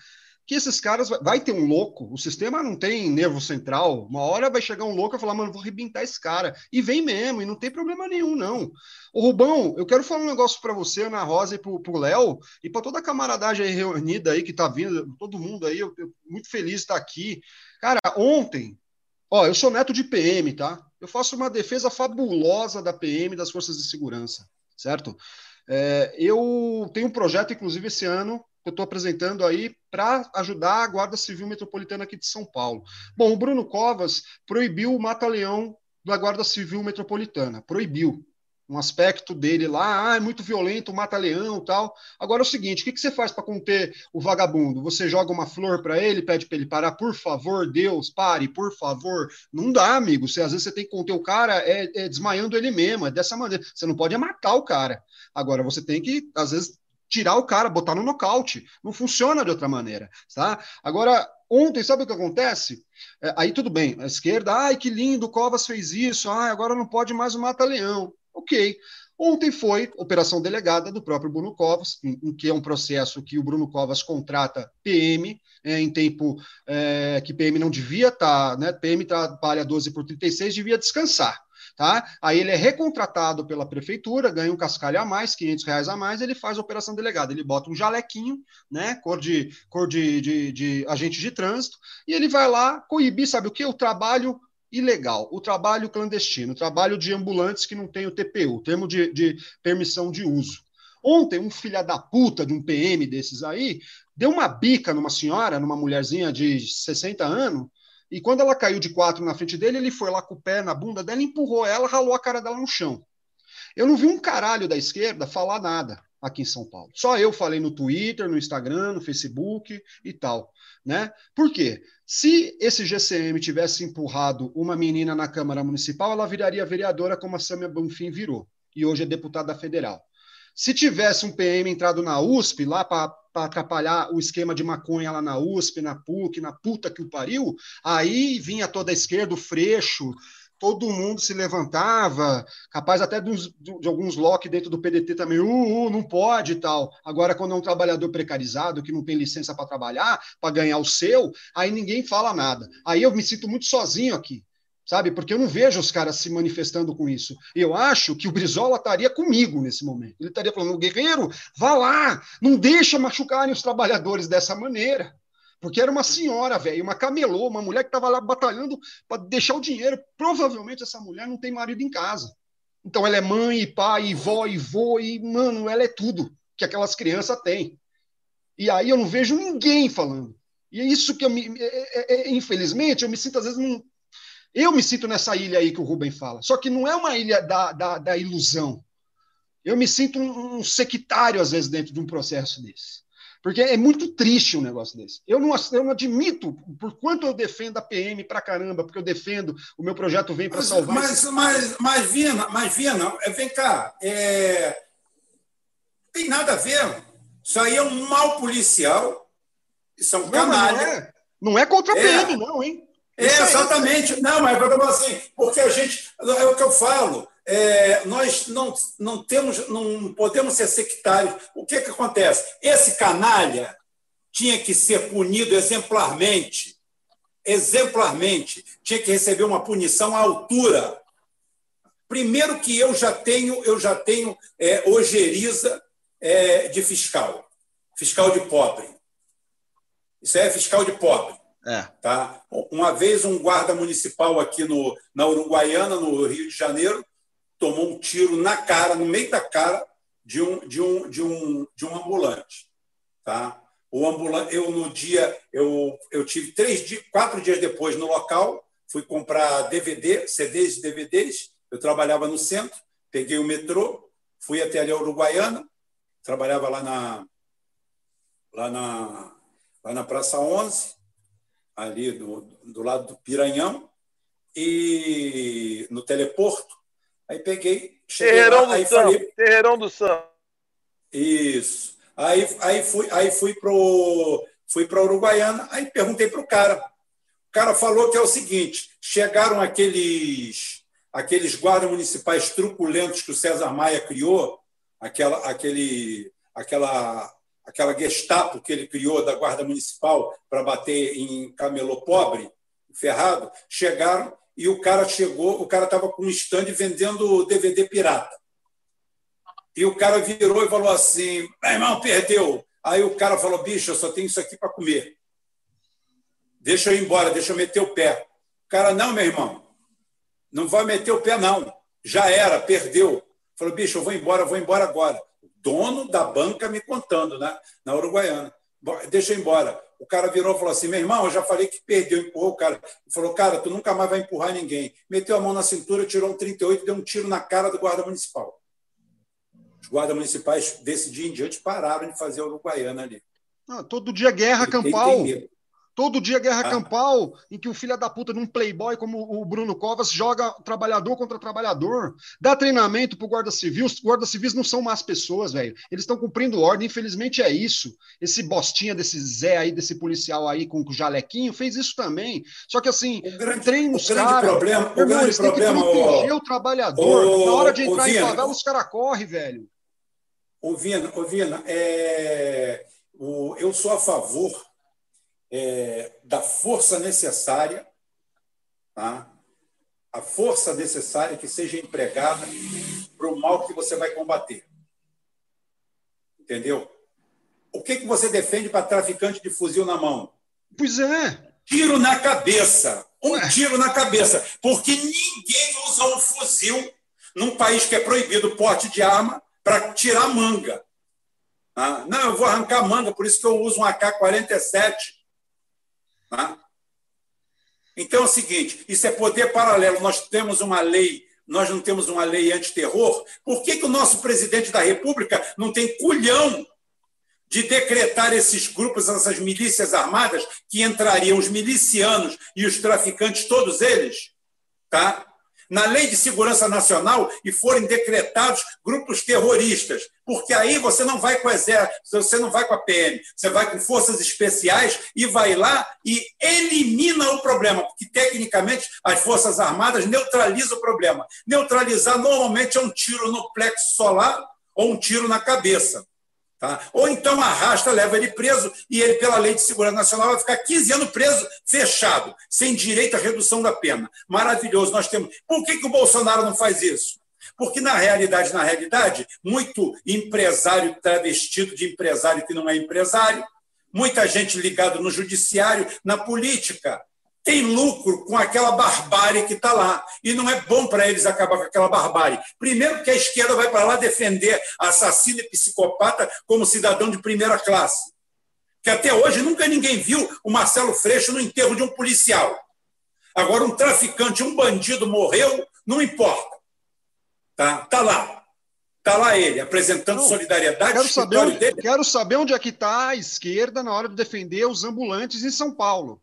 que esses caras vai ter um louco, o sistema não tem nervo central, uma hora vai chegar um louco e falar, mano, vou arrebentar esse cara. E vem mesmo, e não tem problema nenhum, não. O Rubão, eu quero falar um negócio para você, Ana Rosa, e pro, pro Léo, e para toda a camaradagem aí reunida aí que tá vindo, todo mundo aí, eu, eu muito feliz de estar aqui. Cara, ontem, ó, eu sou neto de PM, tá? Eu faço uma defesa fabulosa da PM das forças de segurança, certo? É, eu tenho um projeto, inclusive, esse ano, que eu estou apresentando aí para ajudar a Guarda Civil Metropolitana aqui de São Paulo. Bom, o Bruno Covas proibiu o mata-leão da Guarda Civil Metropolitana, proibiu. Um aspecto dele lá, ah, é muito violento, mata-leão tal. Agora é o seguinte: o que, que você faz para conter o vagabundo? Você joga uma flor para ele, pede para ele parar, por favor, Deus, pare, por favor. Não dá, amigo. Você, às vezes você tem que conter o cara é, é desmaiando ele mesmo, é dessa maneira. Você não pode matar o cara. Agora, você tem que, às vezes, tirar o cara, botar no nocaute. Não funciona de outra maneira, tá? Agora, ontem, sabe o que acontece? É, aí tudo bem, a esquerda, ai que lindo, Covas fez isso, ai, agora não pode mais o Mata-Leão. Ok. Ontem foi operação delegada do próprio Bruno Covas, em, em, que é um processo que o Bruno Covas contrata PM, é, em tempo é, que PM não devia estar, tá, né? PM trabalha 12 por 36, devia descansar. Tá? Aí ele é recontratado pela prefeitura, ganha um cascalho a mais, 500 reais a mais, ele faz a operação delegada. Ele bota um jalequinho, né, cor de, cor de, de, de agente de trânsito, e ele vai lá coibir, sabe o que? O trabalho ilegal, o trabalho clandestino, o trabalho de ambulantes que não tem o TPU, termo de, de permissão de uso. Ontem, um filho da puta de um PM desses aí deu uma bica numa senhora, numa mulherzinha de 60 anos, e quando ela caiu de quatro na frente dele, ele foi lá com o pé na bunda dela, empurrou ela, ralou a cara dela no chão. Eu não vi um caralho da esquerda falar nada aqui em São Paulo. Só eu falei no Twitter, no Instagram, no Facebook e tal, né? Por quê? Se esse GCM tivesse empurrado uma menina na Câmara Municipal, ela viraria vereadora como a Samia Bonfim virou, e hoje é deputada federal. Se tivesse um PM entrado na USP lá para atrapalhar o esquema de maconha lá na USP, na PUC, na puta que o pariu, aí vinha toda a esquerda, o Freixo, todo mundo se levantava, capaz até de alguns lock dentro do PDT também, uh, uh, não pode e tal. Agora, quando é um trabalhador precarizado, que não tem licença para trabalhar, para ganhar o seu, aí ninguém fala nada. Aí eu me sinto muito sozinho aqui sabe? Porque eu não vejo os caras se manifestando com isso. Eu acho que o Brizola estaria comigo nesse momento. Ele estaria falando, guerreiro, vá lá, não deixa machucarem os trabalhadores dessa maneira. Porque era uma senhora, velho, uma camelô, uma mulher que estava lá batalhando para deixar o dinheiro. Provavelmente essa mulher não tem marido em casa. Então ela é mãe, e pai, e vó, e vô, e, mano, ela é tudo que aquelas crianças têm. E aí eu não vejo ninguém falando. E é isso que eu me. É, é, é, infelizmente, eu me sinto às vezes num, eu me sinto nessa ilha aí que o Rubem fala. Só que não é uma ilha da, da, da ilusão. Eu me sinto um, um, sectário, às vezes, dentro de um processo desse. Porque é muito triste um negócio desse. Eu não, eu não admito, por quanto eu defendo a PM pra caramba, porque eu defendo, o meu projeto vem para salvar. Mas, mas, mas, Vina, mas, Vina, é, vem cá, é... tem nada a ver. Isso aí é um mal policial. Isso é um canalha. Não é, não é contra a PM, é. não, hein? É, exatamente. Não, mas eu assim, porque a gente. É o que eu falo. é, nós não, não temos, não podemos ser sectários. O que, que acontece? Esse canalha tinha que ser punido exemplarmente, exemplarmente, tinha que receber uma punição à altura. Primeiro que eu já tenho, eu já tenho é, ojeriza é, de fiscal, fiscal de pobre. Isso é fiscal de pobre. É. Tá? Uma vez um guarda municipal aqui no, na Uruguaiana, no Rio de Janeiro, tomou um tiro na cara, no meio da cara, de um, de um, de um, de um ambulante. Tá? O ambulante, eu no dia, eu, eu tive três dias, quatro dias depois no local, fui comprar DVD, CDs e DVDs. Eu trabalhava no centro, peguei o metrô, fui até ali a Uruguaiana, trabalhava lá na, lá na, lá na Praça 11, ali do, do lado do Piranhão, e no teleporto. Aí peguei, cheguei Terreirão lá, do aí falei, Terreirão do Sam. Isso. Aí, aí fui, aí fui pro fui para Uruguaiana, aí perguntei para o cara. O cara falou que é o seguinte: chegaram aqueles aqueles guardas municipais truculentos que o César Maia criou, aquela aquele aquela aquela Gestapo que ele criou da guarda municipal para bater em camelô pobre, ferrado, chegaram e o cara chegou, o cara estava com um stand vendendo DVD pirata. E o cara virou e falou assim: meu irmão, perdeu. Aí o cara falou: bicho, eu só tenho isso aqui para comer. Deixa eu ir embora, deixa eu meter o pé. O cara, não, meu irmão, não vai meter o pé, não. Já era, perdeu. Falou, bicho, eu vou embora, eu vou embora agora. Dono da banca me contando, né? Na Uruguaiana. Deixa eu ir embora. O cara virou e falou assim: meu irmão, eu já falei que perdeu, empurrou o cara. Ele falou, cara, tu nunca mais vai empurrar ninguém. Meteu a mão na cintura, tirou um 38 deu um tiro na cara do guarda municipal. Os guardas municipais, desse dia em diante, pararam de fazer a Uruguaiana ali. Ah, todo dia guerra campal. Todo dia guerra ah. campal, em que o filho da puta, num playboy como o Bruno Covas, joga trabalhador contra trabalhador, dá treinamento pro guarda civil. Os guardas civis não são más pessoas, velho. Eles estão cumprindo ordem, infelizmente é isso. Esse bostinha desse Zé aí, desse policial aí com o jalequinho, fez isso também. Só que assim, o grande, treina os caras. Problema, o grande problema, proteger o trabalhador. O, Na hora de entrar o, em favela, os caras correm, velho. Ouvindo, ouvindo, é, o, eu sou a favor é, da força necessária, tá? a força necessária que seja empregada para o mal que você vai combater. Entendeu? O que, que você defende para traficante de fuzil na mão? Pois é. Tiro na cabeça. Um Ué. tiro na cabeça. Porque ninguém usa um fuzil num país que é proibido o porte de arma para tirar manga. Ah, não, eu vou arrancar manga, por isso que eu uso um AK-47 Tá? Então é o seguinte: isso é poder paralelo. Nós temos uma lei, nós não temos uma lei antiterror. Por que, que o nosso presidente da República não tem culhão de decretar esses grupos, essas milícias armadas, que entrariam os milicianos e os traficantes, todos eles, tá? Na Lei de Segurança Nacional e forem decretados grupos terroristas, porque aí você não vai com o Exército, você não vai com a PM, você vai com forças especiais e vai lá e elimina o problema, porque tecnicamente as Forças Armadas neutralizam o problema. Neutralizar normalmente é um tiro no plexo solar ou um tiro na cabeça. Tá? Ou então arrasta, leva ele preso e ele, pela Lei de Segurança Nacional, vai ficar 15 anos preso, fechado, sem direito à redução da pena. Maravilhoso, nós temos. Por que, que o Bolsonaro não faz isso? Porque, na realidade, na realidade, muito empresário travestido de empresário que não é empresário, muita gente ligada no judiciário, na política, tem lucro com aquela barbárie que está lá. E não é bom para eles acabar com aquela barbárie. Primeiro, que a esquerda vai para lá defender assassino e psicopata como cidadão de primeira classe. Que até hoje nunca ninguém viu o Marcelo Freixo no enterro de um policial. Agora, um traficante, um bandido morreu, não importa. Tá, tá lá. Está lá ele, apresentando não, solidariedade. Quero saber, onde, quero saber onde é que está a esquerda na hora de defender os ambulantes em São Paulo.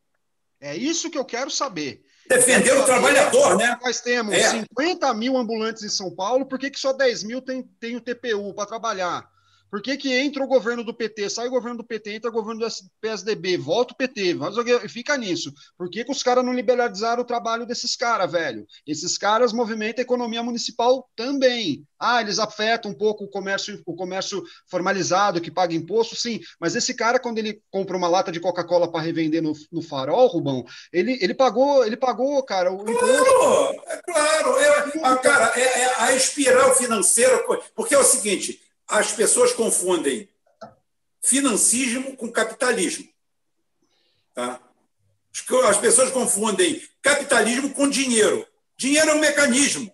É isso que eu quero saber. Defender o trabalhador, né? Nós temos é. 50 mil ambulantes em São Paulo, por que, que só 10 mil tem, tem o TPU para trabalhar? Por que, que entra o governo do PT, sai o governo do PT, entra o governo do PSDB, volta o PT, mas fica nisso. Por que, que os caras não liberalizaram o trabalho desses caras, velho? Esses caras movimentam a economia municipal também. Ah, eles afetam um pouco o comércio, o comércio formalizado que paga imposto, sim. Mas esse cara, quando ele compra uma lata de Coca-Cola para revender no, no farol, Rubão, ele, ele pagou, ele pagou, cara, o imposto. Claro, é claro. É, a, cara, é, é a espiral financeira, porque é o seguinte as pessoas confundem financismo com capitalismo. Tá? As pessoas confundem capitalismo com dinheiro. Dinheiro é um mecanismo.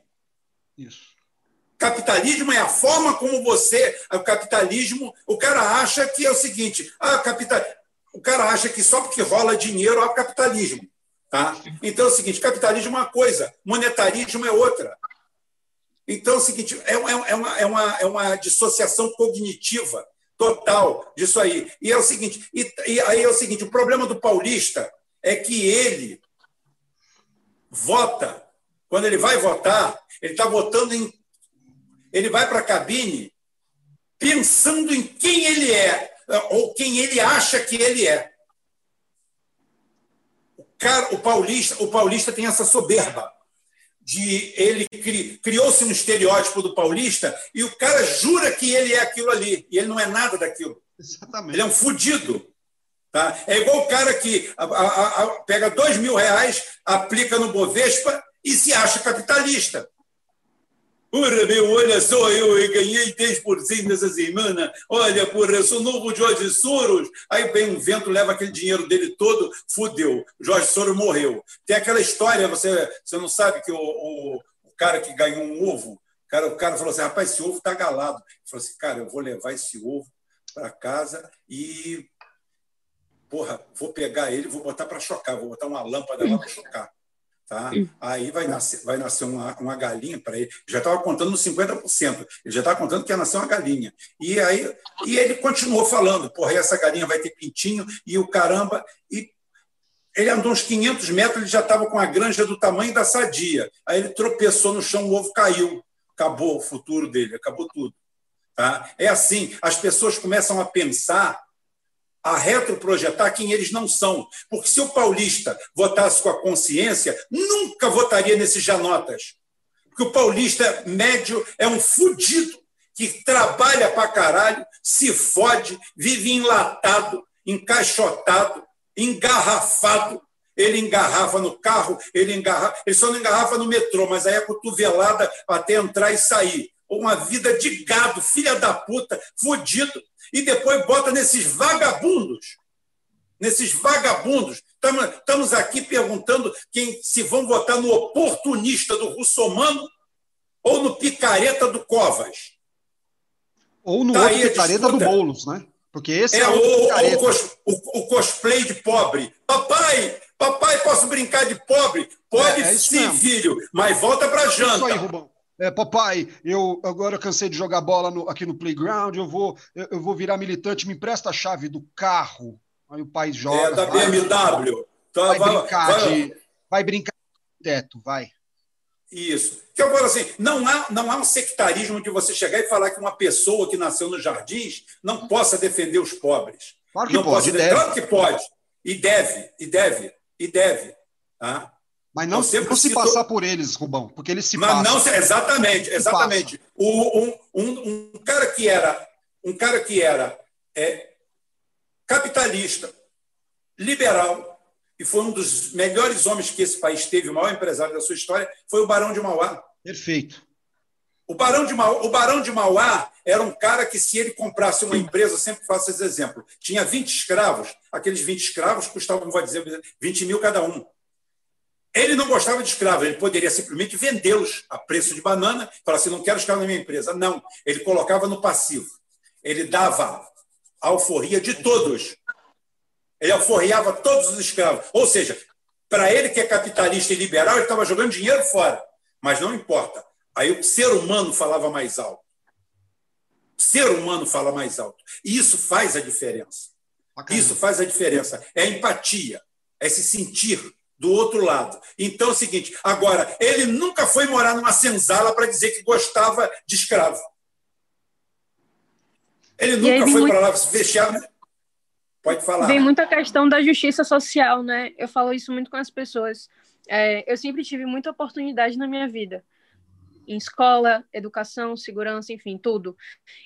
Isso. Capitalismo é a forma como você. O capitalismo, o cara acha que é o seguinte: ah, capital, o cara acha que só porque rola dinheiro há capitalismo. Tá? Então é o seguinte: capitalismo é uma coisa, monetarismo é outra. Então, é o seguinte, é, é, é, uma, é, uma, é uma dissociação cognitiva total disso aí. E é o seguinte, e, e aí é o seguinte, o problema do paulista é que ele vota, quando ele vai votar, ele está votando em. Ele vai para a cabine pensando em quem ele é, ou quem ele acha que ele é. O, cara, o, paulista, o paulista tem essa soberba de ele cri, criou-se um estereótipo do paulista e o cara jura que ele é aquilo ali e ele não é nada daquilo. Exatamente. Ele é um fudido. Tá? É igual o cara que a, a, a, pega dois mil reais, aplica no Bovespa e se acha capitalista. Porra, meu, olha só, eu ganhei 10% nessa semana. Olha, porra, eu sou novo Jorge Soros. Aí vem um vento, leva aquele dinheiro dele todo, fudeu. Jorge Soros morreu. Tem aquela história, você, você não sabe que o, o, o cara que ganhou um ovo, o cara, o cara falou assim: rapaz, esse ovo está galado. Ele falou assim: cara, eu vou levar esse ovo para casa e. Porra, vou pegar ele, vou botar para chocar, vou botar uma lâmpada lá para chocar. Tá? Aí vai nascer, vai nascer uma, uma galinha para ele. Já estava contando nos 50%. Ele já estava contando que ia nascer uma galinha. E aí e ele continuou falando: porra, essa galinha vai ter pintinho e o caramba. E ele andou uns 500 metros, ele já estava com a granja do tamanho da sadia. Aí ele tropeçou no chão, o ovo caiu. Acabou o futuro dele, acabou tudo. Tá? É assim: as pessoas começam a pensar a retroprojetar quem eles não são. Porque se o paulista votasse com a consciência, nunca votaria nesses Janotas. Porque o paulista médio é um fudido que trabalha pra caralho, se fode, vive enlatado, encaixotado, engarrafado. Ele engarrafa no carro, ele engarrafa, ele só não engarrafa no metrô, mas aí é cotovelada até entrar e sair. Uma vida de gado, filha da puta, fudido, e depois bota nesses vagabundos. Nesses vagabundos. Estamos aqui perguntando quem se vão votar no oportunista do russomano ou no picareta do Covas. Ou no tá outro picareta do Boulos, né? Porque esse é, é o, o, cos, o, o, cosplay de pobre. Papai, papai, posso brincar de pobre? Pode é, é sim, mesmo. filho, mas volta para janta. Isso aí, Rubão é, papai, eu agora cansei de jogar bola no, aqui no playground, eu vou, eu, eu, vou virar militante, me empresta a chave do carro. Aí o pai joga. É, da BMW. Então, vai, vai, brincar vai, de, vai brincar de teto, vai. Isso. Que eu falo assim, não há, não há um sectarismo de você chegar e falar que uma pessoa que nasceu nos jardins não possa defender os pobres. Claro que não pode, deve. Claro que pode. E deve, e deve, e deve. Tá? Mas não, não se passar por eles, Rubão, porque eles se Mas passam. Não, exatamente, exatamente. O, um, um, um, cara que era um cara que era é, capitalista, liberal, e foi um dos melhores homens que esse país teve, o maior empresário da sua história, foi o Barão de Mauá. Perfeito. O Barão, de Mauá, o Barão de Mauá era um cara que, se ele comprasse uma empresa, sempre faço esse exemplo, tinha 20 escravos, aqueles 20 escravos custavam, vou dizer, 20 mil cada um. Ele não gostava de escravos, ele poderia simplesmente vendê-los a preço de banana, falar assim: não quero escravo na minha empresa. Não, ele colocava no passivo. Ele dava a alforria de todos. Ele alforriava todos os escravos. Ou seja, para ele que é capitalista e liberal, ele estava jogando dinheiro fora. Mas não importa. Aí o ser humano falava mais alto. O ser humano fala mais alto. E isso faz a diferença. Isso faz a diferença. É a empatia, é se sentir do outro lado. Então é o seguinte: agora, ele nunca foi morar numa senzala para dizer que gostava de escravo. Ele nunca foi muito... para lá fechar. Né? Pode falar. Vem muita questão da justiça social, né? Eu falo isso muito com as pessoas. É, eu sempre tive muita oportunidade na minha vida em escola, educação, segurança, enfim, tudo.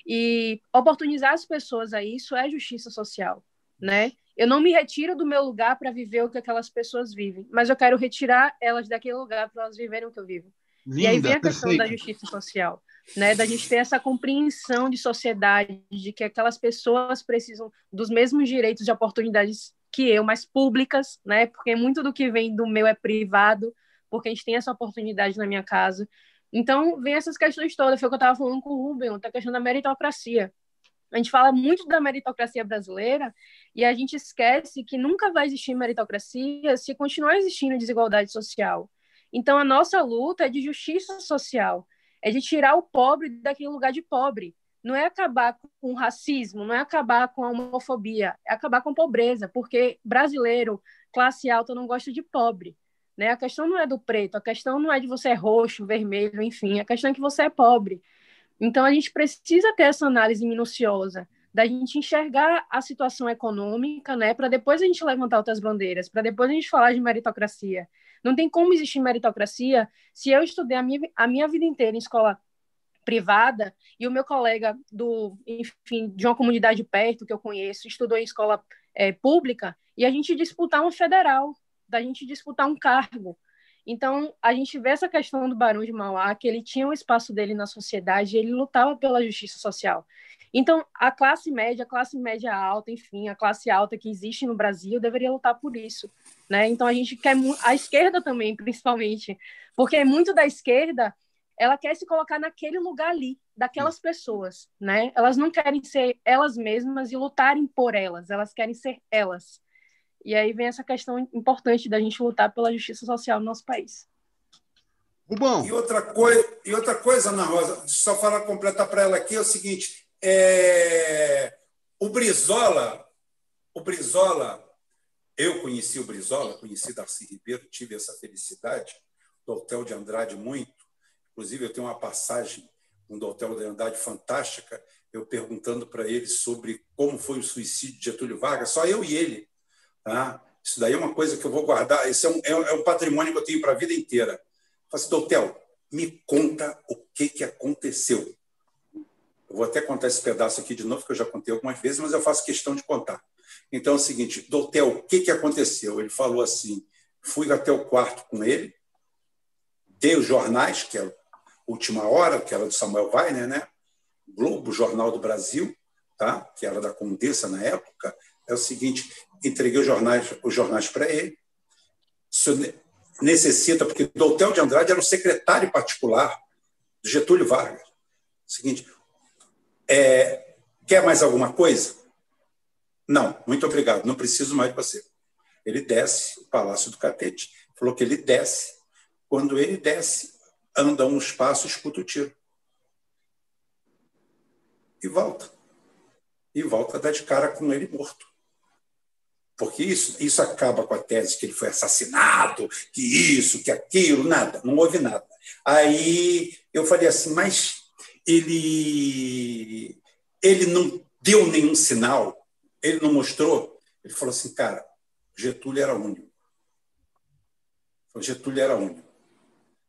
E oportunizar as pessoas a isso é justiça social, né? Eu não me retiro do meu lugar para viver o que aquelas pessoas vivem, mas eu quero retirar elas daquele lugar para elas viverem o que eu vivo. Linda, e aí vem a questão perfeito. da justiça social, né? Da gente ter essa compreensão de sociedade, de que aquelas pessoas precisam dos mesmos direitos e oportunidades que eu, mas públicas, né? Porque muito do que vem do meu é privado, porque a gente tem essa oportunidade na minha casa. Então, vem essas questões todas. Foi o que eu estava falando com o Rubem, a questão da meritocracia. A gente fala muito da meritocracia brasileira e a gente esquece que nunca vai existir meritocracia se continuar existindo desigualdade social. Então, a nossa luta é de justiça social, é de tirar o pobre daquele lugar de pobre. Não é acabar com o racismo, não é acabar com a homofobia, é acabar com a pobreza, porque brasileiro, classe alta, não gosta de pobre. Né? A questão não é do preto, a questão não é de você é roxo, vermelho, enfim, a questão é que você é pobre. Então a gente precisa ter essa análise minuciosa da gente enxergar a situação econômica, né, para depois a gente levantar outras bandeiras, para depois a gente falar de meritocracia. Não tem como existir meritocracia se eu estudei a minha, a minha vida inteira em escola privada e o meu colega do, enfim, de uma comunidade perto que eu conheço estudou em escola é, pública e a gente disputar uma federal, da gente disputar um cargo. Então, a gente vê essa questão do Barão de Mauá, que ele tinha um espaço dele na sociedade, ele lutava pela justiça social. Então, a classe média, a classe média alta, enfim, a classe alta que existe no Brasil, deveria lutar por isso, né? Então, a gente quer a esquerda também, *laughs* principalmente, porque muito da esquerda, ela quer se colocar naquele lugar ali, daquelas pessoas, né? Elas não querem ser elas mesmas e lutarem por elas, elas querem ser elas. E aí vem essa questão importante da gente lutar pela justiça social no nosso país. Rubão. E outra coisa, e outra coisa, Ana Rosa, só falar completar para ela aqui é o seguinte: é... o Brizola, o Brizola, eu conheci o Brizola, conheci Darcy Ribeiro, tive essa felicidade do Hotel de Andrade muito. Inclusive, eu tenho uma passagem do Hotel de Andrade fantástica, eu perguntando para ele sobre como foi o suicídio de Getúlio Vargas, só eu e ele Tá? Isso daí é uma coisa que eu vou guardar, esse é um, é um patrimônio que eu tenho para a vida inteira. Falo assim, Doutel, me conta o que, que aconteceu. Eu vou até contar esse pedaço aqui de novo, que eu já contei algumas vezes, mas eu faço questão de contar. Então é o seguinte, Doutel, o que, que aconteceu? Ele falou assim, fui até o quarto com ele, dei os jornais, que é Última Hora, que era do Samuel Weiner, né? Globo, Jornal do Brasil, tá? que era da Condessa na época, é o seguinte: entreguei os jornais, os jornais para ele. necessita, porque Doutel de Andrade era o secretário particular de Getúlio Vargas. seguinte, é, quer mais alguma coisa? Não, muito obrigado, não preciso mais de você. Ele desce o Palácio do Catete, falou que ele desce. Quando ele desce, anda uns passos, escuta o tiro. E volta. E volta a dar de cara com ele morto porque isso, isso acaba com a tese que ele foi assassinado, que isso, que aquilo, nada, não houve nada. Aí eu falei assim, mas ele, ele não deu nenhum sinal, ele não mostrou. Ele falou assim, cara, Getúlio era único. Getúlio era único.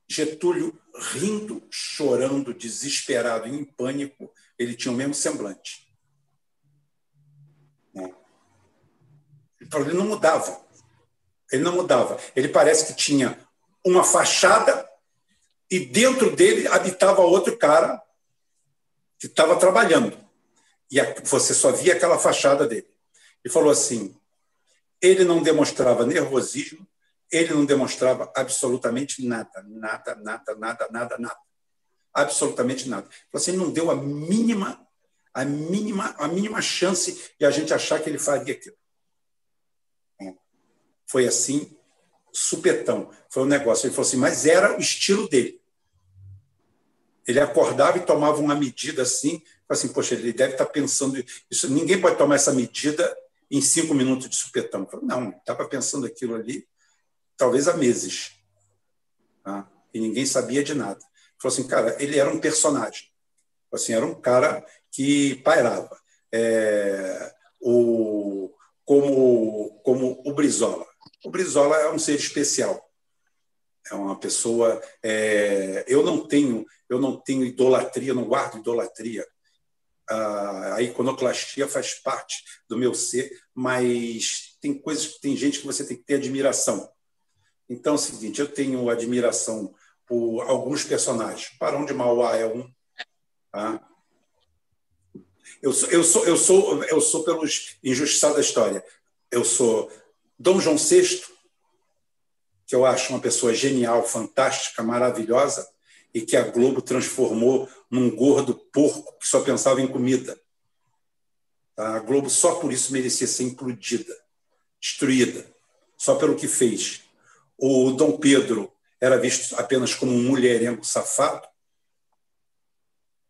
Getúlio rindo, chorando, desesperado, em pânico, ele tinha o mesmo semblante. Ele não mudava. Ele não mudava. Ele parece que tinha uma fachada e dentro dele habitava outro cara que estava trabalhando. E você só via aquela fachada dele. Ele falou assim: ele não demonstrava nervosismo, ele não demonstrava absolutamente nada, nada, nada, nada, nada, nada. Absolutamente nada. Falou assim, não deu a mínima, a mínima, a mínima chance de a gente achar que ele faria aquilo. Foi assim, supetão. Foi um negócio. Ele falou assim, mas era o estilo dele. Ele acordava e tomava uma medida assim, assim, poxa, ele deve estar pensando isso. Ninguém pode tomar essa medida em cinco minutos de supetão. Eu falei, não, estava pensando aquilo ali, talvez há meses. Tá? E ninguém sabia de nada. Ele falou assim, cara, ele era um personagem. Assim, era um cara que pairava. é, o, como, como o Brizola. O Brizola é um ser especial. É uma pessoa. É, eu não tenho, eu não tenho idolatria, não guardo idolatria. A iconoclastia faz parte do meu ser, mas tem coisas, tem gente que você tem que ter admiração. Então é o seguinte, eu tenho admiração por alguns personagens. Barão de Mauá é um. Tá? Eu sou, eu sou, eu sou, eu sou pelos injustiçados da história. Eu sou Dom João VI, que eu acho uma pessoa genial, fantástica, maravilhosa, e que a Globo transformou num gordo porco que só pensava em comida. A Globo só por isso merecia ser implodida, destruída, só pelo que fez. O Dom Pedro era visto apenas como um mulherengo safado.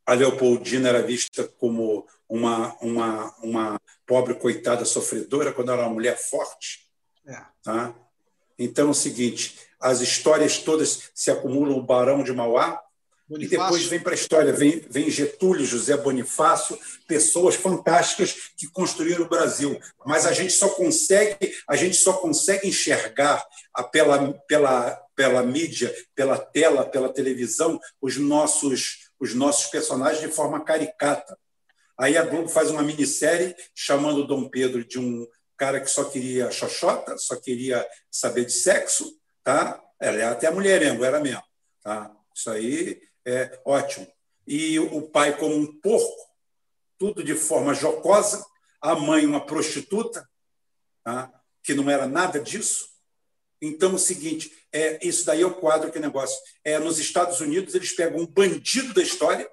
A Leopoldina era vista como uma, uma, uma pobre coitada sofredora, quando era uma mulher forte. Tá? Então é o seguinte: as histórias todas se acumulam o Barão de Mauá, Bonifácio. E depois vem para a história, vem, vem Getúlio, José Bonifácio, pessoas fantásticas que construíram o Brasil. Mas a gente só consegue, a gente só consegue enxergar a, pela, pela, pela mídia, pela tela, pela televisão, os nossos, os nossos personagens de forma caricata. Aí a Globo faz uma minissérie chamando Dom Pedro de um cara que só queria xoxota, só queria saber de sexo, tá? Ela é até mulherengo, era mesmo. Tá? Isso aí é ótimo. E o pai como um porco, tudo de forma jocosa, a mãe uma prostituta, tá? que não era nada disso. Então, o seguinte, é isso daí é o quadro que negócio. É, nos Estados Unidos, eles pegam um bandido da história,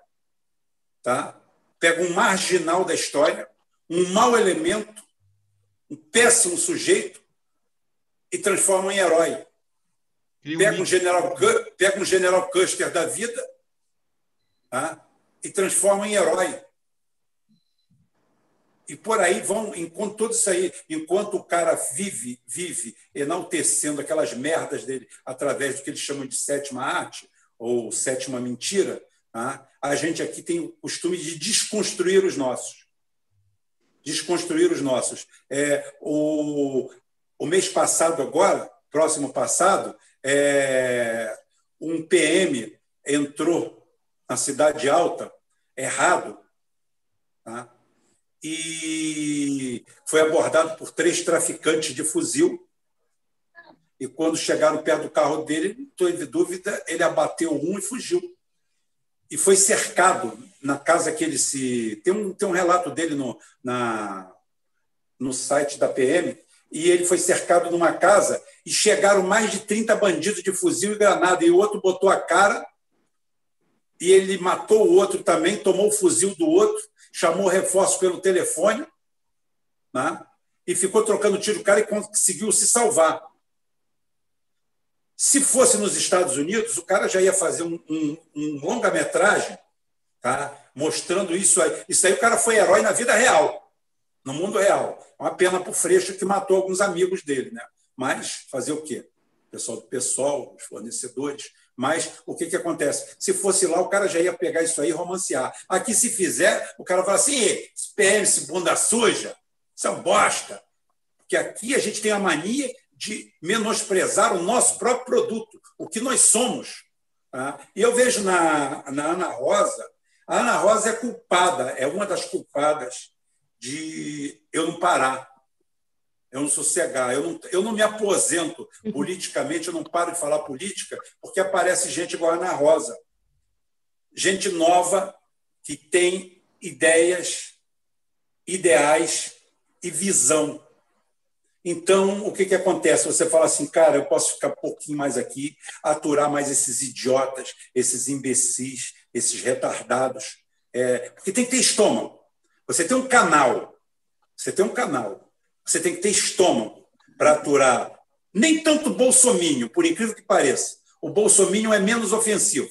tá? pegam um marginal da história, um mau elemento, um péssimo sujeito, e transformam em herói. Pega um, general, pega um general Custer da vida tá? e transformam em herói. E por aí vão, enquanto tudo isso aí, enquanto o cara vive, vive enaltecendo aquelas merdas dele através do que eles chamam de sétima arte ou sétima mentira, tá? a gente aqui tem o costume de desconstruir os nossos. Desconstruir os nossos. É, o, o mês passado, agora, próximo passado, é, um PM entrou na Cidade Alta, errado, tá? e foi abordado por três traficantes de fuzil. E quando chegaram perto do carro dele, não teve dúvida, ele abateu um e fugiu. E foi cercado na casa que ele se. Tem um, tem um relato dele no, na, no site da PM, e ele foi cercado numa casa e chegaram mais de 30 bandidos de fuzil e granada, e o outro botou a cara e ele matou o outro também, tomou o fuzil do outro, chamou reforço pelo telefone né? e ficou trocando tiro do cara e conseguiu se salvar. Se fosse nos Estados Unidos, o cara já ia fazer um, um, um longa-metragem tá? mostrando isso aí. Isso aí o cara foi herói na vida real, no mundo real. Uma pena o Freixo que matou alguns amigos dele. Né? Mas fazer o quê? O pessoal do pessoal, os fornecedores, mas o que, que acontece? Se fosse lá, o cara já ia pegar isso aí e romancear. Aqui, se fizer, o cara fala assim: PM, esse bunda suja, isso é um bosta. Porque aqui a gente tem a mania de menosprezar o nosso próprio produto, o que nós somos. Tá? E eu vejo na, na Ana Rosa, a Ana Rosa é culpada, é uma das culpadas de eu não parar eu não sossegar, eu não, eu não me aposento uhum. politicamente, eu não paro de falar política, porque aparece gente igual a Ana Rosa. Gente nova que tem ideias, ideais e visão. Então, o que, que acontece? Você fala assim, cara, eu posso ficar um pouquinho mais aqui, aturar mais esses idiotas, esses imbecis, esses retardados. É, porque tem que ter estômago. Você tem um canal, você tem um canal você tem que ter estômago para aturar. Nem tanto bolsomínio, por incrível que pareça. O bolsomínio é menos ofensivo.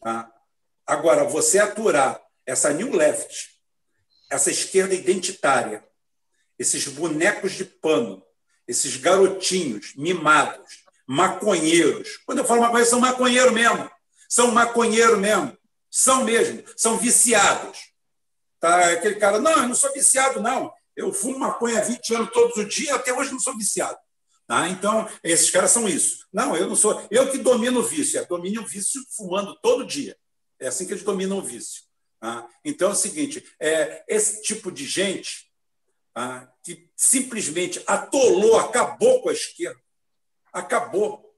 Tá? Agora, você aturar essa New Left, essa esquerda identitária, esses bonecos de pano, esses garotinhos mimados, maconheiros. Quando eu falo maconheiro, são maconheiro mesmo. São maconheiro mesmo. São mesmo. São viciados. Tá? Aquele cara, não, eu não sou viciado, não. Eu fumo maconha há 20 anos todos os dias, até hoje não sou viciado. Tá? Então, esses caras são isso. Não, eu não sou. Eu que domino o vício. É, domino o vício fumando todo dia. É assim que eles dominam o vício. Tá? Então é o seguinte: é, esse tipo de gente tá? que simplesmente atolou, acabou com a esquerda. Acabou.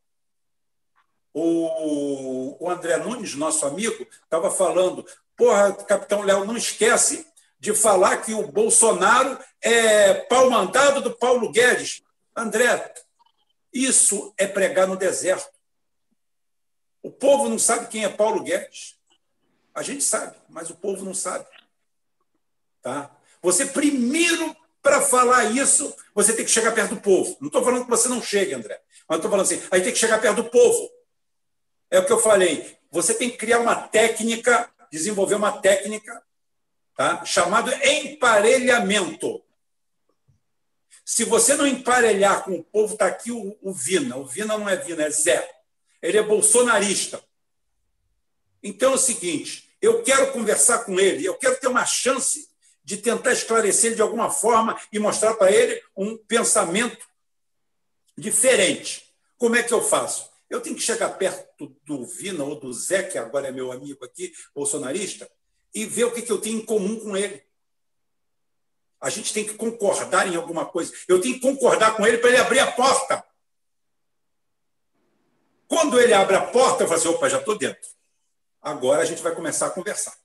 O, o André Nunes, nosso amigo, estava falando: porra, capitão Léo, não esquece de falar que o Bolsonaro é pau mandado do Paulo Guedes. André, isso é pregar no deserto. O povo não sabe quem é Paulo Guedes. A gente sabe, mas o povo não sabe. Tá? Você primeiro para falar isso, você tem que chegar perto do povo. Não estou falando que você não chegue, André. Mas estou falando assim, aí tem que chegar perto do povo. É o que eu falei. Você tem que criar uma técnica, desenvolver uma técnica tá? chamada emparelhamento. Se você não emparelhar com o povo, está aqui o, o Vina. O Vina não é Vina, é Zé. Ele é bolsonarista. Então é o seguinte: eu quero conversar com ele, eu quero ter uma chance de tentar esclarecer ele de alguma forma e mostrar para ele um pensamento diferente. Como é que eu faço? Eu tenho que chegar perto do Vina ou do Zé, que agora é meu amigo aqui, bolsonarista, e ver o que eu tenho em comum com ele. A gente tem que concordar em alguma coisa. Eu tenho que concordar com ele para ele abrir a porta. Quando ele abre a porta, eu falo assim: opa, já estou dentro. Agora a gente vai começar a conversar.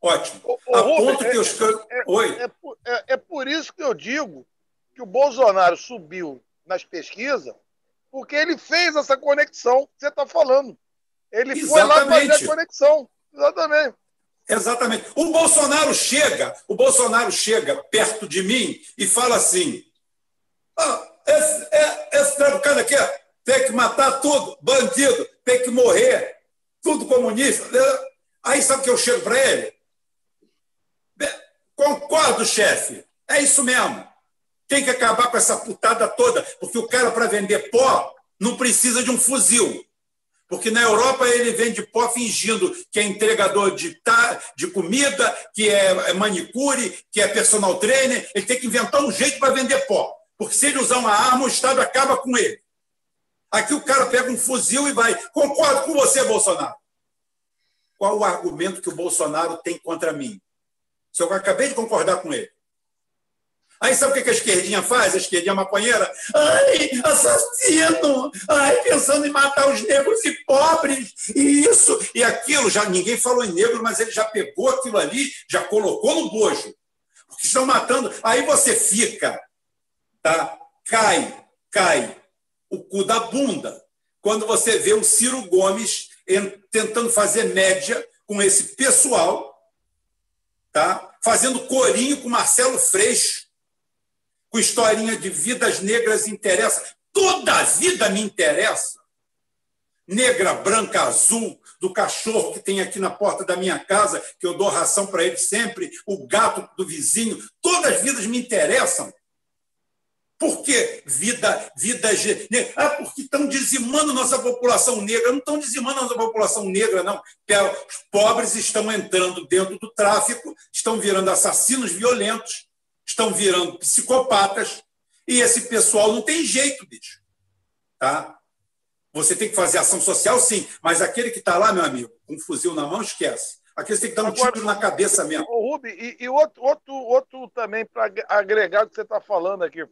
Ótimo. Ô, ô, a ponto é, que os. É, Oi. É, é, é por isso que eu digo que o Bolsonaro subiu nas pesquisas, porque ele fez essa conexão que você está falando. Ele Exatamente. foi lá fazer a conexão. Exatamente. Exatamente. O Bolsonaro chega, o Bolsonaro chega perto de mim e fala assim: ah, esse, é, esse traficante aqui tem que matar tudo, bandido, tem que morrer, tudo comunista. Aí sabe que eu chego para ele? Concordo, chefe. É isso mesmo. Tem que acabar com essa putada toda, porque o cara, para vender pó, não precisa de um fuzil. Porque na Europa ele vende pó fingindo que é entregador de, de comida, que é manicure, que é personal trainer. Ele tem que inventar um jeito para vender pó. Porque se ele usar uma arma, o Estado acaba com ele. Aqui o cara pega um fuzil e vai. Concordo com você, Bolsonaro. Qual o argumento que o Bolsonaro tem contra mim? Se eu acabei de concordar com ele. Aí sabe o que a esquerdinha faz? A esquerdinha maconheira? Ai, assassino! Ai, pensando em matar os negros e pobres, e isso e aquilo. Já ninguém falou em negro, mas ele já pegou aquilo ali, já colocou no bojo. Porque estão matando. Aí você fica, tá? Cai, cai o cu da bunda. Quando você vê o Ciro Gomes tentando fazer média com esse pessoal, tá? Fazendo corinho com Marcelo Freixo com historinha de vidas negras interessa. Toda a vida me interessa. Negra, branca, azul, do cachorro que tem aqui na porta da minha casa, que eu dou ração para ele sempre, o gato do vizinho, todas as vidas me interessam. Por que vida, vida negra? Ah, porque estão dizimando nossa população negra. Não estão dizimando nossa população negra, não. Os pobres estão entrando dentro do tráfico, estão virando assassinos violentos, estão virando psicopatas e esse pessoal não tem jeito, bicho. Tá? Você tem que fazer ação social, sim, mas aquele que está lá, meu amigo, com um fuzil na mão, esquece. Aquele tem que dar um Agora, tiro na cabeça mesmo. Ô, Rubi, e, e outro, outro, outro também para agregar o que você está falando aqui,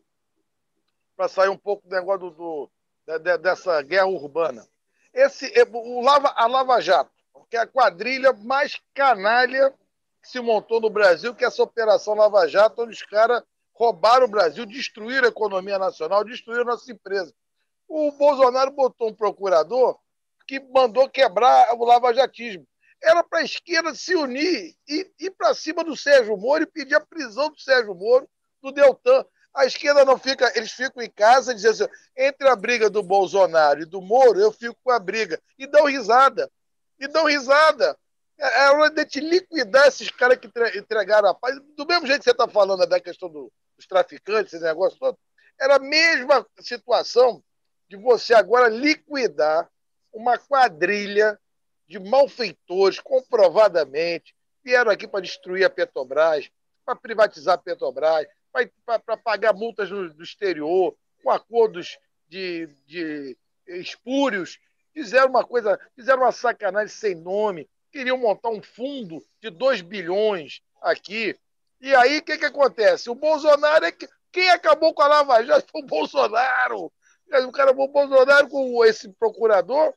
para sair um pouco do negócio do, do, dessa guerra urbana. Esse, o Lava, a Lava Jato, que é a quadrilha mais canalha que se montou no Brasil, que é essa Operação Lava Jato, onde os caras roubaram o Brasil, destruíram a economia nacional, destruíram nossa empresa. O Bolsonaro botou um procurador que mandou quebrar o lavajatismo. Era para a esquerda se unir e ir para cima do Sérgio Moro e pedir a prisão do Sérgio Moro, do Deltan. A esquerda não fica, eles ficam em casa dizem assim: entre a briga do Bolsonaro e do Moro, eu fico com a briga. E dão risada. E dão risada. É, é hora de te liquidar esses caras que entregaram a paz. Do mesmo jeito que você está falando da questão do, dos traficantes, esse negócio todo, era a mesma situação de você agora liquidar uma quadrilha de malfeitores, comprovadamente, vieram aqui para destruir a Petrobras, para privatizar a Petrobras, para pagar multas no, do exterior, com acordos de, de espúrios, fizeram uma coisa, fizeram uma sacanagem sem nome, queriam montar um fundo de 2 bilhões aqui. E aí, o que, que acontece? O Bolsonaro é que. Quem acabou com a Lava Jato foi o Bolsonaro. O cara, o Bolsonaro com esse procurador,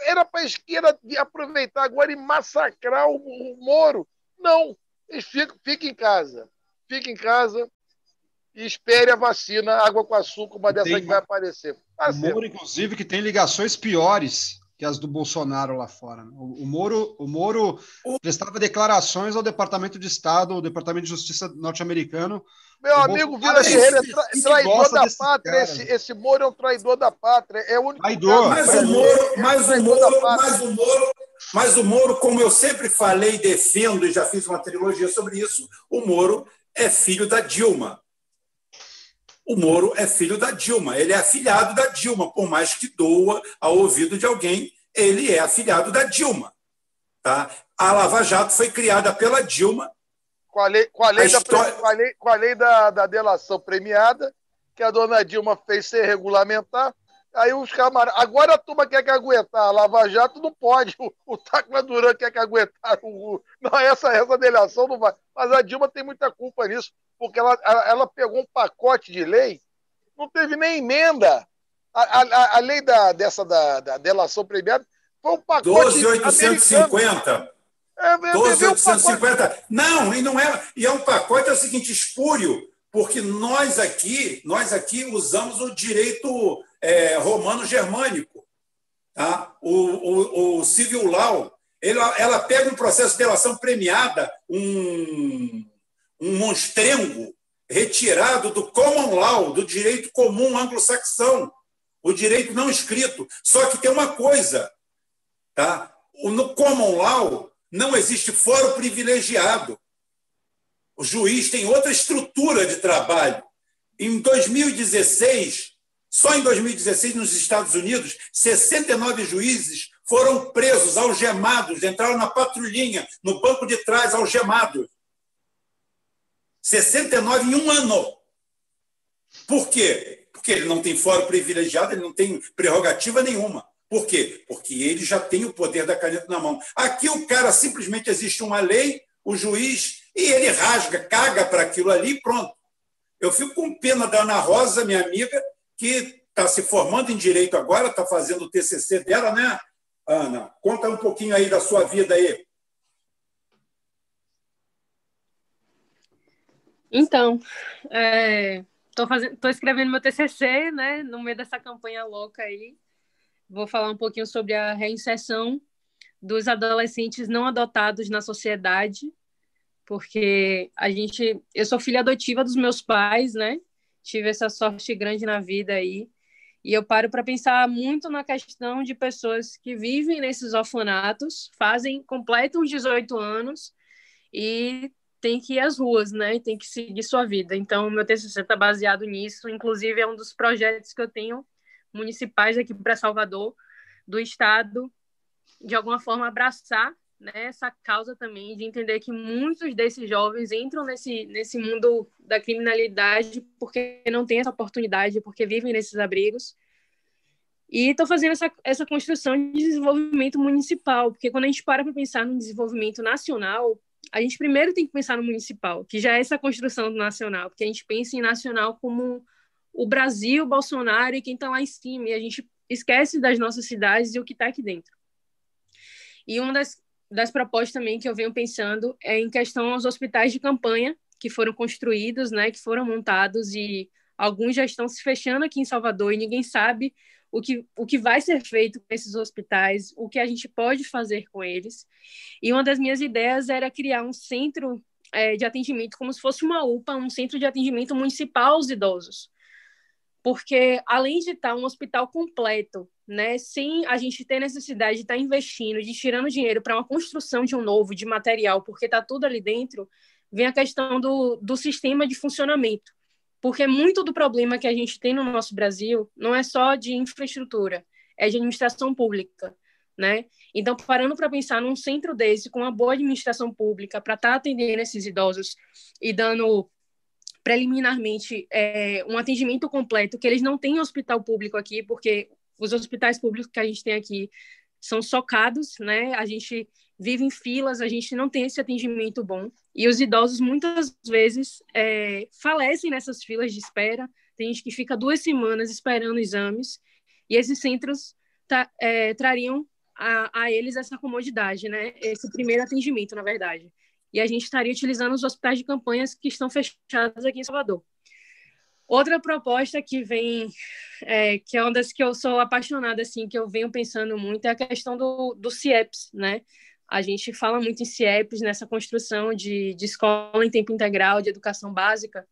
era para a esquerda aproveitar agora e massacrar o, o Moro. Não, fica, fica em casa. Fica em casa e espere a vacina, água com açúcar, uma dessa tem, que vai aparecer. o Moro, inclusive, que tem ligações piores que as do Bolsonaro lá fora. Né? O, o Moro, o Moro prestava declarações ao Departamento de Estado, ao Departamento de Justiça norte-americano. Meu o amigo Vila Guerreiro é tra traidor da pátria. Esse, esse Moro é um traidor da pátria. É o único traidor. Mas o Moro, mas o Moro, mas o Moro, mas o Moro, como eu sempre falei, defendo e já fiz uma trilogia sobre isso, o Moro é filho da Dilma. O Moro é filho da Dilma, ele é afilhado da Dilma, por mais que doa ao ouvido de alguém, ele é afilhado da Dilma. Tá? A Lava Jato foi criada pela Dilma. Com a lei, com a lei, a da, história... com a lei, com a lei da, da delação premiada, que a dona Dilma fez sem regulamentar, Aí os camaradas. Agora a turma quer que aguentar. A Lava Jato não pode. O, o Tacla Duran quer que aguentar. O, não, essa, essa delação não vai. Mas a Dilma tem muita culpa nisso porque ela, ela pegou um pacote de lei, não teve nem emenda. A, a, a lei da, dessa da, da delação premiada foi um pacote. 12.850. É, 12.850. É, não, e não é. E é um pacote, é o seguinte, espúrio, porque nós aqui, nós aqui usamos o direito é, romano-germânico. Tá? O, o, o civil law, ela pega um processo de delação premiada, um um monstrengo retirado do common law, do direito comum anglo-saxão, o direito não escrito. Só que tem uma coisa, tá? No common law não existe fórum privilegiado. O juiz tem outra estrutura de trabalho. Em 2016, só em 2016, nos Estados Unidos, 69 juízes foram presos, algemados, entraram na patrulhinha, no banco de trás, algemados. 69 em um ano. Por quê? Porque ele não tem fórum privilegiado, ele não tem prerrogativa nenhuma. Por quê? Porque ele já tem o poder da caneta na mão. Aqui o cara simplesmente existe uma lei, o juiz, e ele rasga, caga para aquilo ali e pronto. Eu fico com pena da Ana Rosa, minha amiga, que está se formando em direito agora, está fazendo o TCC dela, né, Ana? Conta um pouquinho aí da sua vida aí. Então, estou é, fazendo, tô escrevendo meu TCC, né, no meio dessa campanha louca aí. Vou falar um pouquinho sobre a reinserção dos adolescentes não adotados na sociedade, porque a gente, eu sou filha adotiva dos meus pais, né? Tive essa sorte grande na vida aí. E eu paro para pensar muito na questão de pessoas que vivem nesses orfanatos, fazem, completam os 18 anos e tem que ir às ruas, né? Tem que seguir sua vida. Então, meu TCC está baseado nisso. Inclusive, é um dos projetos que eu tenho municipais aqui para Salvador, do Estado, de alguma forma abraçar né, essa causa também, de entender que muitos desses jovens entram nesse, nesse mundo da criminalidade porque não têm essa oportunidade, porque vivem nesses abrigos. E estou fazendo essa, essa construção de desenvolvimento municipal, porque quando a gente para para pensar no desenvolvimento nacional, a gente primeiro tem que pensar no municipal, que já é essa construção do nacional, porque a gente pensa em nacional como o Brasil, Bolsonaro e quem está lá em cima, e a gente esquece das nossas cidades e o que está aqui dentro. E uma das, das propostas também que eu venho pensando é em questão aos hospitais de campanha que foram construídos, né, que foram montados e alguns já estão se fechando aqui em Salvador e ninguém sabe o que, o que vai ser feito com esses hospitais, o que a gente pode fazer com eles. E uma das minhas ideias era criar um centro é, de atendimento, como se fosse uma UPA, um centro de atendimento municipal aos idosos. Porque, além de estar um hospital completo, né, sem a gente ter necessidade de estar investindo, de tirando dinheiro para uma construção de um novo, de material, porque está tudo ali dentro, vem a questão do, do sistema de funcionamento. Porque muito do problema que a gente tem no nosso Brasil não é só de infraestrutura, é de administração pública. né? Então, parando para pensar num centro desse, com uma boa administração pública, para estar tá atendendo esses idosos e dando preliminarmente é, um atendimento completo, que eles não têm hospital público aqui, porque os hospitais públicos que a gente tem aqui são socados, né? A gente vive em filas, a gente não tem esse atendimento bom. E os idosos, muitas vezes, é, falecem nessas filas de espera. Tem gente que fica duas semanas esperando exames. E esses centros tá, é, trariam a, a eles essa comodidade, né? Esse primeiro atendimento, na verdade. E a gente estaria utilizando os hospitais de campanhas que estão fechados aqui em Salvador. Outra proposta que vem, é, que é uma das que eu sou apaixonada, assim, que eu venho pensando muito, é a questão do, do CIEPS, né? A gente fala muito em CIEPS, nessa construção de, de escola em tempo integral, de educação básica,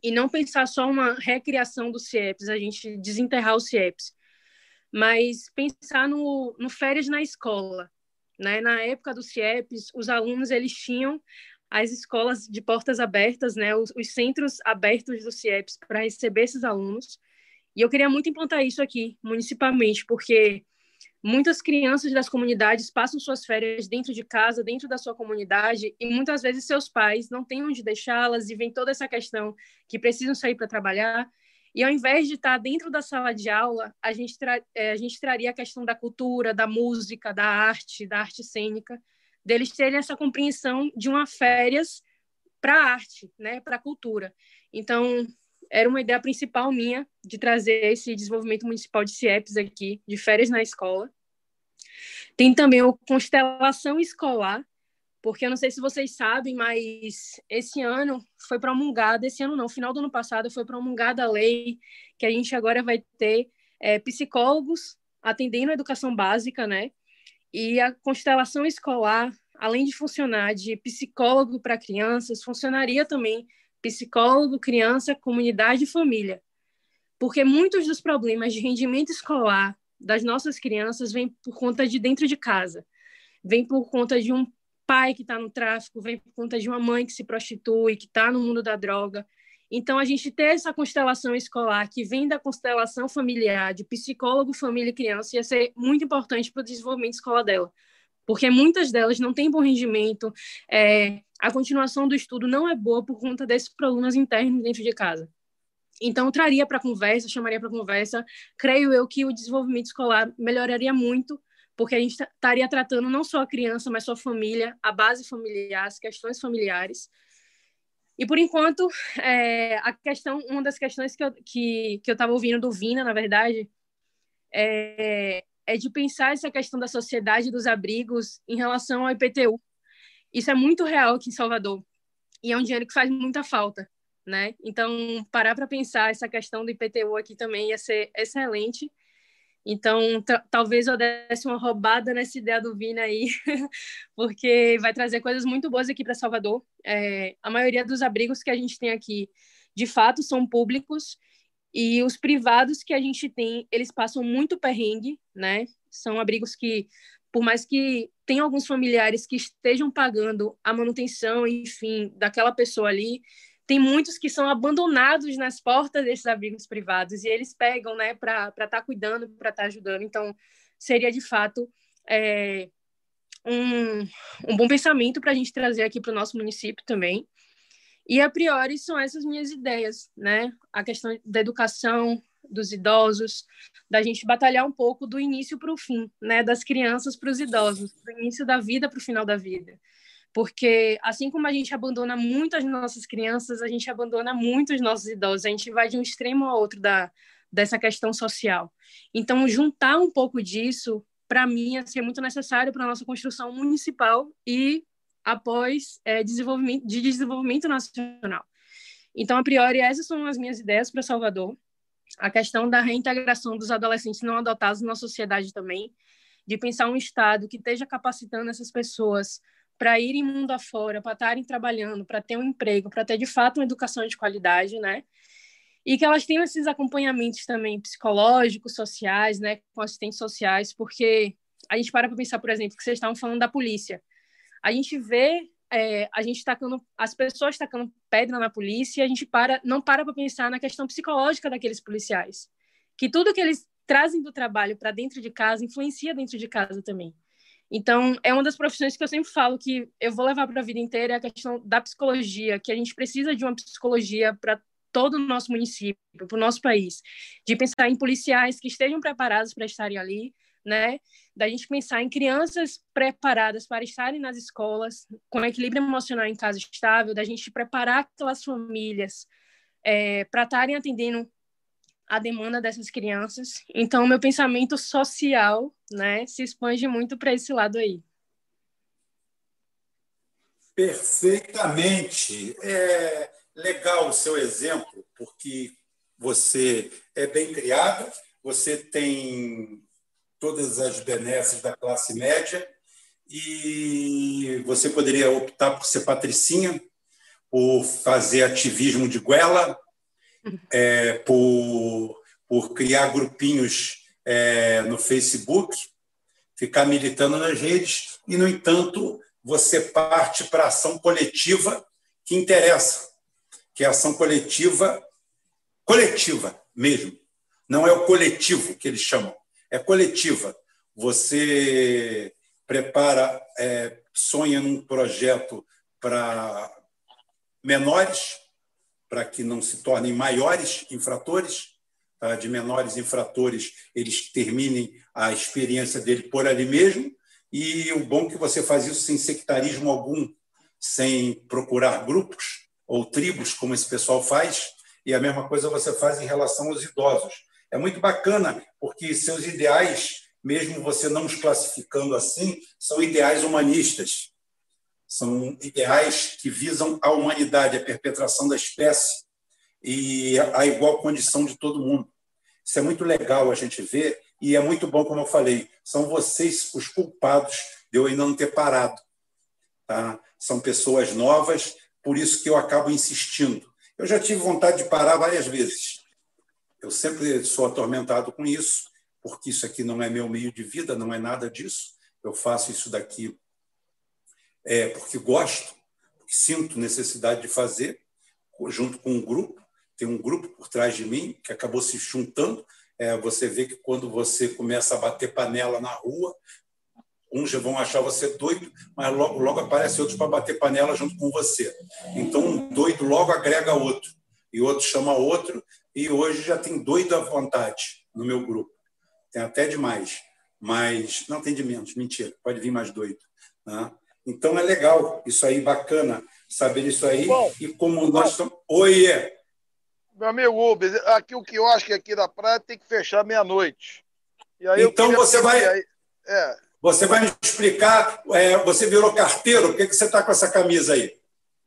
e não pensar só uma recriação do CIEPS, a gente desenterrar o CIEPS, mas pensar no, no férias na escola. Né? Na época do CIEPS, os alunos eles tinham as escolas de portas abertas, né? os, os centros abertos do CIEPS para receber esses alunos. E eu queria muito implantar isso aqui, municipalmente, porque muitas crianças das comunidades passam suas férias dentro de casa, dentro da sua comunidade, e muitas vezes seus pais não têm onde deixá-las e vem toda essa questão que precisam sair para trabalhar. E ao invés de estar dentro da sala de aula, a gente, é, a gente traria a questão da cultura, da música, da arte, da arte cênica, deles terem essa compreensão de uma férias para a arte, né, para a cultura. Então, era uma ideia principal minha de trazer esse desenvolvimento municipal de CIEPs aqui, de férias na escola. Tem também o Constelação Escolar, porque eu não sei se vocês sabem, mas esse ano foi promulgada, esse ano não, final do ano passado foi promulgada a lei que a gente agora vai ter é, psicólogos atendendo a educação básica, né? E a constelação escolar, além de funcionar de psicólogo para crianças, funcionaria também psicólogo, criança, comunidade e família. Porque muitos dos problemas de rendimento escolar das nossas crianças vêm por conta de dentro de casa, vem por conta de um pai que está no tráfico, vem por conta de uma mãe que se prostitui, que está no mundo da droga. Então, a gente ter essa constelação escolar que vem da constelação familiar, de psicólogo, família e criança, ia ser muito importante para o desenvolvimento escolar dela. Porque muitas delas não têm bom rendimento, é, a continuação do estudo não é boa por conta desses problemas internos dentro de casa. Então, traria para conversa, chamaria para conversa. Creio eu que o desenvolvimento escolar melhoraria muito porque a gente estaria tratando não só a criança, mas sua família, a base familiar, as questões familiares. E por enquanto, é, a questão, uma das questões que eu que, que eu estava ouvindo do Vina, na verdade, é, é de pensar essa questão da sociedade dos abrigos em relação ao IPTU. Isso é muito real aqui em Salvador e é um dinheiro que faz muita falta, né? Então, parar para pensar essa questão do IPTU aqui também ia ser excelente então, talvez eu desse uma roubada nessa ideia do Vina aí, *laughs* porque vai trazer coisas muito boas aqui para Salvador. É, a maioria dos abrigos que a gente tem aqui, de fato, são públicos, e os privados que a gente tem, eles passam muito perrengue, né? São abrigos que, por mais que tenham alguns familiares que estejam pagando a manutenção, enfim, daquela pessoa ali, tem muitos que são abandonados nas portas desses abrigos privados e eles pegam, né, para estar tá cuidando, para estar tá ajudando. Então, seria de fato é, um, um bom pensamento para a gente trazer aqui para o nosso município também. E a priori são essas minhas ideias, né? A questão da educação dos idosos, da gente batalhar um pouco do início para o fim, né? Das crianças para os idosos, do início da vida para o final da vida porque assim como a gente abandona muitas nossas crianças, a gente abandona muitos nossos idosos, a gente vai de um extremo ao outro da, dessa questão social. Então, juntar um pouco disso, para mim, é ser muito necessário para a nossa construção municipal e após é, desenvolvimento, de desenvolvimento nacional. Então, a priori, essas são as minhas ideias para Salvador. A questão da reintegração dos adolescentes não adotados na sociedade também, de pensar um Estado que esteja capacitando essas pessoas para irem mundo afora, para estarem trabalhando, para ter um emprego, para ter de fato uma educação de qualidade, né? E que elas tenham esses acompanhamentos também psicológicos, sociais, né, com assistentes sociais, porque a gente para para pensar, por exemplo, que vocês estavam falando da polícia. A gente vê é, a gente tacando, as pessoas tacando pedra na polícia e a gente para, não para para pensar na questão psicológica daqueles policiais. Que tudo que eles trazem do trabalho para dentro de casa influencia dentro de casa também. Então, é uma das profissões que eu sempre falo que eu vou levar para a vida inteira é a questão da psicologia, que a gente precisa de uma psicologia para todo o nosso município, para o nosso país, de pensar em policiais que estejam preparados para estarem ali, né? Da gente pensar em crianças preparadas para estarem nas escolas, com equilíbrio emocional em casa estável, da gente preparar aquelas famílias é, para estarem atendendo a demanda dessas crianças. Então, meu pensamento social, né, se expande muito para esse lado aí. Perfeitamente. É legal o seu exemplo, porque você é bem criada, você tem todas as benesses da classe média. E você poderia optar por ser patricinha, por fazer ativismo de goela, *laughs* é, por, por criar grupinhos é, no Facebook, ficar militando nas redes, e, no entanto, você parte para a ação coletiva que interessa, que é a ação coletiva, coletiva mesmo. Não é o coletivo que eles chamam, é coletiva. Você prepara, é, sonha num projeto para menores, para que não se tornem maiores infratores, tá? de menores infratores eles terminem a experiência dele por ali mesmo, e o bom é que você faz isso sem sectarismo algum, sem procurar grupos ou tribos, como esse pessoal faz, e a mesma coisa você faz em relação aos idosos. É muito bacana, porque seus ideais, mesmo você não os classificando assim, são ideais humanistas são ideais que visam a humanidade, a perpetuação da espécie e a igual condição de todo mundo. Isso é muito legal a gente ver e é muito bom, como eu falei, são vocês os culpados de eu ainda não ter parado. Tá? São pessoas novas, por isso que eu acabo insistindo. Eu já tive vontade de parar várias vezes. Eu sempre sou atormentado com isso, porque isso aqui não é meu meio de vida, não é nada disso. Eu faço isso daqui é, porque gosto, porque sinto necessidade de fazer, junto com um grupo. Tem um grupo por trás de mim que acabou se juntando. É, você vê que quando você começa a bater panela na rua, uns já vão achar você doido, mas logo, logo aparece outros para bater panela junto com você. Então, um doido logo agrega outro, e outro chama outro, e hoje já tem doido à vontade no meu grupo. Tem até demais, mas não tem de menos, mentira, pode vir mais doido. Né? Então é legal, isso aí, bacana, saber isso aí. Bom, e como nós estamos. Oi! Meu amigo Uber, aqui o que eu acho que aqui na praia tem que fechar meia-noite. Então você vai. Aí, é. Você vai me explicar. É, você virou carteiro, por que, que você está com essa camisa aí?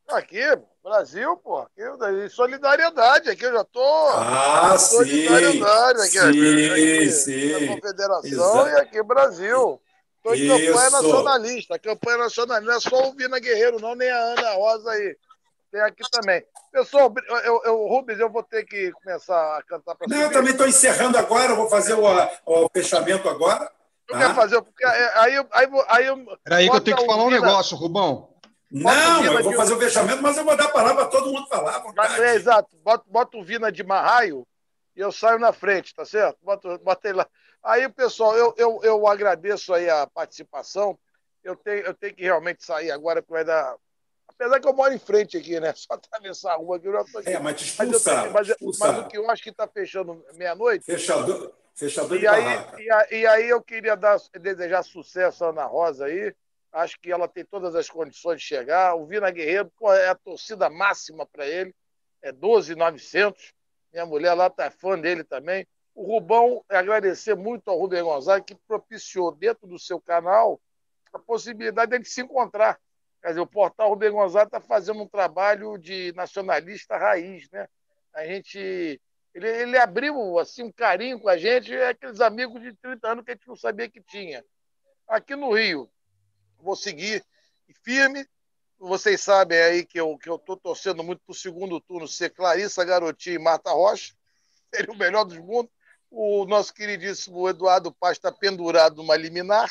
Aqui, Brasil, pô. Aqui, solidariedade, aqui eu já estou. Ah, solidariedade, sim. Aqui, aqui, aqui, sim. Confederação Exato. e aqui Brasil. Estou em Isso. campanha nacionalista. campanha nacionalista. Não é só o Vina Guerreiro, não, nem a Ana Rosa aí. Tem aqui também. Pessoal, eu, eu, Rubens, eu vou ter que começar a cantar para Não, eu também estou encerrando agora, vou fazer o, o fechamento agora. Eu tá? fazer, porque aí, aí, aí, aí Peraí que eu tenho que falar um negócio, Rubão. Não, eu vou fazer o fechamento, mas eu vou dar a palavra para todo mundo falar. É, exato. Bota, bota o Vina de Marraio e eu saio na frente, tá certo? Bota, bota ele lá. Aí, pessoal, eu, eu, eu agradeço aí a participação. Eu tenho, eu tenho que realmente sair agora, porque vai dar. Apesar que eu moro em frente aqui, né? *laughs* Só atravessar a rua aqui, eu já tô aqui. É, mas te expulsar, mas, mas, mas, o que eu acho que está fechando meia-noite. Fechador, fechador e de aí, e, e, aí eu queria dar, desejar sucesso à Ana Rosa aí. Acho que ela tem todas as condições de chegar. O Vina Guerreiro pô, é a torcida máxima para ele. É 12,900. Minha mulher lá tá fã dele também o Rubão, agradecer muito ao Rubem Gonzaga, que propiciou dentro do seu canal a possibilidade de a gente se encontrar. Quer dizer, o portal Rubem Gonzaga está fazendo um trabalho de nacionalista raiz, né? A gente, ele, ele abriu assim um carinho com a gente, é aqueles amigos de 30 anos que a gente não sabia que tinha. Aqui no Rio, vou seguir firme. Vocês sabem aí que eu que eu estou torcendo muito para o segundo turno ser Clarissa Garotinho e Marta Rocha. Seria o melhor dos mundos o nosso queridíssimo Eduardo Paz está pendurado numa liminar,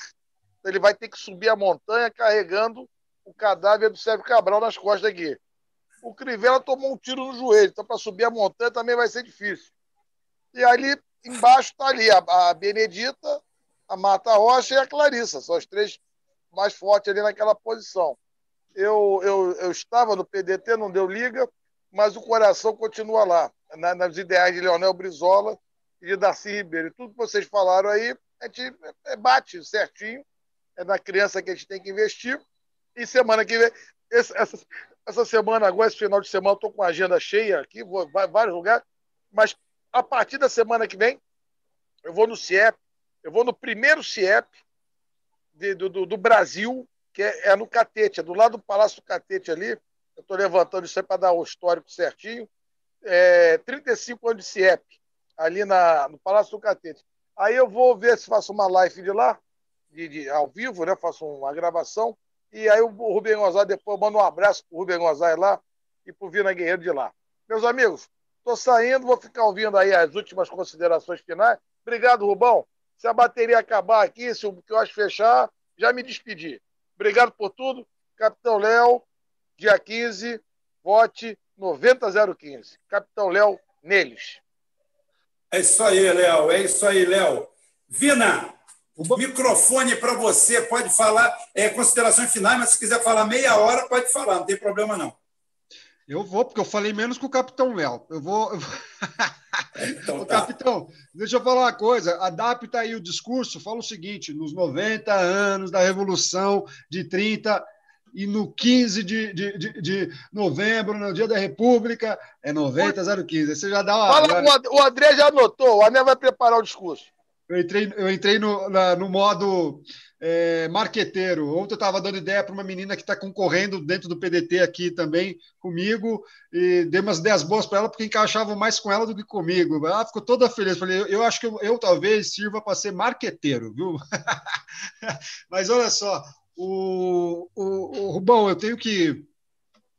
então ele vai ter que subir a montanha carregando o cadáver do Sérgio Cabral nas costas aqui. O Crivella tomou um tiro no joelho, então para subir a montanha também vai ser difícil. E ali embaixo está ali a, a Benedita, a Mata Rocha e a Clarissa. São as três mais fortes ali naquela posição. Eu, eu, eu estava no PDT, não deu liga, mas o coração continua lá, na, nas ideais de Leonel Brizola e de Darcy Ribeiro. E tudo que vocês falaram aí, a gente é, bate certinho. É na criança que a gente tem que investir. E semana que vem, essa, essa semana, agora, esse final de semana, estou com a agenda cheia aqui, vou em vários lugares, mas a partir da semana que vem, eu vou no CIEP, eu vou no primeiro CIEP de, do, do, Brasil, que é, é, no Catete, é do lado do Palácio do Catete ali. Eu estou levantando isso aí para dar o histórico certinho. É, 35 anos de CIEP, ali na, no Palácio do Catete. Aí eu vou ver se faço uma live de lá, de, de ao vivo, né? Faço uma gravação. E aí o Rubem Gonzalez, depois eu mando um abraço para o Rubem Gonzalez lá e para o Vina Guerreiro de lá. Meus amigos, estou saindo, vou ficar ouvindo aí as últimas considerações finais. Obrigado, Rubão. Se a bateria acabar aqui, se o que eu acho fechar, já me despedi. Obrigado por tudo. Capitão Léo, dia 15, vote 90015. Capitão Léo, neles. É isso aí, Léo. É isso aí, Léo. Vina, o microfone para você. Pode falar é, considerações finais, mas se quiser falar meia hora, pode falar, não tem problema não. Eu vou, porque eu falei menos que o Capitão Léo. Eu vou. Então, *laughs* tá. Capitão, deixa eu falar uma coisa. Adapta aí o discurso. Fala o seguinte: nos 90 anos da Revolução de 30 e no 15 de, de, de, de novembro, no dia da República, é 90-015. Você já dá uma. Fala, o André já anotou, o André vai preparar o discurso. Eu entrei, eu entrei no, na, no modo é, marqueteiro. Ontem eu estava dando ideia para uma menina que está concorrendo dentro do PDT aqui também comigo e dei umas ideias boas para ela porque encaixavam mais com ela do que comigo. Ela ficou toda feliz. Falei, eu, eu acho que eu, eu talvez sirva para ser marqueteiro, viu? *laughs* Mas olha só, o, o, o Rubão, eu tenho que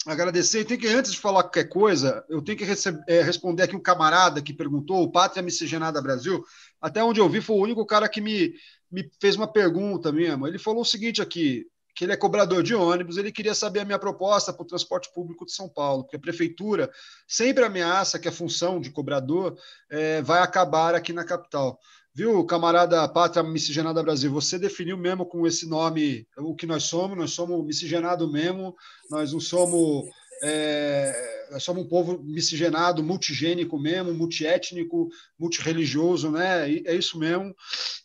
agradecer. Tem que, antes de falar qualquer coisa, eu tenho que é, responder aqui um camarada que perguntou, o Pátria Miscigenada Brasil. Até onde eu vi, foi o único cara que me, me fez uma pergunta mesmo. Ele falou o seguinte aqui, que ele é cobrador de ônibus, ele queria saber a minha proposta para o transporte público de São Paulo, porque a prefeitura sempre ameaça que a função de cobrador é, vai acabar aqui na capital. Viu, camarada Pátria Miscigenada Brasil, você definiu mesmo com esse nome o que nós somos, nós somos miscigenado mesmo, nós não somos é, nós somos um povo miscigenado, multigênico mesmo, multiétnico, multireligioso, né? é isso mesmo.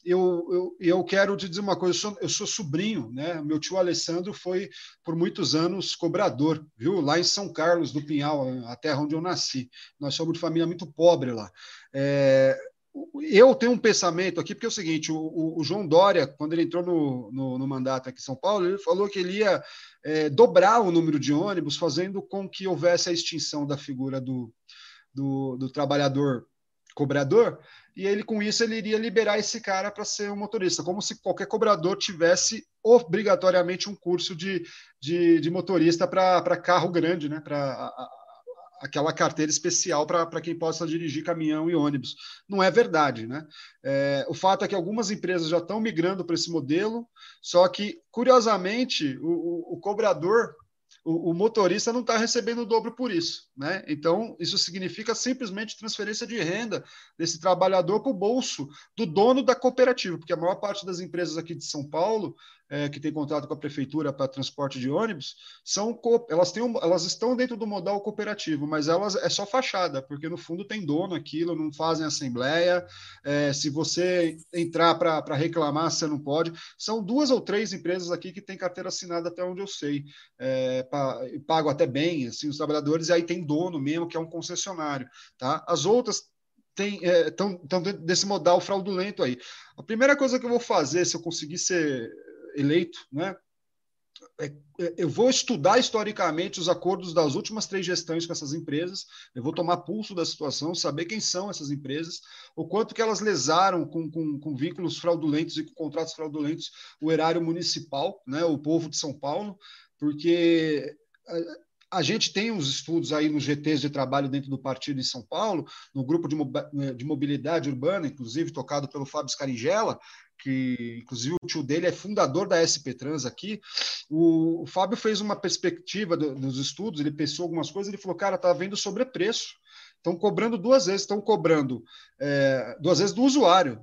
Eu, eu, eu quero te dizer uma coisa, eu sou, eu sou sobrinho, né? Meu tio Alessandro foi por muitos anos cobrador, viu? Lá em São Carlos do Pinhal, a terra onde eu nasci. Nós somos de família muito pobre lá. É, eu tenho um pensamento aqui, porque é o seguinte: o, o João Dória, quando ele entrou no, no, no, mandato aqui em São Paulo, ele falou que ele ia é, dobrar o número de ônibus, fazendo com que houvesse a extinção da figura do, do, do trabalhador cobrador, e ele, com isso, ele iria liberar esse cara para ser um motorista, como se qualquer cobrador tivesse obrigatoriamente um curso de, de, de motorista para carro grande, né? para aquela carteira especial para quem possa dirigir caminhão e ônibus. Não é verdade, né? É, o fato é que algumas empresas já estão migrando para esse modelo, só que, curiosamente, o, o, o cobrador o, o motorista não está recebendo o dobro por isso. Né? Então, isso significa simplesmente transferência de renda desse trabalhador para o bolso do dono da cooperativa, porque a maior parte das empresas aqui de São Paulo, é, que tem contrato com a prefeitura para transporte de ônibus, são elas, têm um, elas estão dentro do modal cooperativo, mas elas é só fachada, porque no fundo tem dono aquilo, não fazem assembleia. É, se você entrar para reclamar, você não pode. São duas ou três empresas aqui que têm carteira assinada até onde eu sei. É, pago até bem, assim, os trabalhadores, e aí tem dono mesmo, que é um concessionário, tá? As outras estão é, desse modal fraudulento aí. A primeira coisa que eu vou fazer, se eu conseguir ser eleito, né, é, é, eu vou estudar historicamente os acordos das últimas três gestões com essas empresas, eu vou tomar pulso da situação, saber quem são essas empresas, o quanto que elas lesaram com, com, com vínculos fraudulentos e com contratos fraudulentos o erário municipal, né, o povo de São Paulo, porque a, a gente tem uns estudos aí nos GTs de trabalho dentro do partido em São Paulo, no grupo de, de mobilidade urbana, inclusive tocado pelo Fábio Scaringella, que inclusive o tio dele é fundador da SP Trans aqui. O, o Fábio fez uma perspectiva do, dos estudos, ele pensou algumas coisas, ele falou, cara, tá vendo sobrepreço estão cobrando duas vezes, estão cobrando é, duas vezes do usuário.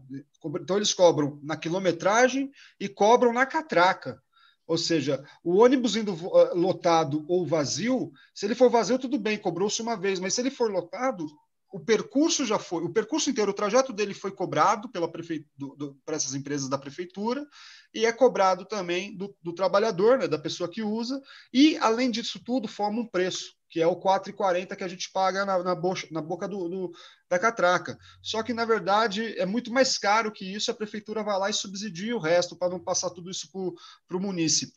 Então, eles cobram na quilometragem e cobram na catraca. Ou seja, o ônibus indo uh, lotado ou vazio, se ele for vazio, tudo bem, cobrou-se uma vez, mas se ele for lotado, o percurso já foi, o percurso inteiro, o trajeto dele foi cobrado pela para essas empresas da prefeitura e é cobrado também do, do trabalhador, né, da pessoa que usa, e além disso tudo forma um preço que é o 4,40 que a gente paga na, na, bocha, na boca do, do, da catraca. Só que, na verdade, é muito mais caro que isso, a prefeitura vai lá e subsidia o resto para não passar tudo isso para o munícipe.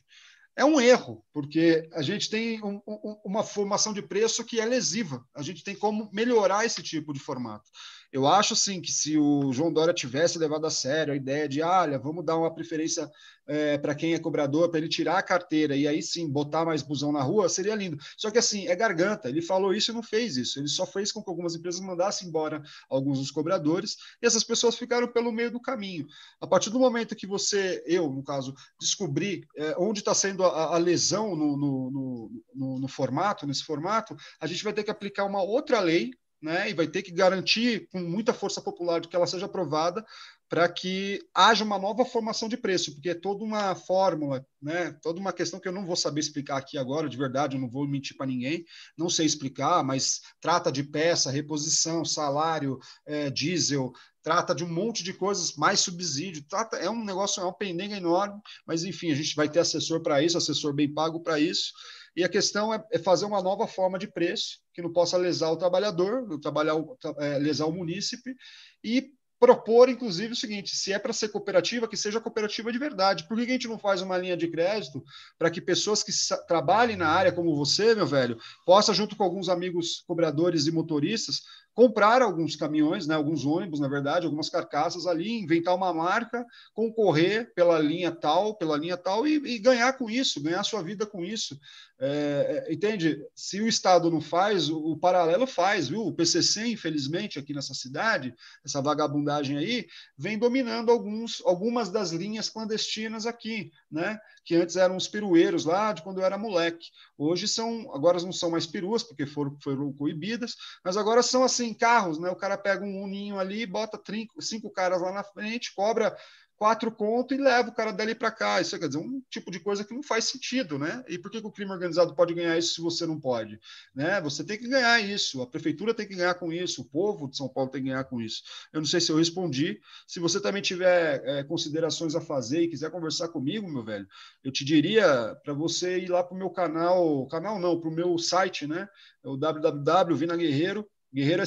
É um erro, porque a gente tem um, um, uma formação de preço que é lesiva. A gente tem como melhorar esse tipo de formato. Eu acho, sim, que se o João Dória tivesse levado a sério a ideia de, ah, olha, vamos dar uma preferência é, para quem é cobrador, para ele tirar a carteira e aí sim botar mais busão na rua, seria lindo. Só que assim, é garganta. Ele falou isso e não fez isso. Ele só fez com que algumas empresas mandassem embora alguns dos cobradores e essas pessoas ficaram pelo meio do caminho. A partir do momento que você, eu, no caso, descobrir é, onde está sendo a, a lesão no, no, no, no formato, nesse formato, a gente vai ter que aplicar uma outra lei né, e vai ter que garantir com muita força popular de que ela seja aprovada para que haja uma nova formação de preço, porque é toda uma fórmula, né, toda uma questão que eu não vou saber explicar aqui agora, de verdade, eu não vou mentir para ninguém, não sei explicar, mas trata de peça, reposição, salário, é, diesel, trata de um monte de coisas, mais subsídio, trata, é um negócio, é uma pendenga enorme, mas enfim, a gente vai ter assessor para isso, assessor bem pago para isso, e a questão é, é, fazer uma nova forma de preço que não possa lesar o trabalhador, trabalhar, é, lesar o munícipe, e propor, inclusive, o seguinte: se é para ser cooperativa, que seja cooperativa de verdade. Por que a gente não faz uma linha de crédito para que pessoas que trabalhem na área, como você, meu velho, possa, junto com alguns amigos cobradores e motoristas, comprar alguns caminhões, né, alguns ônibus, na verdade, algumas carcaças ali, inventar uma marca, concorrer pela linha tal, pela linha tal e, e ganhar com isso, ganhar sua vida com isso. É, é entende? Se o Estado não faz, o, o, paralelo faz, viu? O PCC, infelizmente, aqui nessa cidade, essa vagabundagem aí, vem dominando alguns, algumas das linhas clandestinas aqui, né? Que antes eram os pirueiros lá de quando eu era moleque. Hoje são, agora não são mais peruas, porque foram, foram coibidas, mas agora são assim carros, né? O cara pega um uninho ali, bota trinco, cinco caras lá na frente, cobra quatro conto e leva o cara dali para cá. Isso quer dizer, um tipo de coisa que não faz sentido, né? E por que, que, o crime organizado pode ganhar isso se você não pode? Né? Você tem que ganhar isso, a prefeitura tem que ganhar com isso, o povo de São Paulo tem que ganhar com isso. Eu não sei se eu respondi. Se você também tiver é, considerações a fazer e quiser conversar comigo, meu velho, eu te diria para você ir lá para o meu canal, canal não, para o meu site, né? É o www.vinaguerreiro guerreiro é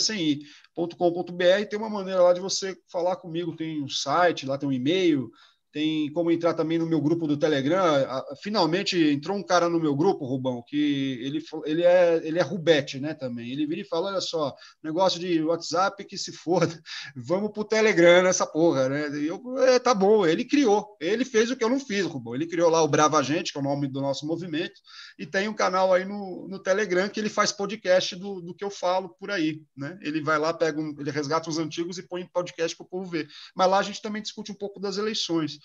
tem uma maneira lá de você falar comigo, tem um site, lá tem um e-mail, tem como entrar também no meu grupo do Telegram. Finalmente entrou um cara no meu grupo, Rubão, que ele, ele, é, ele é Rubete, né? Também. Ele vira e fala: olha só, negócio de WhatsApp que se foda, *laughs* vamos pro Telegram nessa porra, né? E eu, é, tá bom, ele criou, ele fez o que eu não fiz, Rubão. Ele criou lá o Brava Gente, que é o nome do nosso movimento, e tem um canal aí no, no Telegram que ele faz podcast do, do que eu falo por aí, né? Ele vai lá, pega um, ele resgata os antigos e põe podcast para o povo ver. Mas lá a gente também discute um pouco das eleições.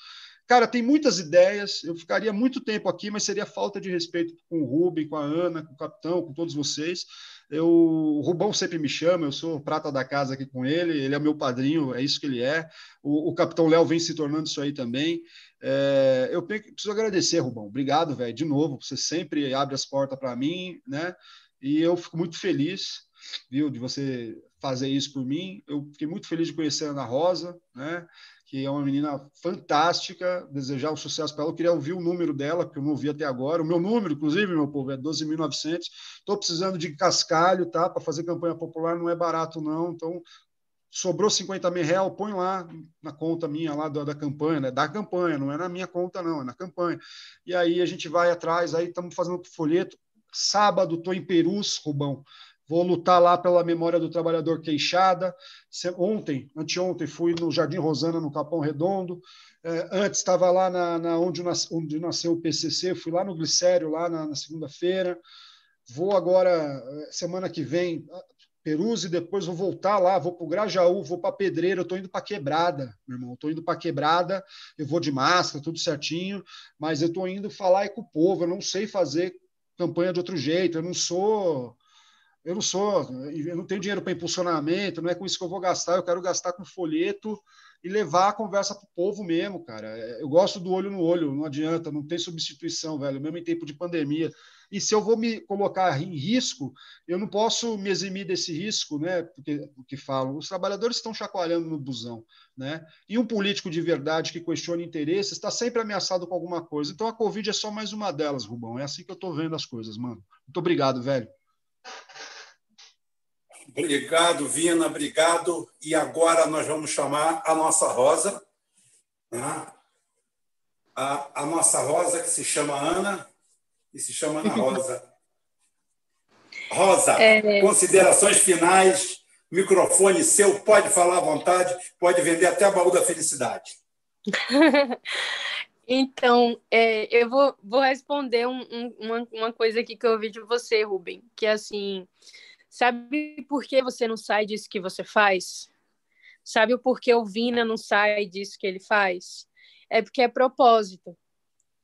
Cara, tem muitas ideias, eu ficaria muito tempo aqui, mas seria falta de respeito com o Rubem, com a Ana, com o capitão, com todos vocês. Eu, o Rubão sempre me chama, eu sou prata da casa aqui com ele, ele é meu padrinho, é isso que ele é. O, o capitão Léo vem se tornando isso aí também. É, eu preciso agradecer, Rubão. Obrigado, velho, de novo. Você sempre abre as portas para mim, né? E eu fico muito feliz, viu, de você fazer isso por mim. Eu fiquei muito feliz de conhecer a Ana Rosa, né? Que é uma menina fantástica, desejar um sucesso para ela. Eu queria ouvir o número dela, que eu não ouvi até agora. O meu número, inclusive, meu povo, é 12.900. Estou precisando de cascalho, tá? Para fazer campanha popular não é barato, não. Então, sobrou 50 mil reais, põe lá na conta minha lá da, da, campanha, né? da campanha, não é na minha conta, não, é na campanha. E aí a gente vai atrás, aí estamos fazendo folheto. Sábado estou em Perus, Rubão. Vou lutar lá pela memória do trabalhador queixada. Ontem, anteontem, fui no Jardim Rosana, no Capão Redondo. É, antes estava lá na, na onde, onde, nasceu o PCC, fui lá no Glicério, lá na, na segunda-feira. Vou agora, é, semana que vem, Perus, e depois vou voltar lá, vou para o Grajaú, vou para Pedreira, eu estou indo para Quebrada, meu irmão, estou indo para Quebrada, eu vou de máscara, tudo certinho, mas eu estou indo falar com o povo, eu não sei fazer campanha de outro jeito, eu não sou eu não sou, eu não tenho dinheiro para impulsionamento, não é com isso que eu vou gastar, eu quero gastar com folheto e levar a conversa para o povo mesmo, cara. Eu gosto do olho no olho, não adianta, não tem substituição, velho, mesmo em tempo de pandemia. E se eu vou me colocar em risco, eu não posso me eximir desse risco, né? Porque o que falam, os trabalhadores estão chacoalhando no busão, né? E um político de verdade que questiona interesses está sempre ameaçado com alguma coisa. Então a Covid é só mais uma delas, Rubão. É assim que eu estou vendo as coisas, mano. Muito obrigado, velho. Obrigado, Vina, obrigado. E agora nós vamos chamar a nossa Rosa, né? a, a nossa Rosa, que se chama Ana, e se chama Ana Rosa. *laughs* Rosa, é... considerações finais, microfone seu, pode falar à vontade, pode vender até a baú da felicidade. *laughs* então, é, eu vou, vou responder um, um, uma, uma coisa aqui que eu ouvi de você, Rubem, que é assim, sabe por que você não sai disso que você faz? Sabe o porquê o Vina não sai disso que ele faz? É porque é propósito.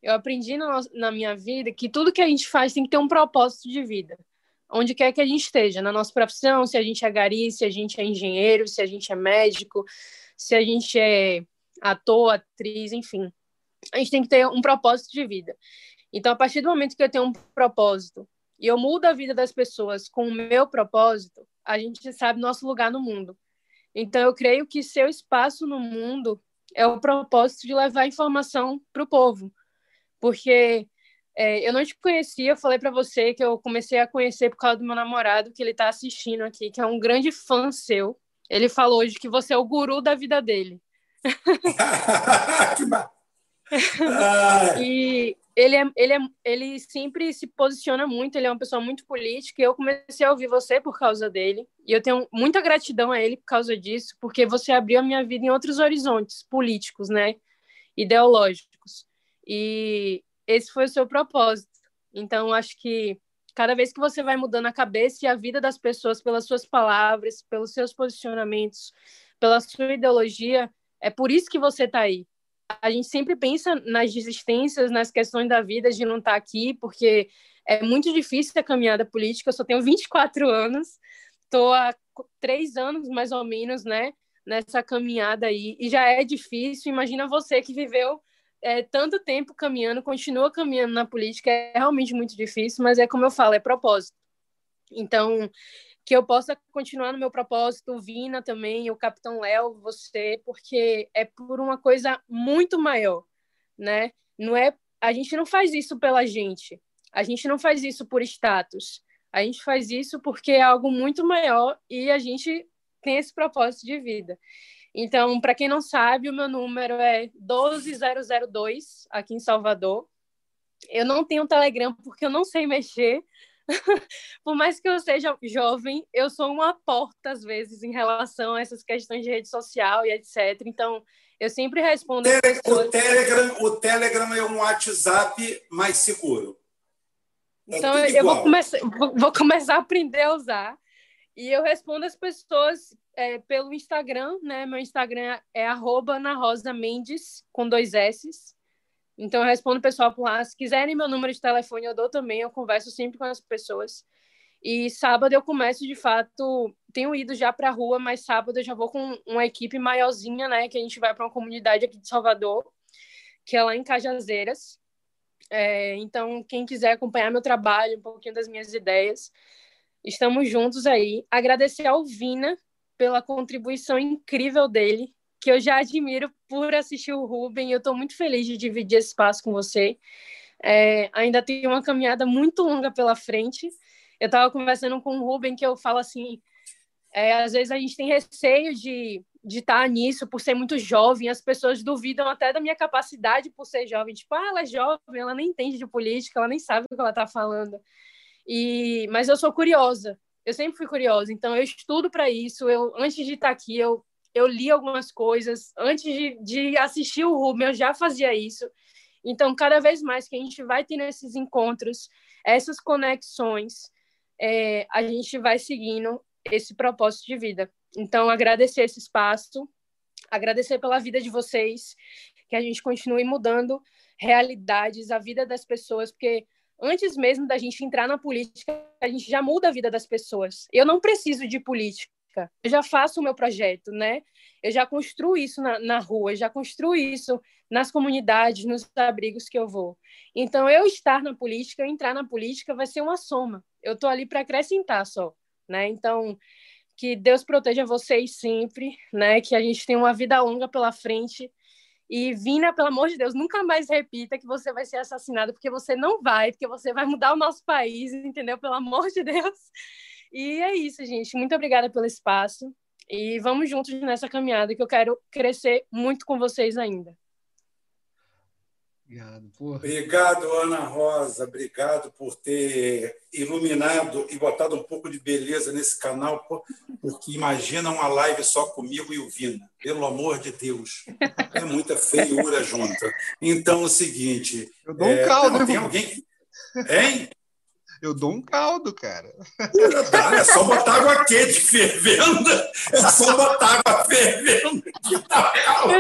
Eu aprendi na, na minha vida que tudo que a gente faz tem que ter um propósito de vida. Onde quer que a gente esteja, na nossa profissão, se a gente é gari, se a gente é engenheiro, se a gente é médico, se a gente é ator, atriz, enfim. A gente tem que ter um propósito de vida. Então, a partir do momento que eu tenho um propósito e eu mudo a vida das pessoas com o meu propósito, a gente sabe nosso lugar no mundo. Então, eu creio que seu espaço no mundo é o propósito de levar informação para o povo porque é, eu não te conhecia, eu falei para você que eu comecei a conhecer por causa do meu namorado, que ele está assistindo aqui, que é um grande fã seu. Ele falou hoje que você é o guru da vida dele. *laughs* *laughs* e ele, é, ele, é, ele sempre se posiciona muito, ele é uma pessoa muito política, e eu comecei a ouvir você por causa dele, e eu tenho muita gratidão a ele por causa disso, porque você abriu a minha vida em outros horizontes políticos, né, ideológicos. E esse foi o seu propósito. Então, acho que cada vez que você vai mudando a cabeça e a vida das pessoas pelas suas palavras, pelos seus posicionamentos, pela sua ideologia, é por isso que você está aí. A gente sempre pensa nas desistências, nas questões da vida de não estar tá aqui, porque é muito difícil a caminhada política. Eu só tenho 24 anos, estou há três anos mais ou menos, né, nessa caminhada aí, e já é difícil. Imagina você que viveu é, tanto tempo caminhando, continua caminhando na política, é realmente muito difícil, mas é como eu falo, é propósito. Então, que eu possa continuar no meu propósito, Vina também, o Capitão Léo, você, porque é por uma coisa muito maior, né? Não é, a gente não faz isso pela gente, a gente não faz isso por status, a gente faz isso porque é algo muito maior e a gente tem esse propósito de vida. Então, para quem não sabe, o meu número é 12002, aqui em Salvador. Eu não tenho Telegram porque eu não sei mexer. *laughs* Por mais que eu seja jovem, eu sou uma porta, às vezes, em relação a essas questões de rede social e etc. Então, eu sempre respondo. Tele pessoas... o, Telegram, o Telegram é um WhatsApp mais seguro. É então, eu vou começar, vou começar a aprender a usar. E eu respondo as pessoas é, pelo Instagram, né? Meu Instagram é arroba na Rosa Mendes, com dois S. Então eu respondo o pessoal por lá. Se quiserem meu número de telefone, eu dou também, eu converso sempre com as pessoas. E sábado eu começo, de fato, tenho ido já para a rua, mas sábado eu já vou com uma equipe maiorzinha, né? Que a gente vai para uma comunidade aqui de Salvador, que é lá em Cajazeiras. É, então, quem quiser acompanhar meu trabalho, um pouquinho das minhas ideias, Estamos juntos aí. Agradecer ao Vina pela contribuição incrível dele, que eu já admiro por assistir o Ruben. Eu estou muito feliz de dividir esse espaço com você. É, ainda tem uma caminhada muito longa pela frente. Eu estava conversando com o Ruben que eu falo assim, é, às vezes a gente tem receio de de estar tá nisso por ser muito jovem, as pessoas duvidam até da minha capacidade por ser jovem, tipo, ah, ela é jovem, ela nem entende de política, ela nem sabe o que ela está falando. E, mas eu sou curiosa. Eu sempre fui curiosa, então eu estudo para isso. Eu antes de estar aqui, eu eu li algumas coisas. Antes de, de assistir o Rubem, eu já fazia isso. Então, cada vez mais que a gente vai tendo esses encontros, essas conexões, é, a gente vai seguindo esse propósito de vida. Então, agradecer esse espaço, agradecer pela vida de vocês, que a gente continue mudando realidades, a vida das pessoas, porque antes mesmo da gente entrar na política, a gente já muda a vida das pessoas. Eu não preciso de política, eu já faço o meu projeto, né? Eu já construo isso na, na rua, eu já construo isso nas comunidades, nos abrigos que eu vou. Então, eu estar na política, eu entrar na política vai ser uma soma. Eu estou ali para acrescentar só, né? Então, que Deus proteja vocês sempre, né? Que a gente tenha uma vida longa pela frente. E Vina, pelo amor de Deus, nunca mais repita que você vai ser assassinado, porque você não vai, porque você vai mudar o nosso país, entendeu? Pelo amor de Deus. E é isso, gente. Muito obrigada pelo espaço. E vamos juntos nessa caminhada que eu quero crescer muito com vocês ainda. Obrigado, porra. Obrigado, Ana Rosa. Obrigado por ter iluminado e botado um pouco de beleza nesse canal, porque imagina uma live só comigo e o Vina. Pelo amor de Deus. É muita feiura junta. Então, é o seguinte. Eu dou um é, caldo, não, tem alguém. Hein? Eu dou um caldo, cara. É só botar água quente fervendo. É só botar água fervendo que tá caldo.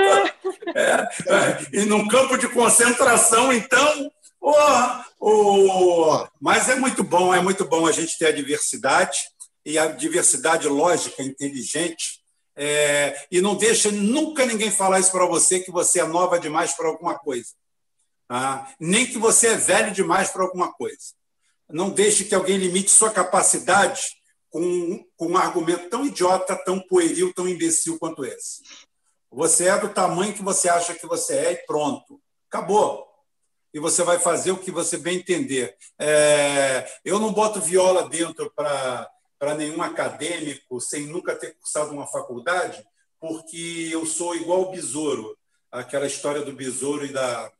É, é. E num campo de concentração, então. Oh, oh, mas é muito bom, é muito bom a gente ter a diversidade e a diversidade lógica, inteligente. É, e não deixa nunca ninguém falar isso para você que você é nova demais para alguma coisa. Tá? Nem que você é velho demais para alguma coisa. Não deixe que alguém limite sua capacidade com, com um argumento tão idiota, tão pueril, tão imbecil quanto esse. Você é do tamanho que você acha que você é e pronto. Acabou. E você vai fazer o que você bem entender. É, eu não boto viola dentro para nenhum acadêmico sem nunca ter cursado uma faculdade, porque eu sou igual o besouro. Aquela história do besouro e da,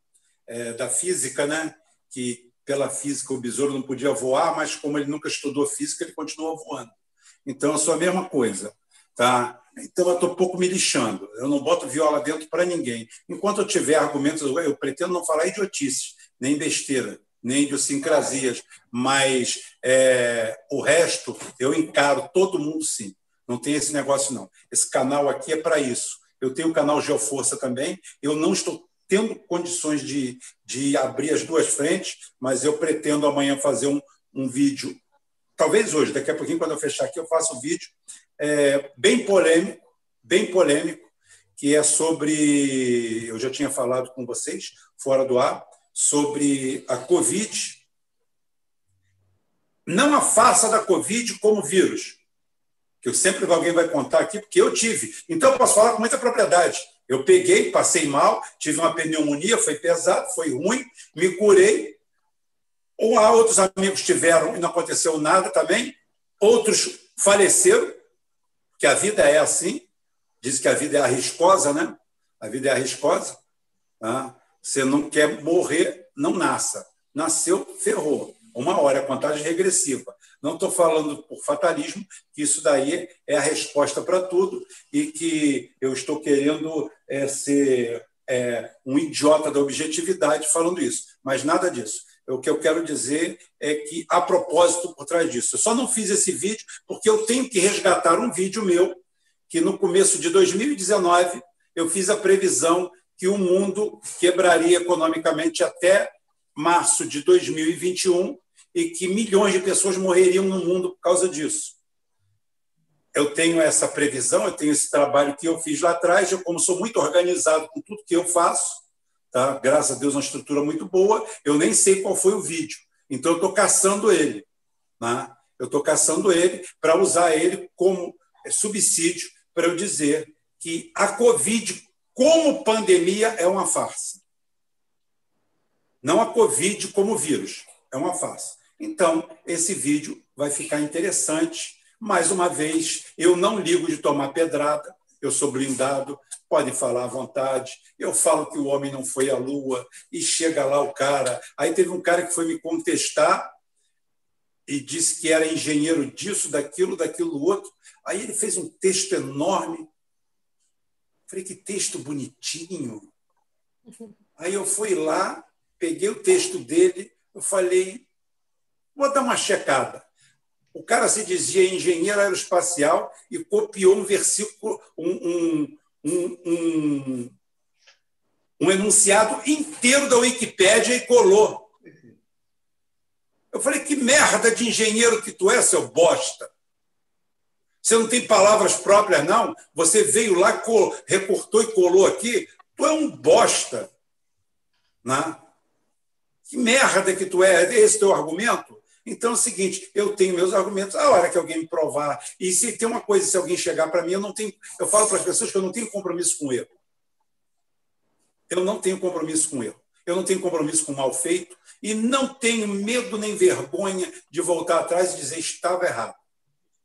é, da física, né? que pela física, o besouro não podia voar, mas como ele nunca estudou física, ele continua voando. Então, eu sou a mesma coisa. Tá? Então, eu estou pouco me lixando. Eu não boto viola dentro para ninguém. Enquanto eu tiver argumentos, eu pretendo não falar idiotices, nem besteira, nem idiosincrasias, mas é, o resto eu encaro todo mundo sim. Não tem esse negócio, não. Esse canal aqui é para isso. Eu tenho o canal Geoforça também. Eu não estou tendo condições de, de abrir as duas frentes, mas eu pretendo amanhã fazer um, um vídeo, talvez hoje, daqui a pouquinho, quando eu fechar aqui, eu faço um vídeo é, bem polêmico, bem polêmico, que é sobre, eu já tinha falado com vocês, fora do ar, sobre a Covid. Não a farsa da Covid como vírus, que eu sempre alguém vai contar aqui, porque eu tive. Então, eu posso falar com muita propriedade. Eu peguei, passei mal, tive uma pneumonia, foi pesado, foi ruim, me curei. Ou outros amigos tiveram e não aconteceu nada também. Outros faleceram, que a vida é assim. Diz que a vida é arriscosa, né? A vida é arriscosa. Tá? Você não quer morrer, não nasça. Nasceu, ferrou. Uma hora, contagem regressiva. Não estou falando por fatalismo, que isso daí é a resposta para tudo e que eu estou querendo é, ser é, um idiota da objetividade falando isso, mas nada disso. O que eu quero dizer é que há propósito por trás disso. Eu só não fiz esse vídeo porque eu tenho que resgatar um vídeo meu que no começo de 2019 eu fiz a previsão que o mundo quebraria economicamente até março de 2021 e que milhões de pessoas morreriam no mundo por causa disso. Eu tenho essa previsão, eu tenho esse trabalho que eu fiz lá atrás, eu como sou muito organizado com tudo que eu faço, tá? graças a Deus uma estrutura muito boa, eu nem sei qual foi o vídeo, então eu estou caçando ele. Né? Eu estou caçando ele para usar ele como subsídio para eu dizer que a Covid, como pandemia, é uma farsa. Não a Covid como vírus, é uma farsa. Então, esse vídeo vai ficar interessante. Mais uma vez, eu não ligo de tomar pedrada, eu sou blindado, pode falar à vontade. Eu falo que o homem não foi à lua, e chega lá o cara. Aí teve um cara que foi me contestar e disse que era engenheiro disso, daquilo, daquilo outro. Aí ele fez um texto enorme. Falei, que texto bonitinho. *laughs* Aí eu fui lá, peguei o texto dele, eu falei, Vou dar uma checada. O cara se dizia engenheiro aeroespacial e copiou um versículo, um, um, um, um, enunciado inteiro da Wikipédia e colou. Eu falei, que merda de engenheiro que tu é, seu bosta. Você não tem palavras próprias, não? Você veio lá, recortou e colou aqui. Tu é um bosta. Né? Que merda que tu é? Esse teu argumento? Então é o seguinte, eu tenho meus argumentos, a hora que alguém me provar, e se tem uma coisa, se alguém chegar para mim, eu não tenho, eu falo para as pessoas que eu não tenho compromisso com erro. Eu não tenho compromisso com erro. Eu não tenho compromisso com mal feito e não tenho medo nem vergonha de voltar atrás e dizer estava errado.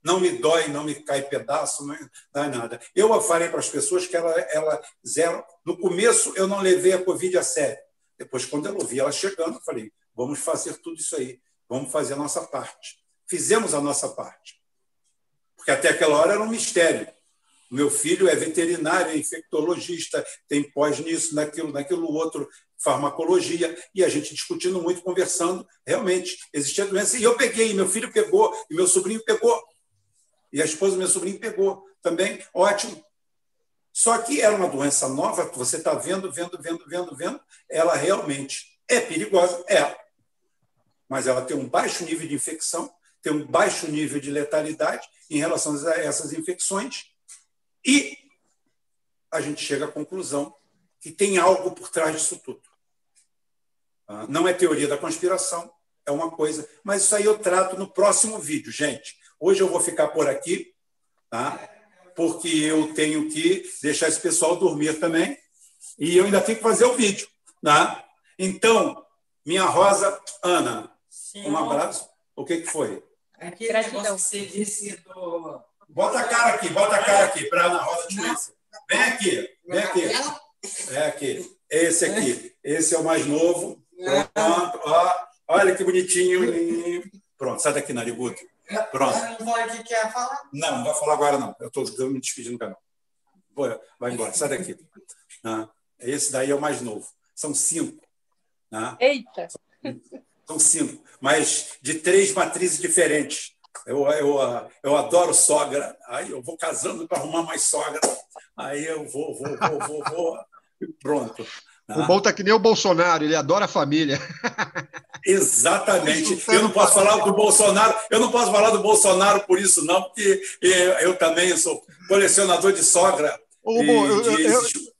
Não me dói, não me cai pedaço, não dá nada. Eu falei para as pessoas que ela, ela zero. No começo eu não levei a Covid a sério. Depois, quando eu ouvi ela chegando, eu falei: vamos fazer tudo isso aí, vamos fazer a nossa parte. Fizemos a nossa parte. Porque até aquela hora era um mistério. Meu filho é veterinário, é infectologista, tem pós nisso, naquilo, naquilo outro, farmacologia, e a gente discutindo muito, conversando. Realmente, existia doença. E eu peguei, meu filho pegou, e meu sobrinho pegou. E a esposa do meu sobrinho pegou também. Ótimo. Só que era uma doença nova, você está vendo, vendo, vendo, vendo, vendo. Ela realmente é perigosa, é. Mas ela tem um baixo nível de infecção, tem um baixo nível de letalidade em relação a essas infecções e a gente chega à conclusão que tem algo por trás disso tudo. Ah, não é teoria da conspiração, é uma coisa. Mas isso aí eu trato no próximo vídeo, gente. Hoje eu vou ficar por aqui, tá? porque eu tenho que deixar esse pessoal dormir também. E eu ainda tenho que fazer o vídeo. Tá? Então, minha Rosa Ana, Sim. um abraço. O que, que foi? Aquele Gratidão. negócio que você disse do Bota a cara aqui, bota a cara aqui para Ana Rosa te conhecer. Vem aqui, vem aqui. É aqui. Esse aqui. Esse é o mais novo. Pronto. Ó, olha que bonitinho. Pronto, sai daqui, narigudo. Pronto. Não vai que quer falar? Não, não vai falar agora, não. Eu estou me despedindo do canal. Vai embora, sai daqui. Ah, esse daí é o mais novo. São cinco. Ah. Eita! São cinco, mas de três matrizes diferentes. Eu, eu, eu adoro sogra, aí eu vou casando para arrumar mais sogra, aí eu vou, vou, vou, vou, vou, pronto. O bom tá que nem o Bolsonaro, ele adora a família. Exatamente. Eu não posso falar do Bolsonaro, eu não posso falar do Bolsonaro por isso, não, porque eu também sou colecionador de sogra. Ô, bom, eu, de... eu, eu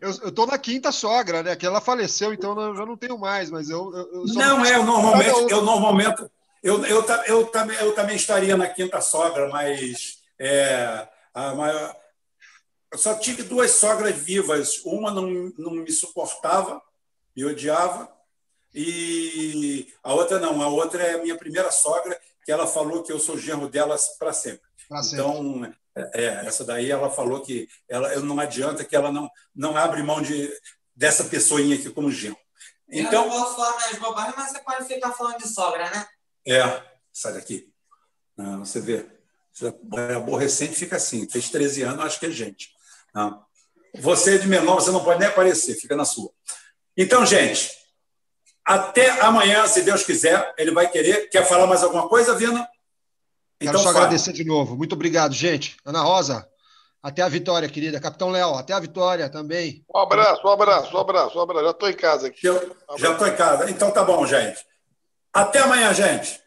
estou na quinta sogra, né? Que ela faleceu, então eu já não tenho mais, mas eu. eu não, é, eu normalmente, eu normalmente, eu, eu, eu, também, eu também estaria na quinta sogra, mas é, a maior, eu só tive duas sogras vivas. Uma não, não me suportava, me odiava, e a outra não. A outra é a minha primeira sogra, que ela falou que eu sou genro delas para sempre. Pra sempre. É, essa daí ela falou que ela não adianta que ela não, não abre mão de, dessa pessoinha aqui como genro. Então, eu não posso falar mais bobagem, mas você pode ficar falando de sogra, né? É, sai daqui. Não, você vê. É aborrecente fica assim. Fez 13 anos, acho que é gente. Não. Você é de menor, você não pode nem aparecer, fica na sua. Então, gente, até amanhã, se Deus quiser, ele vai querer. Quer falar mais alguma coisa, Vina? Então, Quero só fala. agradecer de novo. Muito obrigado, gente. Ana Rosa, até a vitória, querida. Capitão Léo, até a vitória também. Um abraço, um abraço, um abraço, um abraço. Já estou em casa aqui. Eu, já estou em casa. Então tá bom, gente. Até amanhã, gente.